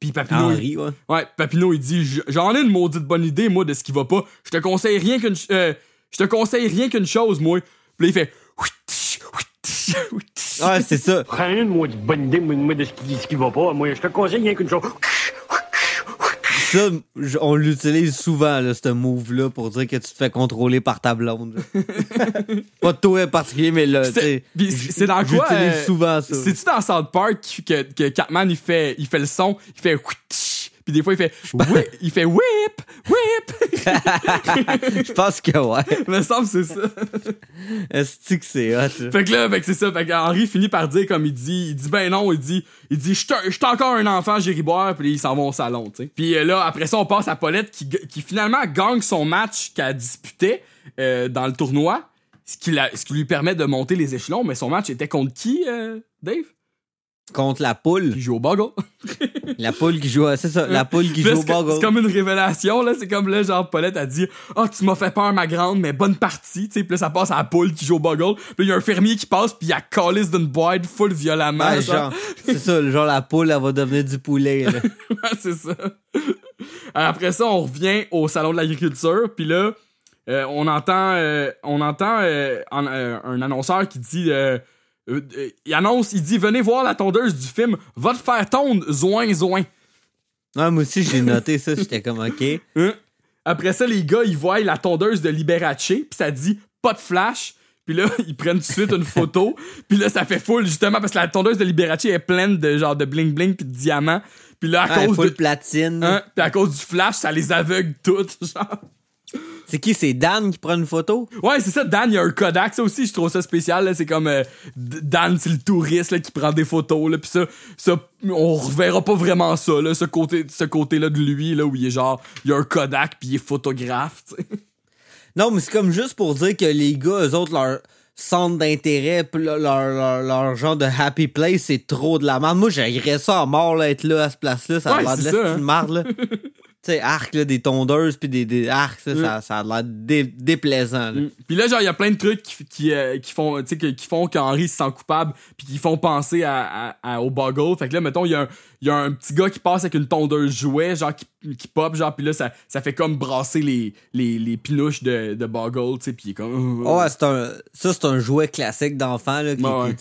Puis Papineau, Henry, il, ouais. ouais, Papineau, il dit, j'en ai une maudite bonne idée, moi, de ce qui va pas. Je te conseille rien qu'une, euh, je te conseille rien qu'une chose, moi. Puis là, il fait, Ouais, c'est ça. Prends une, moi, de bonne idée, moi, de ce qui, ce qui va pas. Moi, je te conseille rien qu'une chose. Ça, on l'utilise souvent, là, ce move-là, pour dire que tu te fais contrôler par ta blonde. pas de toi en particulier, mais là, tu C'est sais. puis c'est dans quoi J'utilise euh, souvent ça. C'est-tu dans South Park que, que Catman il fait, il fait le son, il fait puis des fois il fait whip, il fait whip, whip. Je pense que ouais. me semble que c'est ça. Est-ce que c'est hot? Fait que là, fait que c'est ça. Fait que Henri finit par dire comme il dit, il dit ben non, il dit, il dit, je suis encore un enfant, j'irai boire, puis ils s'en vont au salon, tu sais. Puis euh, là, après ça, on passe à Paulette qui, qui finalement gagne son match qu'elle disputait euh, dans le tournoi, ce qui, la- ce qui lui permet de monter les échelons. Mais son match était contre qui, euh, Dave? Contre la poule. Qui joue au boggle. La poule qui joue, c'est ça, la poule qui joue au boggle. C'est comme une révélation, là. C'est comme là, genre, Paulette a dit Ah, tu m'as fait peur, ma grande, mais bonne partie. Tu sais, puis là, ça passe à la poule qui joue au boggle. Puis il y a un fermier qui passe, puis il a calisse d'une boîte full violemment. Ouais, genre. genre, c'est ça, genre la poule, elle va devenir du poulet. là. Ouais, c'est ça. Après ça, on revient au salon de l'agriculture, puis là, euh, on entend, euh, on entend euh, en- euh, un annonceur qui dit, euh, euh, il annonce, il dit, venez voir la tondeuse du film, va te faire tondre, zoin zoin. Ouais, moi aussi, j'ai noté ça, j'étais comme, OK. Hein? Après ça, les gars, ils voient la tondeuse de Liberace, puis ça dit pas de flash. Puis là, ils prennent tout de suite une photo. Puis là, ça fait full, justement, parce que la tondeuse de Liberace est pleine de genre de bling-bling puis de diamants. Puis là, à Ouais, cause de... platine. Hein? Puis à cause du flash, ça les aveugle toutes, genre. C'est qui, c'est Dan qui prend une photo? Ouais, c'est ça, Dan, il y a un Kodak, ça aussi, je trouve ça spécial, là. C'est comme, euh, Dan, c'est le touriste, là, qui prend des photos, là. Puis ça, ça, on reverra pas vraiment ça, là, ce côté, ce côté-là de lui, là, où il est genre, il y a un Kodak, puis il est photographe. Non, mais c'est comme juste pour dire que les gars, eux autres, leur centre d'intérêt, leur, leur, leur, genre de happy place, c'est trop de la merde. Moi, j'aimerais ça à mort, là, être là, à cette place-là. Ça a Ouais, l'air de la hein. là. sais, arc, là, des tondeuses, puis des, des arcs, ça, Mm. ça, ça a l'air dé- déplaisant, là. Puis là, genre, il y a plein de trucs qui, qui, euh, qui font, tu sais, que- qui font qu'Henri se sent coupable, puis qui font penser à, à- à- au Boggle. Fait que là, mettons, il y, a un- y a un petit gars qui passe avec une tondeuse jouet, genre, qui, qui pop, genre, puis là, ça, ça fait comme brasser les, les, les pinouches de, de Boggle, tu sais, puis il est comme... Oh, ouais, c'est un, ça, c'est un jouet classique d'enfant, là, qui, ouais.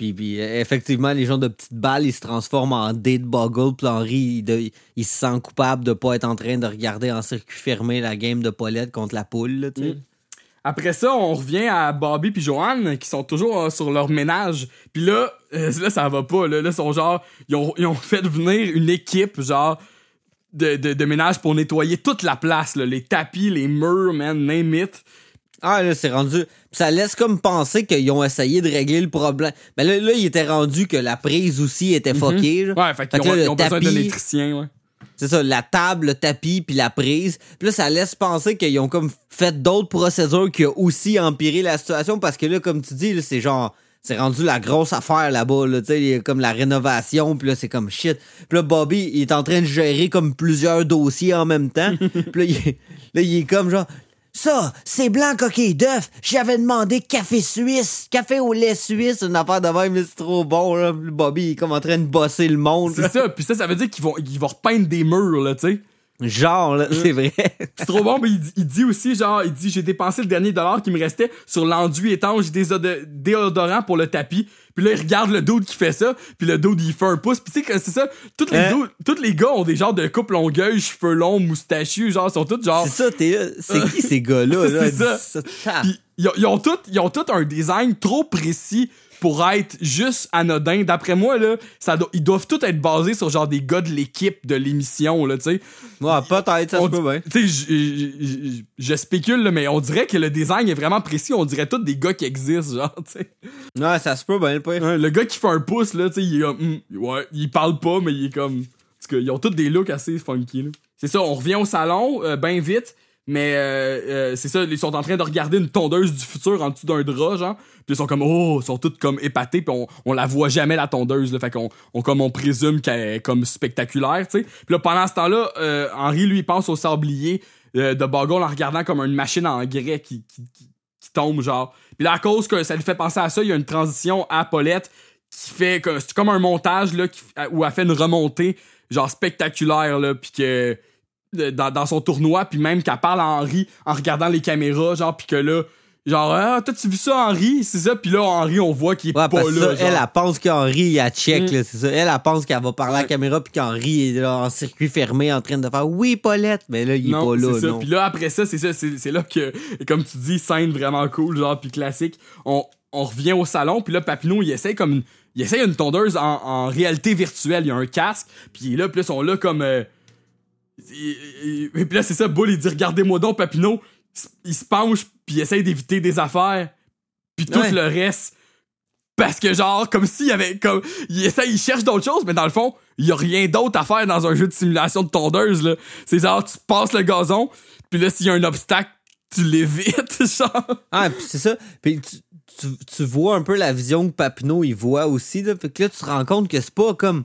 Puis, euh, effectivement, les gens de petites balles, ils se transforment en dés de boggle. Puis Henri, il, se sent coupable de pas être en train de regarder en circuit fermé la game de Paulette contre la poule. Mm. Après ça, on revient à Bobby puis Joanne qui sont toujours euh, sur leur ménage. Puis là, euh, là ça va pas. Là, sont genre, ils ont, fait venir une équipe genre de, ménage pour nettoyer toute la place, les tapis, les murs, man, name it. Ah, là, c'est rendu. Puis ça laisse comme penser qu'ils ont essayé de régler le problème. Mais là, là, il était rendu que la prise aussi était fuckée. Mhm. Ouais, fait qu'ils ont, là, ils le ont tapis- ouais. C'est ça, la table, le tapis, puis la prise. Puis là, ça laisse penser qu'ils ont comme fait d'autres procédures qui ont aussi empiré la situation parce que là, comme tu dis, là, c'est genre. C'est rendu la grosse affaire là-bas, là, a comme la rénovation, puis là, c'est comme shit. Puis là, Bobby, il est en train de gérer comme plusieurs dossiers en même temps. puis là, là, il est comme genre, ça, c'est blanc coquille d'œuf. J'avais demandé café suisse, café au lait suisse, une affaire de même, mais c'est trop bon, là. Bobby, il est comme en train de bosser le monde. C'est ça, puis ça, ça veut dire qu'ils vont, ils vont repeindre des murs, là, tu sais. Genre, là, c'est vrai. C'est trop bon, mais il, dit- il dit aussi, genre, il dit, j'ai dépensé le dernier dollar qui me restait sur l'enduit étanche déodorant pour le tapis. Puis là, il regarde le dude qui fait ça, puis le dude, il fait un pouce. Puis tu sais que c'est ça, tous les, Hein? dudes- tous les gars ont des genres de coupe longueuil, cheveux longs, moustachus, genre, sont tous genre... C'est ça, t'es C'est qui ces gars-là? là? c'est ça. Ils ont, ils ont tous ils ont tous un design trop précis pour être juste anodin. D'après moi, là, ça do- ils doivent tous être basés sur genre des gars de l'équipe de l'émission, là, tu sais. Ouais, peut-être, ça se peut bien. Tu sais, je- spécule, là, mais on dirait que le design est vraiment précis. On dirait tous des gars qui existent, genre, tu sais. Ouais, ça se peut bien, le le gars qui fait un pouce, là, tu sais, il est comme. hmm, ouais, il parle pas, mais il est comme. En tout cas, ils ont tous des looks assez funky, là. C'est ça, on revient au salon, euh, ben vite, mais euh, euh, c'est ça, ils sont en train de regarder une tondeuse du futur en dessous d'un drap, genre. Puis ils sont comme, oh, ils sont tous comme épatés, puis on, on la voit jamais, la tondeuse, là. Fait qu'on on, comme on présume qu'elle est comme spectaculaire, tu sais. Puis là, pendant ce temps-là, euh, Henri, lui, pense au sablier de Boggle en regardant comme une machine en grès qui, qui, tombe, genre. Puis là, à cause que ça lui fait penser à ça, il y a une transition à Paulette qui fait c'est comme un montage là qui- où elle fait une remontée genre spectaculaire là puis que dans, dans son tournoi puis même qu'elle parle à Henri en regardant les caméras genre puis que là genre ah t'as-tu vu ça Henri c'est ça puis là Henri on voit qu'il est Ouais, pas là ça, elle, elle pense qu'Henri, il a check, Mm. là, c'est ça. Elle, elle pense qu'elle va parler à la caméra puis qu'Henri est là, en circuit fermé en train de faire Oui, Paulette, mais là, il est non, pas là, non. Puis là, après ça, c'est ça, c'est c'est là que, comme tu dis, scène vraiment cool, genre, puis classique. On, on revient au salon, puis là, Papineau, il essaie comme une, il essaie une tondeuse en, en réalité virtuelle. Il y a un casque, puis là, ils sont là comme. euh, et puis là, c'est ça, Bull, il dit Regardez-moi donc, Papineau. Il se- penche, puis il essaie d'éviter des affaires, puis tout Ouais. le reste. Parce que genre, comme s'il y avait comme. Il essaie, il cherche d'autres choses, mais dans le fond, il y a rien d'autre à faire dans un jeu de simulation de tondeuse, là. C'est genre, tu passes le gazon, puis là, s'il y a un obstacle, tu l'évites, genre. Ah, puis c'est ça. Puis tu, tu, tu vois un peu la vision que Papineau, il voit aussi, là. Fait que là, tu te rends compte que c'est pas comme.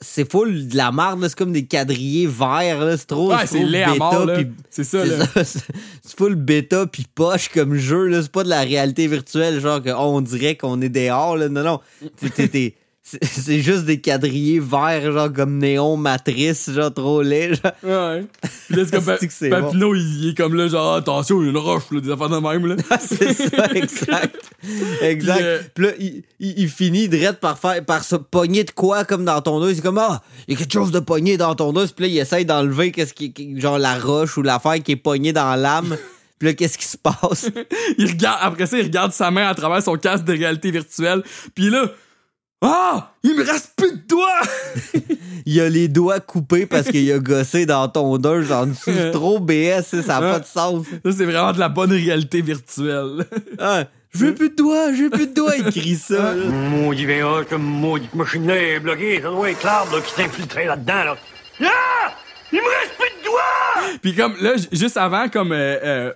C'est full de la marde, là. C'est comme des quadrillés verts. C'est trop. Ouais, c'est bêta, C'est ça. C'est full bêta puis poche comme jeu. C'est pas de la réalité virtuelle, genre que oh, on dirait qu'on est dehors, là. Non, non. T'es- C'est juste des quadrillés verts, genre comme néon matrice, genre trop laid, genre. Ouais. Puis là, c'est comme. Pa- C'est Papineau, il, il est comme là, genre, attention, il y a une roche, là, des affaires de même, là. c'est ça, exact. Exact. Puis, euh, Puis là, il, il, il finit direct par faire par se pogner de quoi comme dans ton dos. C'est comme ah, il y a quelque chose de pogné dans ton dos. Puis là, il essaye d'enlever qu'est-ce qui qui- genre la roche ou l'affaire qui est pognée dans l'âme. Puis là, qu'est-ce qui se passe? il regarde, après ça, il regarde sa main à travers son casque de réalité virtuelle. Puis là, ah, il me reste plus de doigts! il a les doigts coupés parce qu'il a gossé dans ton dos en dessous. C'est trop BS, ça n'a pas de sens. Ça, c'est vraiment de la bonne réalité virtuelle. Ah, j'ai plus de doigts, j'ai plus de doigts, il crie ça. là. Maudit VA, comme maudite machine là est bloquée. Ça doit être l'arbre là, qui s'est infiltré là-dedans. Là. Ah! Il me reste plus de doigts! Puis comme là, j- juste avant, comme euh, euh,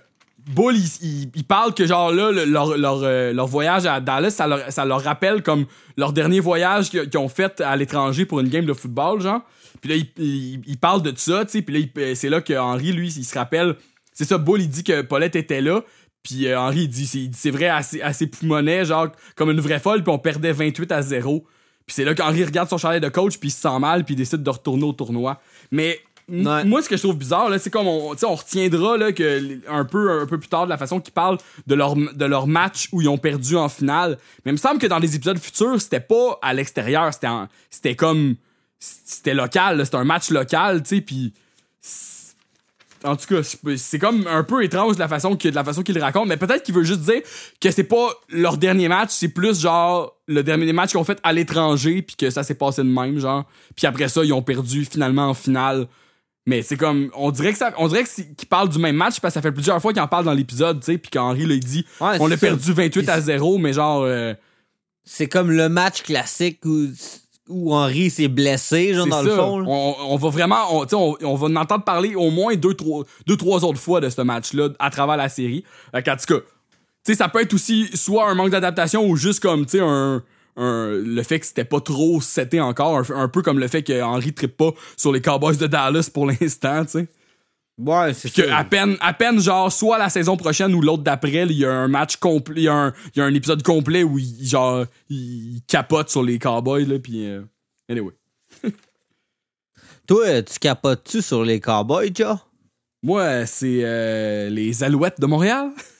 Bull, il, parle que genre là, le- leur, leur, euh, leur voyage à Dallas, ça leur, rappelle comme leur dernier voyage qu'ils ont fait à l'étranger pour une game de football, genre. Puis là, il, parle de ça, tu sais. Puis là, euh, c'est là que Henry, lui, il se rappelle. C'est ça, Bull, il dit que Paulette était là. Puis euh, Henry, il dit, c'est, vrai, assez, assez poumonnet, genre, comme une vraie folle, puis on perdait 28 à 0. Puis c'est là qu'Henry regarde son chalet de coach, puis il se sent mal, puis décide de retourner au tournoi. Mais Ouais. moi, ce que je trouve bizarre, là, c'est comme on, on retiendra là, que un peu, un peu plus tard de la façon qu'ils parlent de leur, de leur match où ils ont perdu en finale. Mais il me semble que dans les épisodes futurs, c'était pas à l'extérieur, c'était, en- c'était comme. C'était local, c'était un match local, tu sais, puis. En tout cas, c'est- comme un peu étrange de la façon que de la façon qu'il le raconte, mais peut-être qu'il veut juste dire que c'est pas leur dernier match, c'est plus genre le dernier match qu'ils ont fait à l'étranger puis que ça s'est passé de même genre. Puis après ça, ils ont perdu finalement en finale. Mais c'est comme on dirait que ça on dirait parlent du même match parce que ça fait plusieurs fois qu'ils en parlent dans l'épisode, tu sais, puis qu'Henri il dit Ouais, on a perdu 28 à 0, mais genre euh, C'est comme le match classique où, où Henri s'est blessé, genre dans ça. le fond. On, on va vraiment, on, tu sais, on, on va en entendre parler au moins deux trois, deux, trois autres fois de ce match-là à travers la série. Qu'en tout cas, tu sais, ça peut être aussi soit un manque d'adaptation ou juste comme, tu sais, un, un- le fait que c'était pas trop seté encore, un, un peu comme le fait que Henry trippe pas sur les Cowboys de Dallas pour l'instant, tu sais. Ouais, c'est Que à peine, à peine, genre, soit la saison prochaine ou l'autre d'après, il y a un match complet, il y, a un- il y a un épisode complet où il, genre, il capote sur les Cowboys, là, pis euh, anyway. Toi, tu capotes-tu sur les cowboys, Joe? Moi, c'est euh, les Alouettes de Montréal.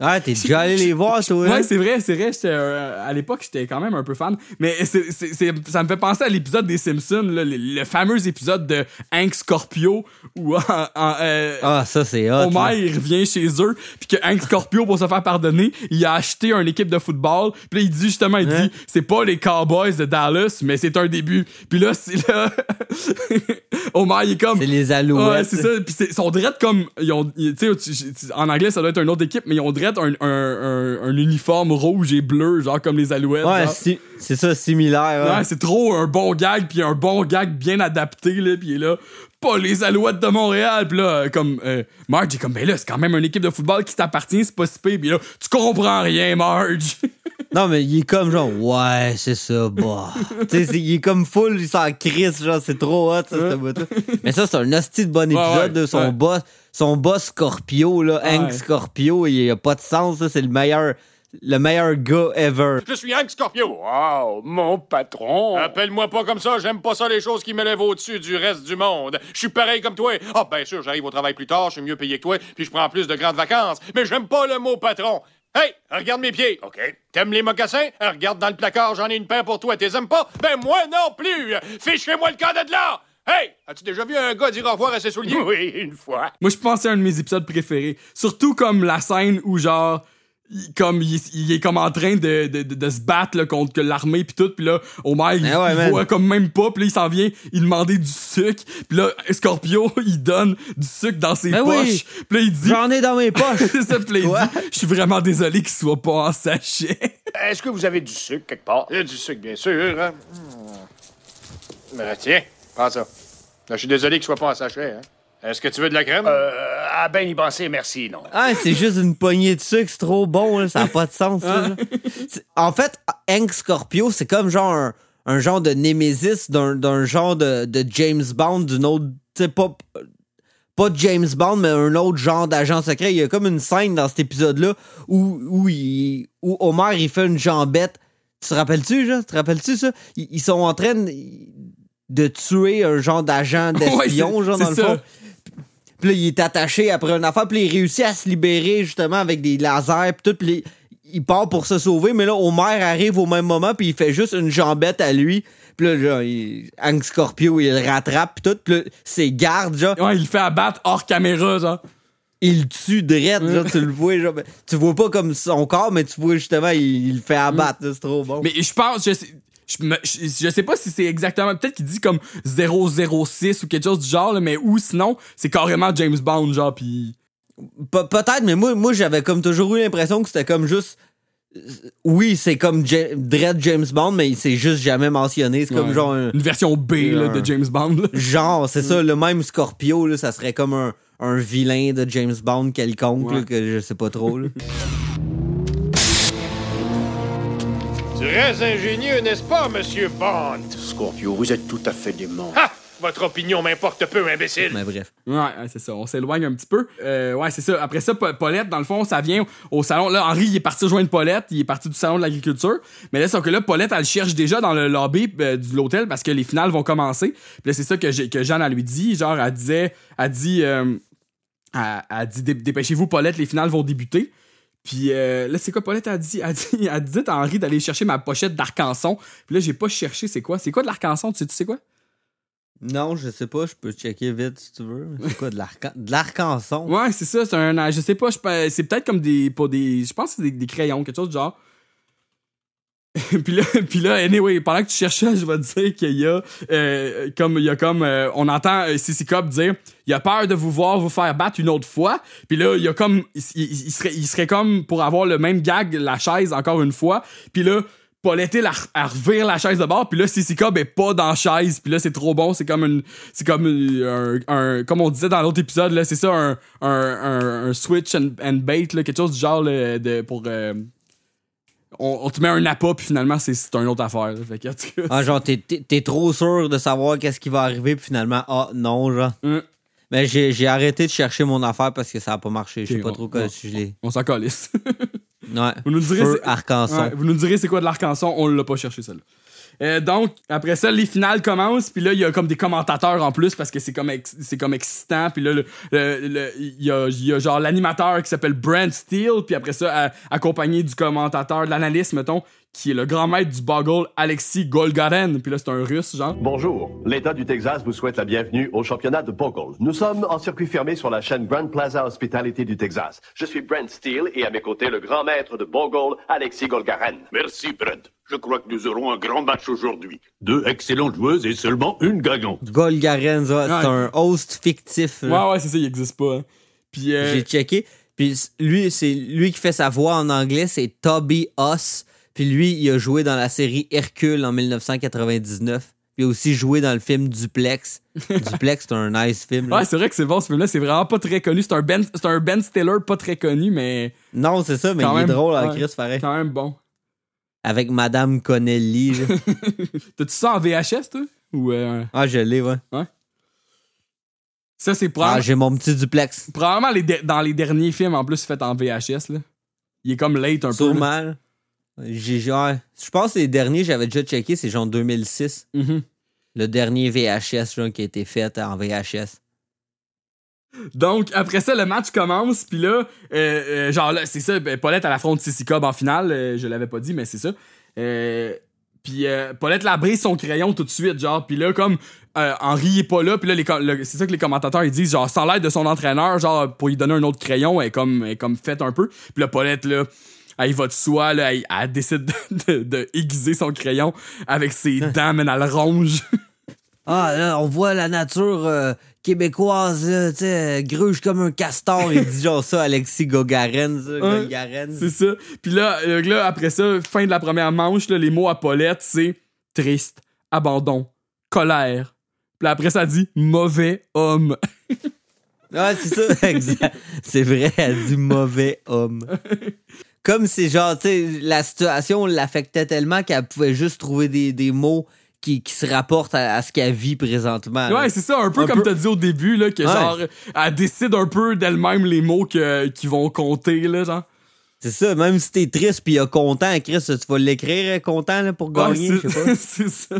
Ah, t'es déjà allé les voir, toi. hein? Ouais, c'est vrai, c'est vrai. j'étais, euh, à l'époque, j'étais quand même un peu fan. Mais c'est, c'est- c'est- ça me fait penser à l'épisode des Simpsons, là, le, le fameux épisode de Hank Scorpio où en- en, euh, Ah, ça, c'est hot. là. Homer, il revient chez eux, puis que Hank Scorpio, pour se faire pardonner, il a acheté une équipe de football. Puis là, il dit justement, il Hein? dit, c'est pas les Cowboys de Dallas, mais c'est un début. Puis là, c'est là... Homer, il est comme... C'est les alouettes. Ouais, c'est ça. Puis ils sont drettes comme. Ils ont, ils- tu sais, en anglais, ça doit être une autre équipe, mais ils ont drettes un, un, un, un uniforme rouge et bleu, genre comme les alouettes. Ouais, si- c'est ça, similaire. Ouais, ouais. c'est trop un bon gag, puis un bon gag bien adapté, là, puis il est là. Pas les alouettes de Montréal, puis là, comme. Euh, Marge est comme, ben là, c'est quand même une équipe de football qui t'appartient, c'est pas si pire, puis là, tu comprends rien, Marge. Non, mais il est comme genre, ouais, c'est ça, bah. tu sais, c'est- il est comme full, il s'en crisse, genre, c'est trop hot, ça, ce bout-là. Mais ça, c'est un hostie de bon épisode, ouais, là, son ouais. boss, son boss Scorpio, là, Hank. Scorpio, il a pas de sens, c'est le meilleur, le meilleur gars ever. Je suis Hank Scorpio. Wow, mon patron. Appelle-moi pas comme ça, j'aime pas ça les choses qui m'élèvent au-dessus du reste du monde. Je suis pareil comme toi. Ah, bien sûr, j'arrive au travail plus tard, je suis mieux payé que toi, puis je prends plus de grandes vacances. Mais j'aime pas le mot patron. Hey, regarde mes pieds. OK. T'aimes les mocassins? Regarde dans le placard, j'en ai une paire pour toi. T'es aimes pas? Ben moi non plus. Fichez-moi le cas de là. Hey, as-tu déjà vu un gars dire au revoir à ses souliers? Oui, une fois. Moi, je pense que c'est un de mes épisodes préférés. Surtout comme la scène où, genre, il, comme il, il est comme en train de, de, de, de se battre là, contre l'armée puis tout puis là Homer il, ouais, il man. voit comme même pas puis là il s'en vient il demandait du sucre puis là Scorpio il donne du sucre dans ses Ben poches oui. puis là il dit J'en ai dans mes poches. c'est ça puis là, il dit je suis vraiment désolé qu'il soit pas en sachet Est-ce que vous avez du sucre quelque part? Il y a du sucre, bien sûr. Hein? Hmm. Tiens, prends ça. Je suis désolé qu'il soit pas en sachet. Hein? Est-ce que tu veux de la crème? Euh, à ben y penser, merci, non. Ah, c'est juste une poignée de sucre, c'est trop bon, là, ça n'a pas de sens. ça, là. C'est- En fait, Hank Scorpio, c'est comme genre un, un genre de némésis d'un d'un genre de, de James Bond, d'une autre. Tu sais, pas, pas James Bond, mais un autre genre d'agent secret. Il y a comme une scène dans cet épisode-là où, où, il- où Homer il fait une jambette. Tu te rappelles-tu, là? Tu te rappelles-tu ça? Ils, ils sont en train de, tuer un genre d'agent d'espion, Ouais, genre, dans le ça. fond. Puis là, il est attaché après une affaire. Puis il réussit à se libérer justement avec des lasers. Puis tout. Puis il part pour se sauver. Mais là, Homer arrive au même moment. Puis il fait juste une jambette à lui. Puis là, genre, il, Hank Scorpio, il le rattrape. Puis tout. Puis là, ses gardes, genre. ouais il le fait abattre hors caméra genre Il le tue direct. genre, tu le vois. Genre, ben, tu vois pas comme son corps, mais tu vois justement, il, il le fait abattre. C'est trop bon. Mais je pense, je sais, je, me- je, je sais pas si c'est exactement, peut-être qu'il dit comme 006 ou quelque chose du genre, là, mais ou sinon, c'est carrément James Bond, genre, pis. Pe- Peut-être, mais moi, moi j'avais comme toujours eu l'impression que c'était comme juste. euh, Oui, c'est comme Ja- Dread James Bond, mais c'est juste jamais mentionné. C'est comme Ouais. genre un. Une version B là, un- de James Bond. là. Genre, c'est ça, le même Scorpio, là, ça serait comme un, un vilain de James Bond quelconque, Ouais. que je sais pas trop. Très ingénieux, n'est-ce pas, Monsieur Bond? Scorpio, vous êtes tout à fait dément. Ha! Votre opinion m'importe peu, imbécile. mais bref. Ouais, ouais, c'est ça. On s'éloigne un petit peu. Euh, ouais, c'est ça. Après ça, Pa- Paulette, dans le fond, ça vient au salon. Là, Henri, il est parti rejoindre Paulette. Il est parti du salon de l'agriculture. Mais là, sauf que là, Paulette, elle cherche déjà dans le lobby euh, de l'hôtel parce que les finales vont commencer. Puis là, c'est ça que, j'ai- que Jeanne, elle lui dit. Genre, elle disait, elle dit, euh, elle, elle dit, Dé- dépêchez-vous, Paulette, les finales vont débuter. Puis euh, là, c'est quoi Paulette a dit? Elle dit, elle dit à Henri d'aller chercher ma pochette d'arcanson. Puis là, j'ai pas cherché c'est quoi. C'est quoi de l'arcanson? Tu sais, tu sais quoi? Non, je sais pas, je peux checker vite si tu veux. C'est quoi, de l'arcan- de l'arcanson? Ouais, c'est ça, c'est un. Je sais pas, c'est peut-être comme des. Pas des. Je pense que c'est des, des crayons, quelque chose du genre. puis là, puis là, anyway, pendant que tu cherches ça, je vais te dire qu'il y a. euh, comme. Il y a comme. euh, on entend euh, Sissy Cop dire Il a peur de vous voir vous faire battre une autre fois. Puis là, il y a comme. Il, serait, il serait comme pour avoir le même gag, la chaise, encore une fois. Puis là. Paulette, elle, elle revire la chaise de bord, puis là, Sissy Cobb est pas dans la chaise, puis là, c'est trop bon, c'est comme une, c'est comme une- un, un- comme on disait dans l'autre épisode, là, c'est ça, un, un, un, switch and, and bait, là, quelque chose du genre, là, de, pour, euh, on, on te met un appât, puis finalement, c'est, une autre affaire, là. fait que, en tout cas, Ah, genre, t'es- trop sûr de savoir qu'est-ce qui va arriver, puis finalement, ah, non, genre. Hum. Mais j'ai j'ai arrêté de chercher mon affaire parce que ça a pas marché. Je sais pas on- trop quoi on- si je l'ai. on s'en calisse. Ouais. Vous nous direz, Feu c'est- arcanson. Ouais, vous nous direz c'est quoi de l'arcanson, on l'a pas cherché, celle-là. Euh, donc, après ça, les finales commencent, puis là, il y a comme des commentateurs en plus parce que c'est comme, ex- c'est comme excitant. Puis là, le- le- le- il y, a, il y a genre l'animateur qui s'appelle Brent Steele, puis après ça, à- accompagné du commentateur, de l'analyste, mettons, qui est le grand maître du Boggle, Alexis Golgaren. Puis là, c'est un russe, genre. Bonjour, l'État du Texas vous souhaite la bienvenue au championnat de Bogle. Nous sommes en circuit fermé sur la chaîne Grand Plaza Hospitality du Texas. Je suis Brent Steele et à mes côtés le grand maître de Bogle, Alexis Golgaren. Merci, Brent. Je crois que nous aurons un grand match aujourd'hui. Deux excellentes joueuses et seulement une gagnante. Golgaren, ça, c'est un host fictif. là. Ouais, ouais, c'est ça, il existe pas. hein. Puis, euh, J'ai checké. Puis lui, c'est lui qui fait sa voix en anglais, c'est Toby Huss. Puis lui, il a joué dans la série Hercule en 1999. Puis il a aussi joué dans le film Duplex. Duplex, c'est un nice film. là. ouais, c'est vrai que c'est bon, ce film-là. C'est vraiment pas très connu. C'est un Ben, c'est un ben Stiller pas très connu, mais. Non, c'est ça, mais quand il est même, drôle en ouais, Chris, pareil. Quand même bon. Avec Madame Connelly. T'as-tu ça en VHS, toi? Ou. euh, ah, je l'ai, ouais. Ça, c'est Ah, probablement, j'ai mon petit duplex. probablement les de- dans les derniers films en plus fait en VHS. Là. Il est comme late un peu. J'ai genre. Je pense que les derniers, j'avais déjà checké, c'est genre 2006. Mhm. Le dernier VHS genre, qui a été fait en VHS. Donc, après ça, le match commence, puis là, euh, euh, genre là, c'est ça, ben, Paulette à la de Sissy Cobb en finale, euh, je l'avais pas dit, mais c'est ça. Euh, puis Paulette la brise son crayon tout de suite, genre, puis là, comme Henri est pas là, puis là, le- c'est ça que les commentateurs ils disent, genre, sans l'aide de son entraîneur, genre, pour lui donner un autre crayon, elle est comme, elle est comme faite un peu. Puis là, Paulette, là, elle va de soi, là, elle, elle décide de, de- de aiguiser son crayon avec ses dents, mais elle le ronge. Ah, là, on voit la nature québécoise, tu sais, gruge comme un castor. Il dit genre ça, Alexis Gogaren, Golgaren. C'est ça. Puis là, euh, là, après ça, fin de la première manche, là, les mots à Paulette, c'est triste, abandon, colère. Puis là, après ça, elle dit mauvais homme. Ouais, c'est ça, exact. C'est vrai, elle dit mauvais homme. Comme c'est genre, tu sais, la situation l'affectait tellement qu'elle pouvait juste trouver des, des mots qui, qui se rapportent à, à ce qu'elle vit présentement. Ouais, c'est ça, un peu Un comme peu. t'as dit au début, là, que Ouais. genre, elle décide un peu d'elle-même les mots que- qui vont compter, là, genre. C'est ça, même si t'es triste puis il y a content, Chris, tu vas l'écrire euh, content là, pour gagner, Ouais, je c'est- sais pas. c'est ça.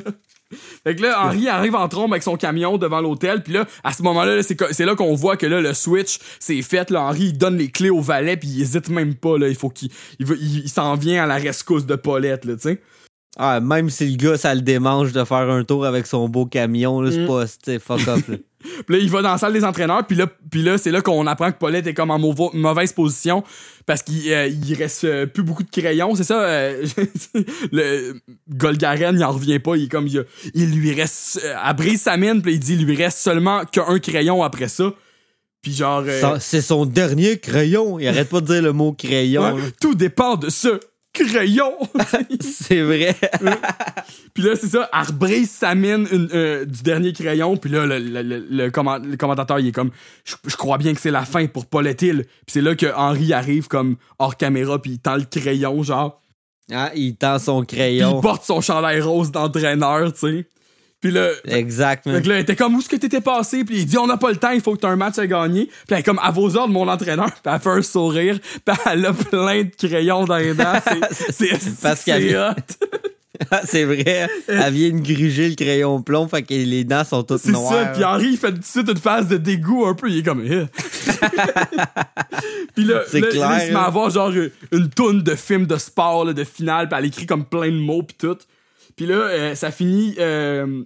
Fait que là, Henri arrive en trombe avec son camion devant l'hôtel, puis là, à ce moment-là, là, c'est là qu'on voit que là, le switch, c'est fait. Là, Henri, il donne les clés au valet, puis il hésite même pas. Là, il faut qu'il, il, veut- il, il s'en vient à la rescousse de Paulette, là, tu sais. Ah, même si le gars, ça le démange de faire un tour avec son beau camion, là, c'est Mm. pas, c'est fuck là. Puis là, il va dans la salle des entraîneurs, puis là, puis là c'est là qu'on apprend que Paulette est comme en mauvaise position parce qu'il euh, il reste euh, plus beaucoup de crayons, c'est ça? euh, le Golgaren, il en revient pas, il est comme il, lui reste euh, elle brise sa mine, puis il dit il lui reste seulement qu'un crayon après ça. Puis genre euh, C'est son dernier crayon. Il arrête pas de dire le mot crayon. ouais, tout dépend de ce crayon. C'est vrai. Puis là, c'est ça, elle rebrise sa mine une- euh, du dernier crayon. Puis là, le, le- le- le comment- le commentateur, il est comme, je, je crois bien que c'est la fin pour Paulette Hill. Puis c'est là que Henri arrive comme hors caméra, puis il tend le crayon, genre. Ah, il tend son Puis crayon. il porte son chandail rose d'entraîneur, tu sais. Puis là, Exact, man. fait que là, elle était comme, où est-ce que t'étais passé? Puis il dit, on n'a pas le temps, il faut que t'aies un match à gagner. Puis elle est comme, à vos ordres, mon entraîneur. Puis elle fait un sourire. Puis elle a plein de crayons dans les dents. C'est- C'est Parce qu'elle c'est. Ah, c'est vrai. Elle vient de gruger le crayon plomb, fait que les dents sont toutes C'est noires. ça, puis Henri, il fait tout de suite une phase de dégoût un peu, il est comme... Eh. puis là, C'est là, clair, là, il se met hein. à avoir genre une toune de films de sport, là, de finale, puis elle écrit comme plein de mots, puis tout. Puis là, euh, ça finit... euh,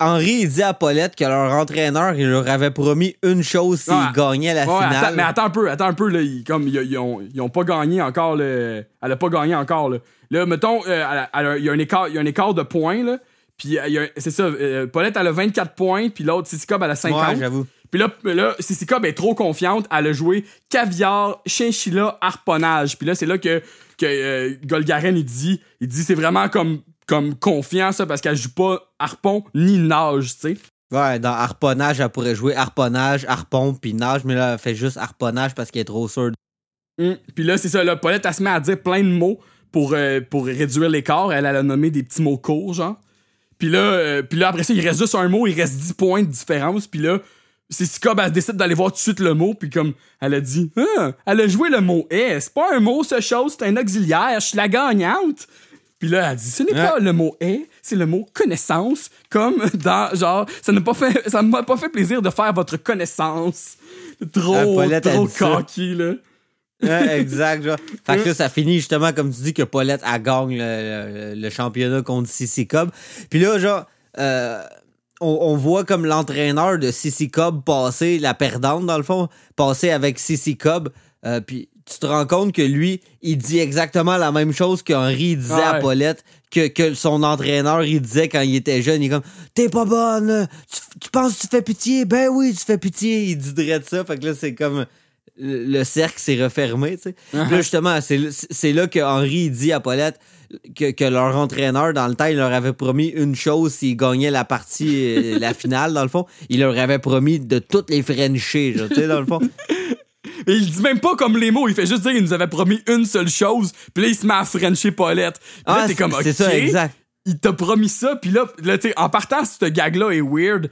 Henri, il dit à Paulette que leur entraîneur, il leur avait promis une chose s'ils Ouais. gagnaient la Ouais, finale. attends, mais attends un peu, attends un peu, là, ils, comme, ils, ils ont, ils ont pas gagné encore, le, elle a pas gagné encore, là. Là, mettons, euh, il y a un écart, il y a un écart de points, là, puis c'est ça, Paulette, elle a 24 points, puis l'autre, Sissy Cobb, elle a 50. Ouais, j'avoue. Puis là, là Sissy Cobb est trop confiante, elle a joué caviar, chinchilla, harponnage. Puis là, c'est là que, que euh, Golgaren, il dit, il dit c'est vraiment comme, comme confiant, ça, parce qu'elle joue pas harpon ni nage, tu sais. Ouais, dans harponnage, elle pourrait jouer harponnage, harpon, puis nage, mais là, elle fait juste harponnage parce qu'elle est trop sûre. Hum. Puis là, c'est ça, là, Paulette, elle se met à dire plein de mots pour, euh, pour réduire l'écart. Elle, elle a nommé des petits mots courts, genre. Puis là, euh, puis là, après ça, il reste juste un mot, il reste 10 points de différence. Puis là, c'est si Cobb, elle décide d'aller voir tout de suite le mot. Puis comme, elle a dit, ah, elle a joué le mot « est ». C'est pas un mot, ce chose, c'est un auxiliaire. Je suis la gagnante. Puis là, elle dit, ce n'est pas le mot est, c'est le mot connaissance, comme dans, genre, ça n'a pas fait, ça m'a pas fait plaisir de faire votre connaissance. Trop, a trop cocky, là. Ouais, exact, genre. Fait que là, ça finit justement, comme tu dis, que Paulette, elle gagne le, le- le championnat contre CC Cobb. Puis là, genre, euh, on, on voit comme l'entraîneur de CC Cobb passer, la perdante, dans le fond, passer avec CC Cobb. Euh, puis tu te rends compte que lui, il dit exactement la même chose qu'Henri disait à. Paulette, que, que son entraîneur, il disait quand il était jeune. Il est comme, t'es pas bonne, tu, tu penses que tu fais pitié? Ben oui, tu fais pitié. Il dit de ça. Fait que là, c'est comme le le cercle s'est refermé, tu sais. Puis là, justement, c'est c'est là que Henri dit à Paulette que, que leur entraîneur, dans le temps, il leur avait promis une chose s'ils gagnaient la partie, euh, la finale, dans le fond. Il leur avait promis de toutes les Frencher, tu sais, dans le fond. Mais il dit même pas comme les mots, il fait juste dire qu'il nous avait promis une seule chose, puis là il se met à frencher Paulette. Puis là Ah, t'es comme, c'est ok. ça, exact. Il t'a promis ça, puis là, là tu sais, en partant, ce gag-là est weird.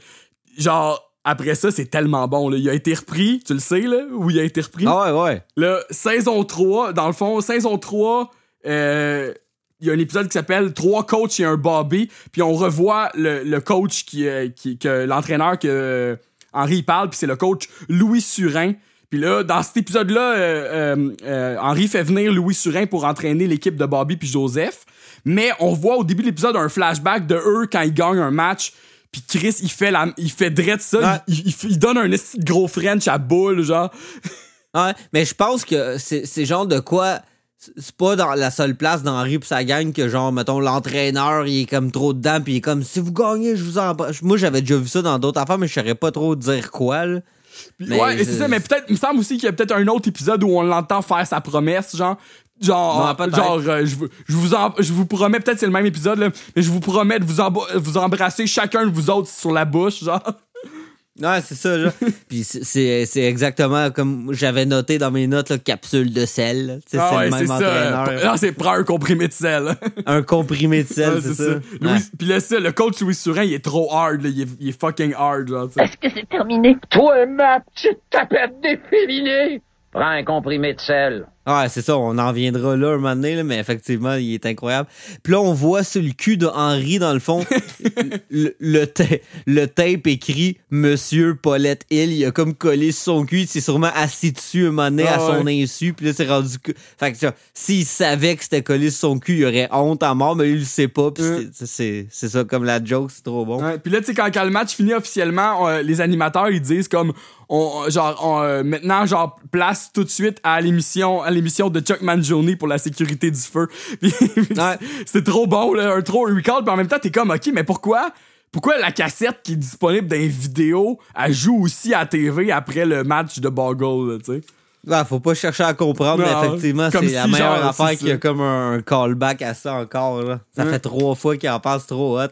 Genre, après ça, c'est tellement bon, là. Il a été repris, tu le sais, là, où il a été repris? Ah ouais, ouais. Là, saison 3, dans le fond, saison 3, euh, il y a un épisode qui s'appelle Trois coachs et un Bobby, puis on revoit le, le coach qui, euh, qui que l'entraîneur que euh, Henri parle, puis c'est le coach Louis Surin. Puis là, dans cet épisode-là, euh, euh, euh, Henri fait venir Louis Surin pour entraîner l'équipe de Bobby puis Joseph. Mais on voit au début de l'épisode un flashback de eux quand ils gagnent un match. Puis Chris, il fait la, il fait dread ça. Il, il- il donne un esti de gros French à boule, genre. Ouais, mais je pense que c'est genre de quoi. C'est pas dans la seule place d'Henri pis sa gang que genre, mettons, l'entraîneur, il est comme trop dedans pis il est comme, si vous gagnez, je vous en... Moi, j'avais déjà vu ça dans d'autres affaires, mais je saurais pas trop dire quoi, là. Puis, Mais ouais, je- c'est ça, mais peut-être, il me semble aussi qu'il y a peut-être un autre épisode où on l'entend faire sa promesse, genre. Genre, genre euh, je, vous- je, vous en- je vous promets, peut-être c'est le même épisode, là, mais je vous promets de vous, vous embrasser chacun de vous autres sur la bouche, genre. Ouais, c'est ça, genre. Puis c'est- c'est c'est exactement comme j'avais noté dans mes notes, là, capsule de sel. Tu Ah c'est ouais, le c'est même ça. entraîneur. Non, c'est prends un comprimé de sel. Un comprimé de sel, Ouais, c'est ça. Louis- Ouais. Puis là, ça, le coach Louis Surin, il est trop hard, là, il, est, il est fucking hard, genre, tu sais. que c'est terminé? Toi, ma petite tapette d'efféminé! Prends un comprimé de sel. Ouais, c'est ça, on en viendra là un moment donné, là, mais effectivement, il est incroyable. Puis là, on voit sur le cul de Henri, dans le fond, le, le, ta- le tape écrit Monsieur Paulette Hill. Il a comme collé sur son cul, il s'est sûrement assis dessus un moment donné Ah à son ouais. insu, puis là, c'est rendu. Fait que, s'il savait que c'était collé sur son cul, il aurait honte à mort, mais lui, il le sait pas, puis Mm. c'est- ça, comme la joke, c'est trop bon. Ouais, Puis là, tu sais, quand, quand le match finit officiellement, euh, les animateurs, ils disent comme, on, genre, on, euh, maintenant, genre, place tout de suite à l'émission, à l'émission de Chuck Mangione pour la sécurité du feu. C'est- trop bon, là, un trop recall. Puis en même temps, t'es comme, ok, mais pourquoi? Pourquoi la cassette qui est disponible dans les vidéos, elle joue aussi à TV après le match de Boggle, tu sais? Faut pas chercher à comprendre, mais effectivement, c'est la meilleure affaire qu'il y a comme un callback à ça encore. Là. Ça Ouais. fait trois fois qu'il en passe trop hot.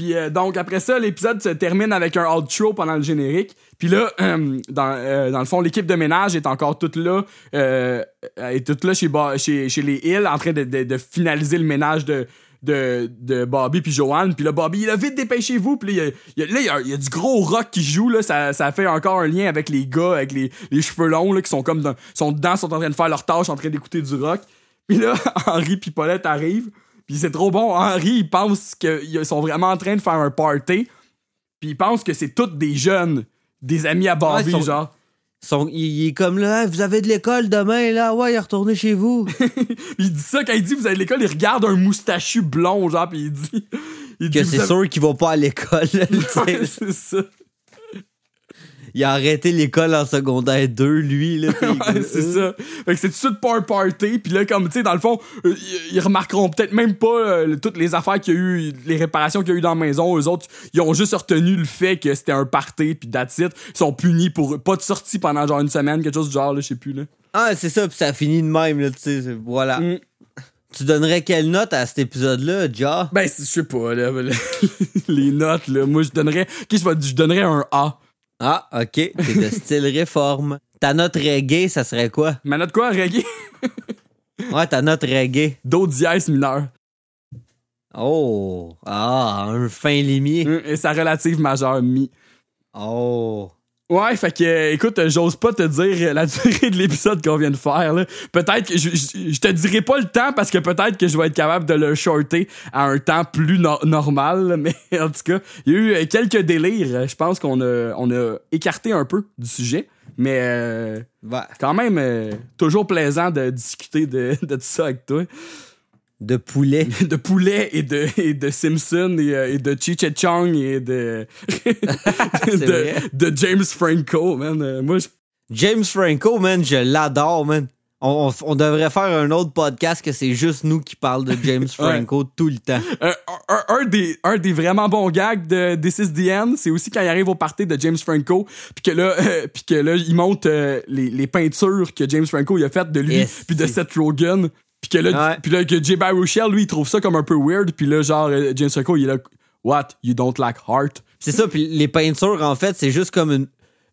Puis euh, donc après ça, l'épisode se termine avec un outro pendant le générique. Puis là, dans, euh, dans le fond, l'équipe de ménage est encore toute là, euh, est toute là chez, chez, chez les Hills, en train de, de- finaliser le ménage de, de, de Bobby puis Joanne. Puis là, Bobby, il a vite dépêchez-vous. Puis là, il y a du gros rock qui joue. Là, ça, ça fait encore un lien avec les gars, avec les, les cheveux longs là, qui sont comme dans, sont dedans, sont en train de faire leur tâche, en train d'écouter du rock. Puis là, Henri puis Paulette arrivent. Puis c'est trop bon. Henri, il pense qu'ils sont vraiment en train de faire un party. Puis il pense que c'est tous des jeunes, des amis à Ouais, ils sont- genre. Il, est comme là, Hey, vous avez de l'école demain, là, ouais, retournez chez vous. il dit ça quand il dit vous avez de l'école, il regarde un moustachu blond, genre, puis il dit. Il que c'est avez- sûr qu'il va pas à l'école. Ouais, c'est ça. Il a arrêté l'école en secondaire 2, lui. Là, Ouais, c'est ça. Fait que c'est tout de suite pas un party. Puis là, comme, tu sais, dans le fond, euh, ils, remarqueront peut-être même pas euh, toutes les affaires qu'il y a eu, les réparations qu'il y a eu dans la maison. Eux autres, ils ont juste retenu le fait que c'était un party, puis that's it. Ils sont punis pour pas de sortie pendant genre une semaine, quelque chose du genre, là, je sais plus, là. Ah, c'est ça, puis ça finit de même, là, tu sais, voilà. Mm. Tu donnerais quelle note à cet épisode-là, Ja? Ben, je sais pas, là, les notes, là. Moi, je donnerais, je, vais- je donnerais un A. Ah, ok, t'es de style réforme. Ta note reggae, ça serait quoi? Ma note quoi, reggae? Ouais, ta note reggae. Do dièse mineur. Oh, ah, un fin limier. Hum, Et sa relative majeure, mi. Oh, Ouais, fait que, euh, écoute, euh, j'ose pas te dire euh, la durée de l'épisode qu'on vient de faire. là. Peut-être que je, je, je te dirai pas le temps parce que peut-être que je vais être capable de le shorter à un temps plus no- normal. là, Mais en tout cas, il y a eu euh, quelques délires. Je pense qu'on a, on a écarté un peu du sujet. Mais euh, quand même, euh, toujours plaisant de discuter de, de tout ça avec toi. De poulet. de poulet et de, et de Simpson et, euh, et de Cheech et Chong et de, de, James Franco, man. Euh, Moi, je James Franco, man, je l'adore, man. On, devrait faire un autre podcast que c'est juste nous qui parlent de James Franco tout le temps. Un, un- un des, un des vraiment bons gags de This is the End, c'est aussi quand il arrive au party de James Franco, puis que là, euh, puis que là, il monte euh, les, les peintures que James Franco il a faites de lui, Yes, puis de Seth Rogen, puis que là, puis là que J. Baruchel, lui, il trouve ça comme un peu weird, puis là, genre, euh, James Franco, il est là, What? You don't like heart? C'est ça, puis les peintures, en fait, c'est juste comme une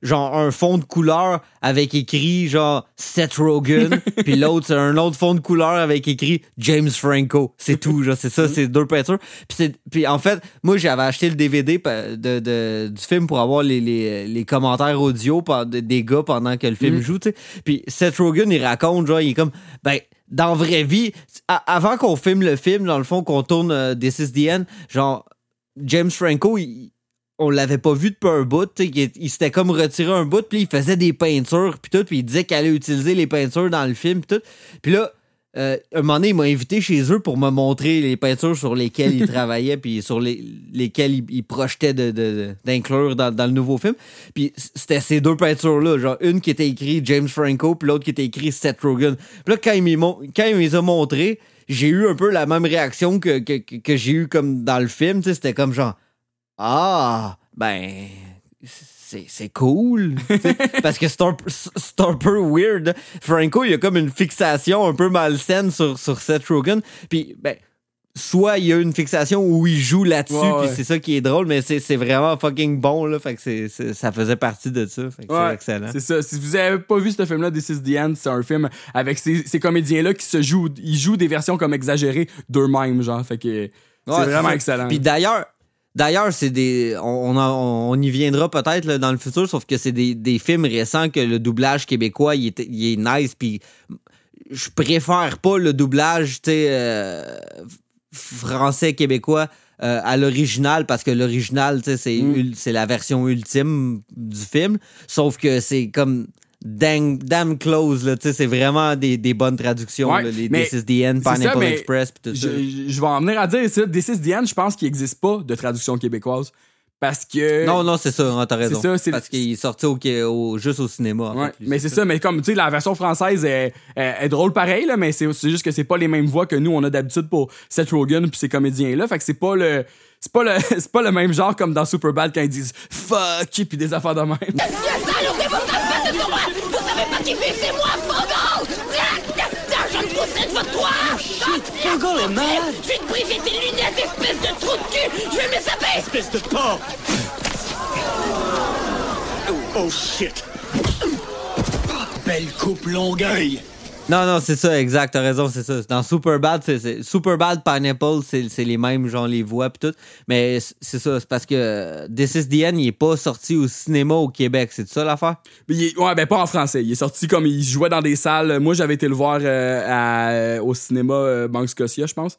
genre un fond de couleur avec écrit genre Seth Rogen, puis l'autre c'est un autre fond de couleur avec écrit James Franco. C'est tout, genre c'est ça, c'est deux peintures. Puis en fait, moi j'avais acheté le DVD de, de- du film pour avoir les, les, les commentaires audio des gars pendant que le film Mhm. joue, tu sais. Puis Seth Rogen, il raconte genre il est comme ben dans vraie vie, avant qu'on filme le film, dans le fond, qu'on tourne euh, This is genre, James Franco, il- on l'avait pas vu depuis un bout, il, il s'était comme retiré un bout, puis il faisait des peintures, puis tout, puis il disait qu'il allait utiliser les peintures dans le film, puis tout. Puis là, euh, un moment donné, il m'a invité chez eux pour me montrer les peintures sur lesquelles il travaillait, puis sur les, lesquelles il, il projetait de- de- d'inclure dans, dans le nouveau film. Puis c'était ces deux peintures-là, genre une qui était écrite James Franco, puis l'autre qui était écrite Seth Rogen. Puis là, quand il, quand il me les a montrés, j'ai eu un peu la même réaction que, que, que- que j'ai eu comme dans le film, c'était comme genre Ah, ben, c'est cool. Parce que c'est un, c'est un peu weird. Franco, il a comme une fixation un peu malsaine sur, sur Seth Rogen. Puis, ben, soit il y a une fixation où il joue là-dessus, Ouais, puis c'est ça qui est drôle, mais c'est vraiment fucking bon, là. Fait que c'est- c'est- ça faisait partie de ça. Fait que c'est excellent. C'est ça. Si vous avez pas vu ce film-là, This is the End, c'est un film avec ces, ces comédiens-là qui se jouent, ils jouent des versions comme exagérées d'eux-mêmes, genre. Fait que c'est vraiment excellent. Puis d'ailleurs, d'ailleurs, c'est des. On, on, en- on y viendra peut-être dans le futur, sauf que c'est des, des films récents que le doublage québécois il est, il est nice. Puis je préfère pas le doublage, tu euh, français québécois. euh, à l'original parce que l'original c'est Mm. c'est la version ultime du film sauf que c'est comme dang, damn close là, tu sais, c'est vraiment des, des bonnes traductions Ouais, là, les This is the End, ça, Pineapple mais Express pis tout ça je, vais en venir à dire ça. This is the End, je pense qu'il n'existe pas de traduction québécoise. Parce que. Non, non, c'est ça, hein, t'as raison. C'est ça, c'est- Parce qu'il est sorti au, au- juste au cinéma. en Ouais, fait, lui, mais c'est ça, mais comme tu sais, la version française est, est- est drôle pareil, là, mais c'est c'est juste que c'est pas les mêmes voix que nous on a d'habitude pour Seth Rogen puis ces comédiens-là. Fait que c'est pas le. C'est pas, le, c'est pas le même genre comme dans Superbad quand ils disent fuck puis des affaires de même. Saloperie, vous de moi Vous savez pas qui fait, c'est moi, Fogo Je ne possède votre toi! Fogo est malade. Je vais te briser tes lunettes, espèce de trou de cul! Je vais me les saper Espèce de porc. Oh shit! Belle coupe longueuil! Non, non, c'est ça, exact, t'as raison, c'est ça. Dans Superbad, c'est, Superbad, Pineapple, c'est, les mêmes, genre les voix pis tout. Mais c'est ça, c'est parce que This is the End, il est pas sorti au cinéma au Québec, c'est ça l'affaire? Ouais, ben pas en français. Il est sorti comme il jouait dans des salles. Moi, j'avais été le voir euh, à- au cinéma euh, Banque Scotia, je pense.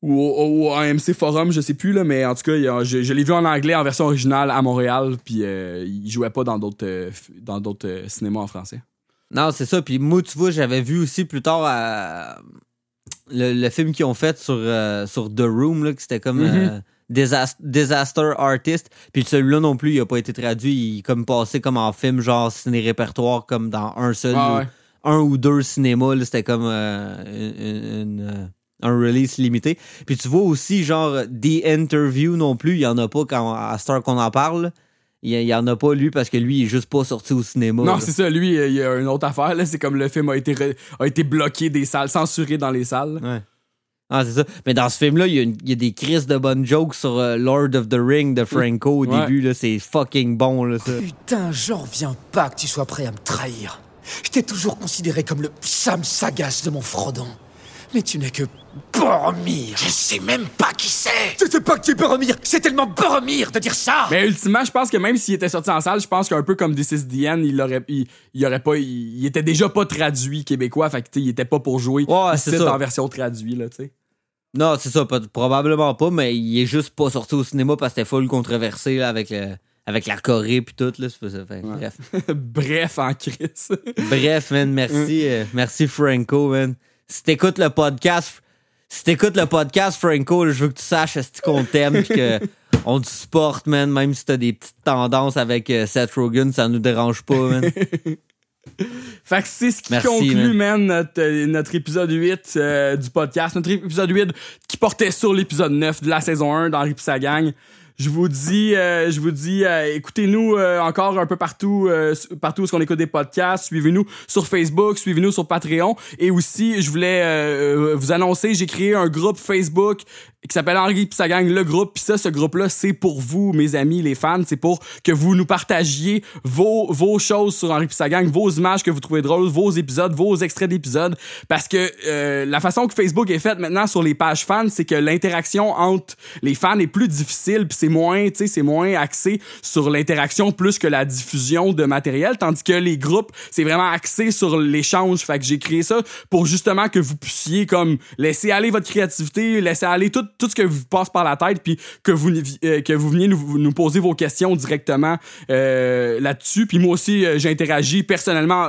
Ou au, AMC Forum, je sais plus, là, mais en tout cas, je, l'ai vu en anglais en version originale à Montréal, puis euh, il jouait pas dans d'autres euh, dans d'autres euh, cinémas en français. Non, c'est ça. Puis moi, tu vois, j'avais vu aussi plus tard à- le, le film qu'ils ont fait sur, euh, sur The Room, là, que c'était comme Mhm. euh, Disas- Disaster Artist. Puis celui-là non plus, il a pas été traduit. Il est comme passé comme en film, genre ciné-répertoire, comme dans un seul, Ah ou, ouais. un ou deux cinémas. C'était comme euh, une- une, euh, un release limité. Puis tu vois aussi, genre, The Interview non plus, il y en a pas quand, à cette heure qu'on en parle. Il y, il y en a pas lui parce que lui, il est juste pas sorti au cinéma. non, là. c'est ça. Lui, il y a une autre affaire. là. C'est comme le film a été, re- a été bloqué des salles, censuré dans les salles. Ouais. Ah, c'est ça. Mais dans ce film-là, il y, a une- il y a des crises de bonnes jokes sur euh, Lord of the Ring de Franco au Ouais. début. là. C'est fucking bon, là, ça. Putain, j'en reviens pas que tu sois prêt à me trahir. Je t'ai toujours considéré comme le Sam Sagas de mon Frodon. Mais tu n'es que Boromir Je sais même pas qui c'est Je sais pas qui est Boromir C'est tellement Boromir de dire ça Mais ultimement, je pense que même s'il était sorti en salle, je pense qu'un peu comme This is the End, il aurait, il, il aurait pas, il, il était déjà pas traduit québécois, fait que, tu sais, il était pas pour jouer Ouais, c'est ça. en version traduite, là, tu sais. Non, c'est ça, pas- probablement pas, mais il est juste pas sorti au cinéma parce que c'était full controversé là, avec, le, avec la Corée puis tout. Là, c'est pas ça. Fait, Bref. Bref, en crise. Bref, man, merci. euh, merci, Franco, man. Si t'écoutes le podcast, si t'écoutes le podcast, Franco, je veux que tu saches est-ce qu'on t'aime pis que on te supporte, man, même si t'as des petites tendances avec euh, Seth Rogen, ça nous dérange pas, man. Fait que c'est ce qui Merci, conclut, man, notre, euh, notre épisode 8 euh, du podcast. Notre épisode 8 qui portait sur l'épisode 9 de la saison 1 d'Henri pis sa gang. Je vous dis, euh, je vous dis, euh, écoutez-nous euh, encore un peu partout, euh, partout où on écoute des podcasts. Suivez-nous sur Facebook, suivez-nous sur Patreon. Et aussi, je voulais euh, vous annoncer, j'ai créé un groupe Facebook qui s'appelle Henri pis sa gang, le groupe. Puis ça, ce groupe-là, c'est pour vous, mes amis, les fans. C'est pour que vous nous partagiez vos, vos choses sur Henri pis sa gang, vos images que vous trouvez drôles, vos épisodes, vos extraits d'épisodes. Parce que euh, la façon que Facebook est faite maintenant sur les pages fans, c'est que l'interaction entre les fans est plus difficile, puis c'est moins, tu sais, c'est moins axé sur l'interaction plus que la diffusion de matériel, tandis que les groupes, c'est vraiment axé sur l'échange. Fait que j'ai créé ça pour justement que vous puissiez comme laisser aller votre créativité, laisser aller tout, tout ce que vous passe par la tête, puis que vous euh, que vous veniez nous, poser vos questions directement euh, là-dessus. Puis moi aussi, euh, j'interagis personnellement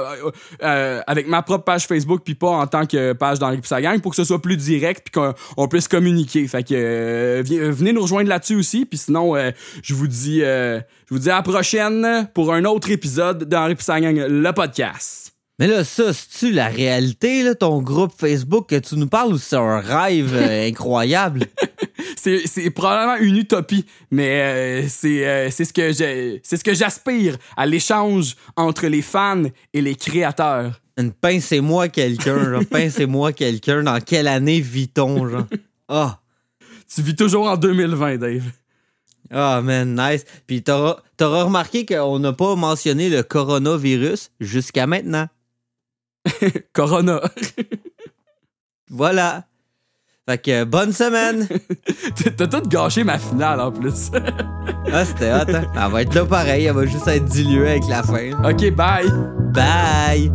avec ma propre page Facebook, puis pas en tant que page d'Henri pis sa gang, pour que ce soit plus direct, puis qu'on on puisse communiquer. Fait que venez nous rejoindre là-dessus aussi. Puis sinon, euh, je vous dis, euh, je vous dis à la prochaine pour un autre épisode d'Henri pis sa gang, le podcast. Mais là, ça, c'est-tu la réalité, là, ton groupe Facebook que tu nous parles ou c'est un rêve euh, incroyable? c'est probablement une utopie, mais euh, c'est euh, ce que c'est ce que j'aspire à l'échange entre les fans et les créateurs. Une pincez-moi quelqu'un. Pincez-moi quelqu'un. Dans quelle année vit-on, genre? Ah. Tu vis toujours en 2020, Dave. Ah, man, nice. Puis t'auras t'auras remarqué qu'on n'a pas mentionné le coronavirus jusqu'à maintenant. Corona. voilà. Fait que bonne semaine. T'as tout gâché ma finale en plus. ah, c'était hot, hein? Elle va être là pareil, elle va juste être diluée avec la fin. Ok, bye. Bye.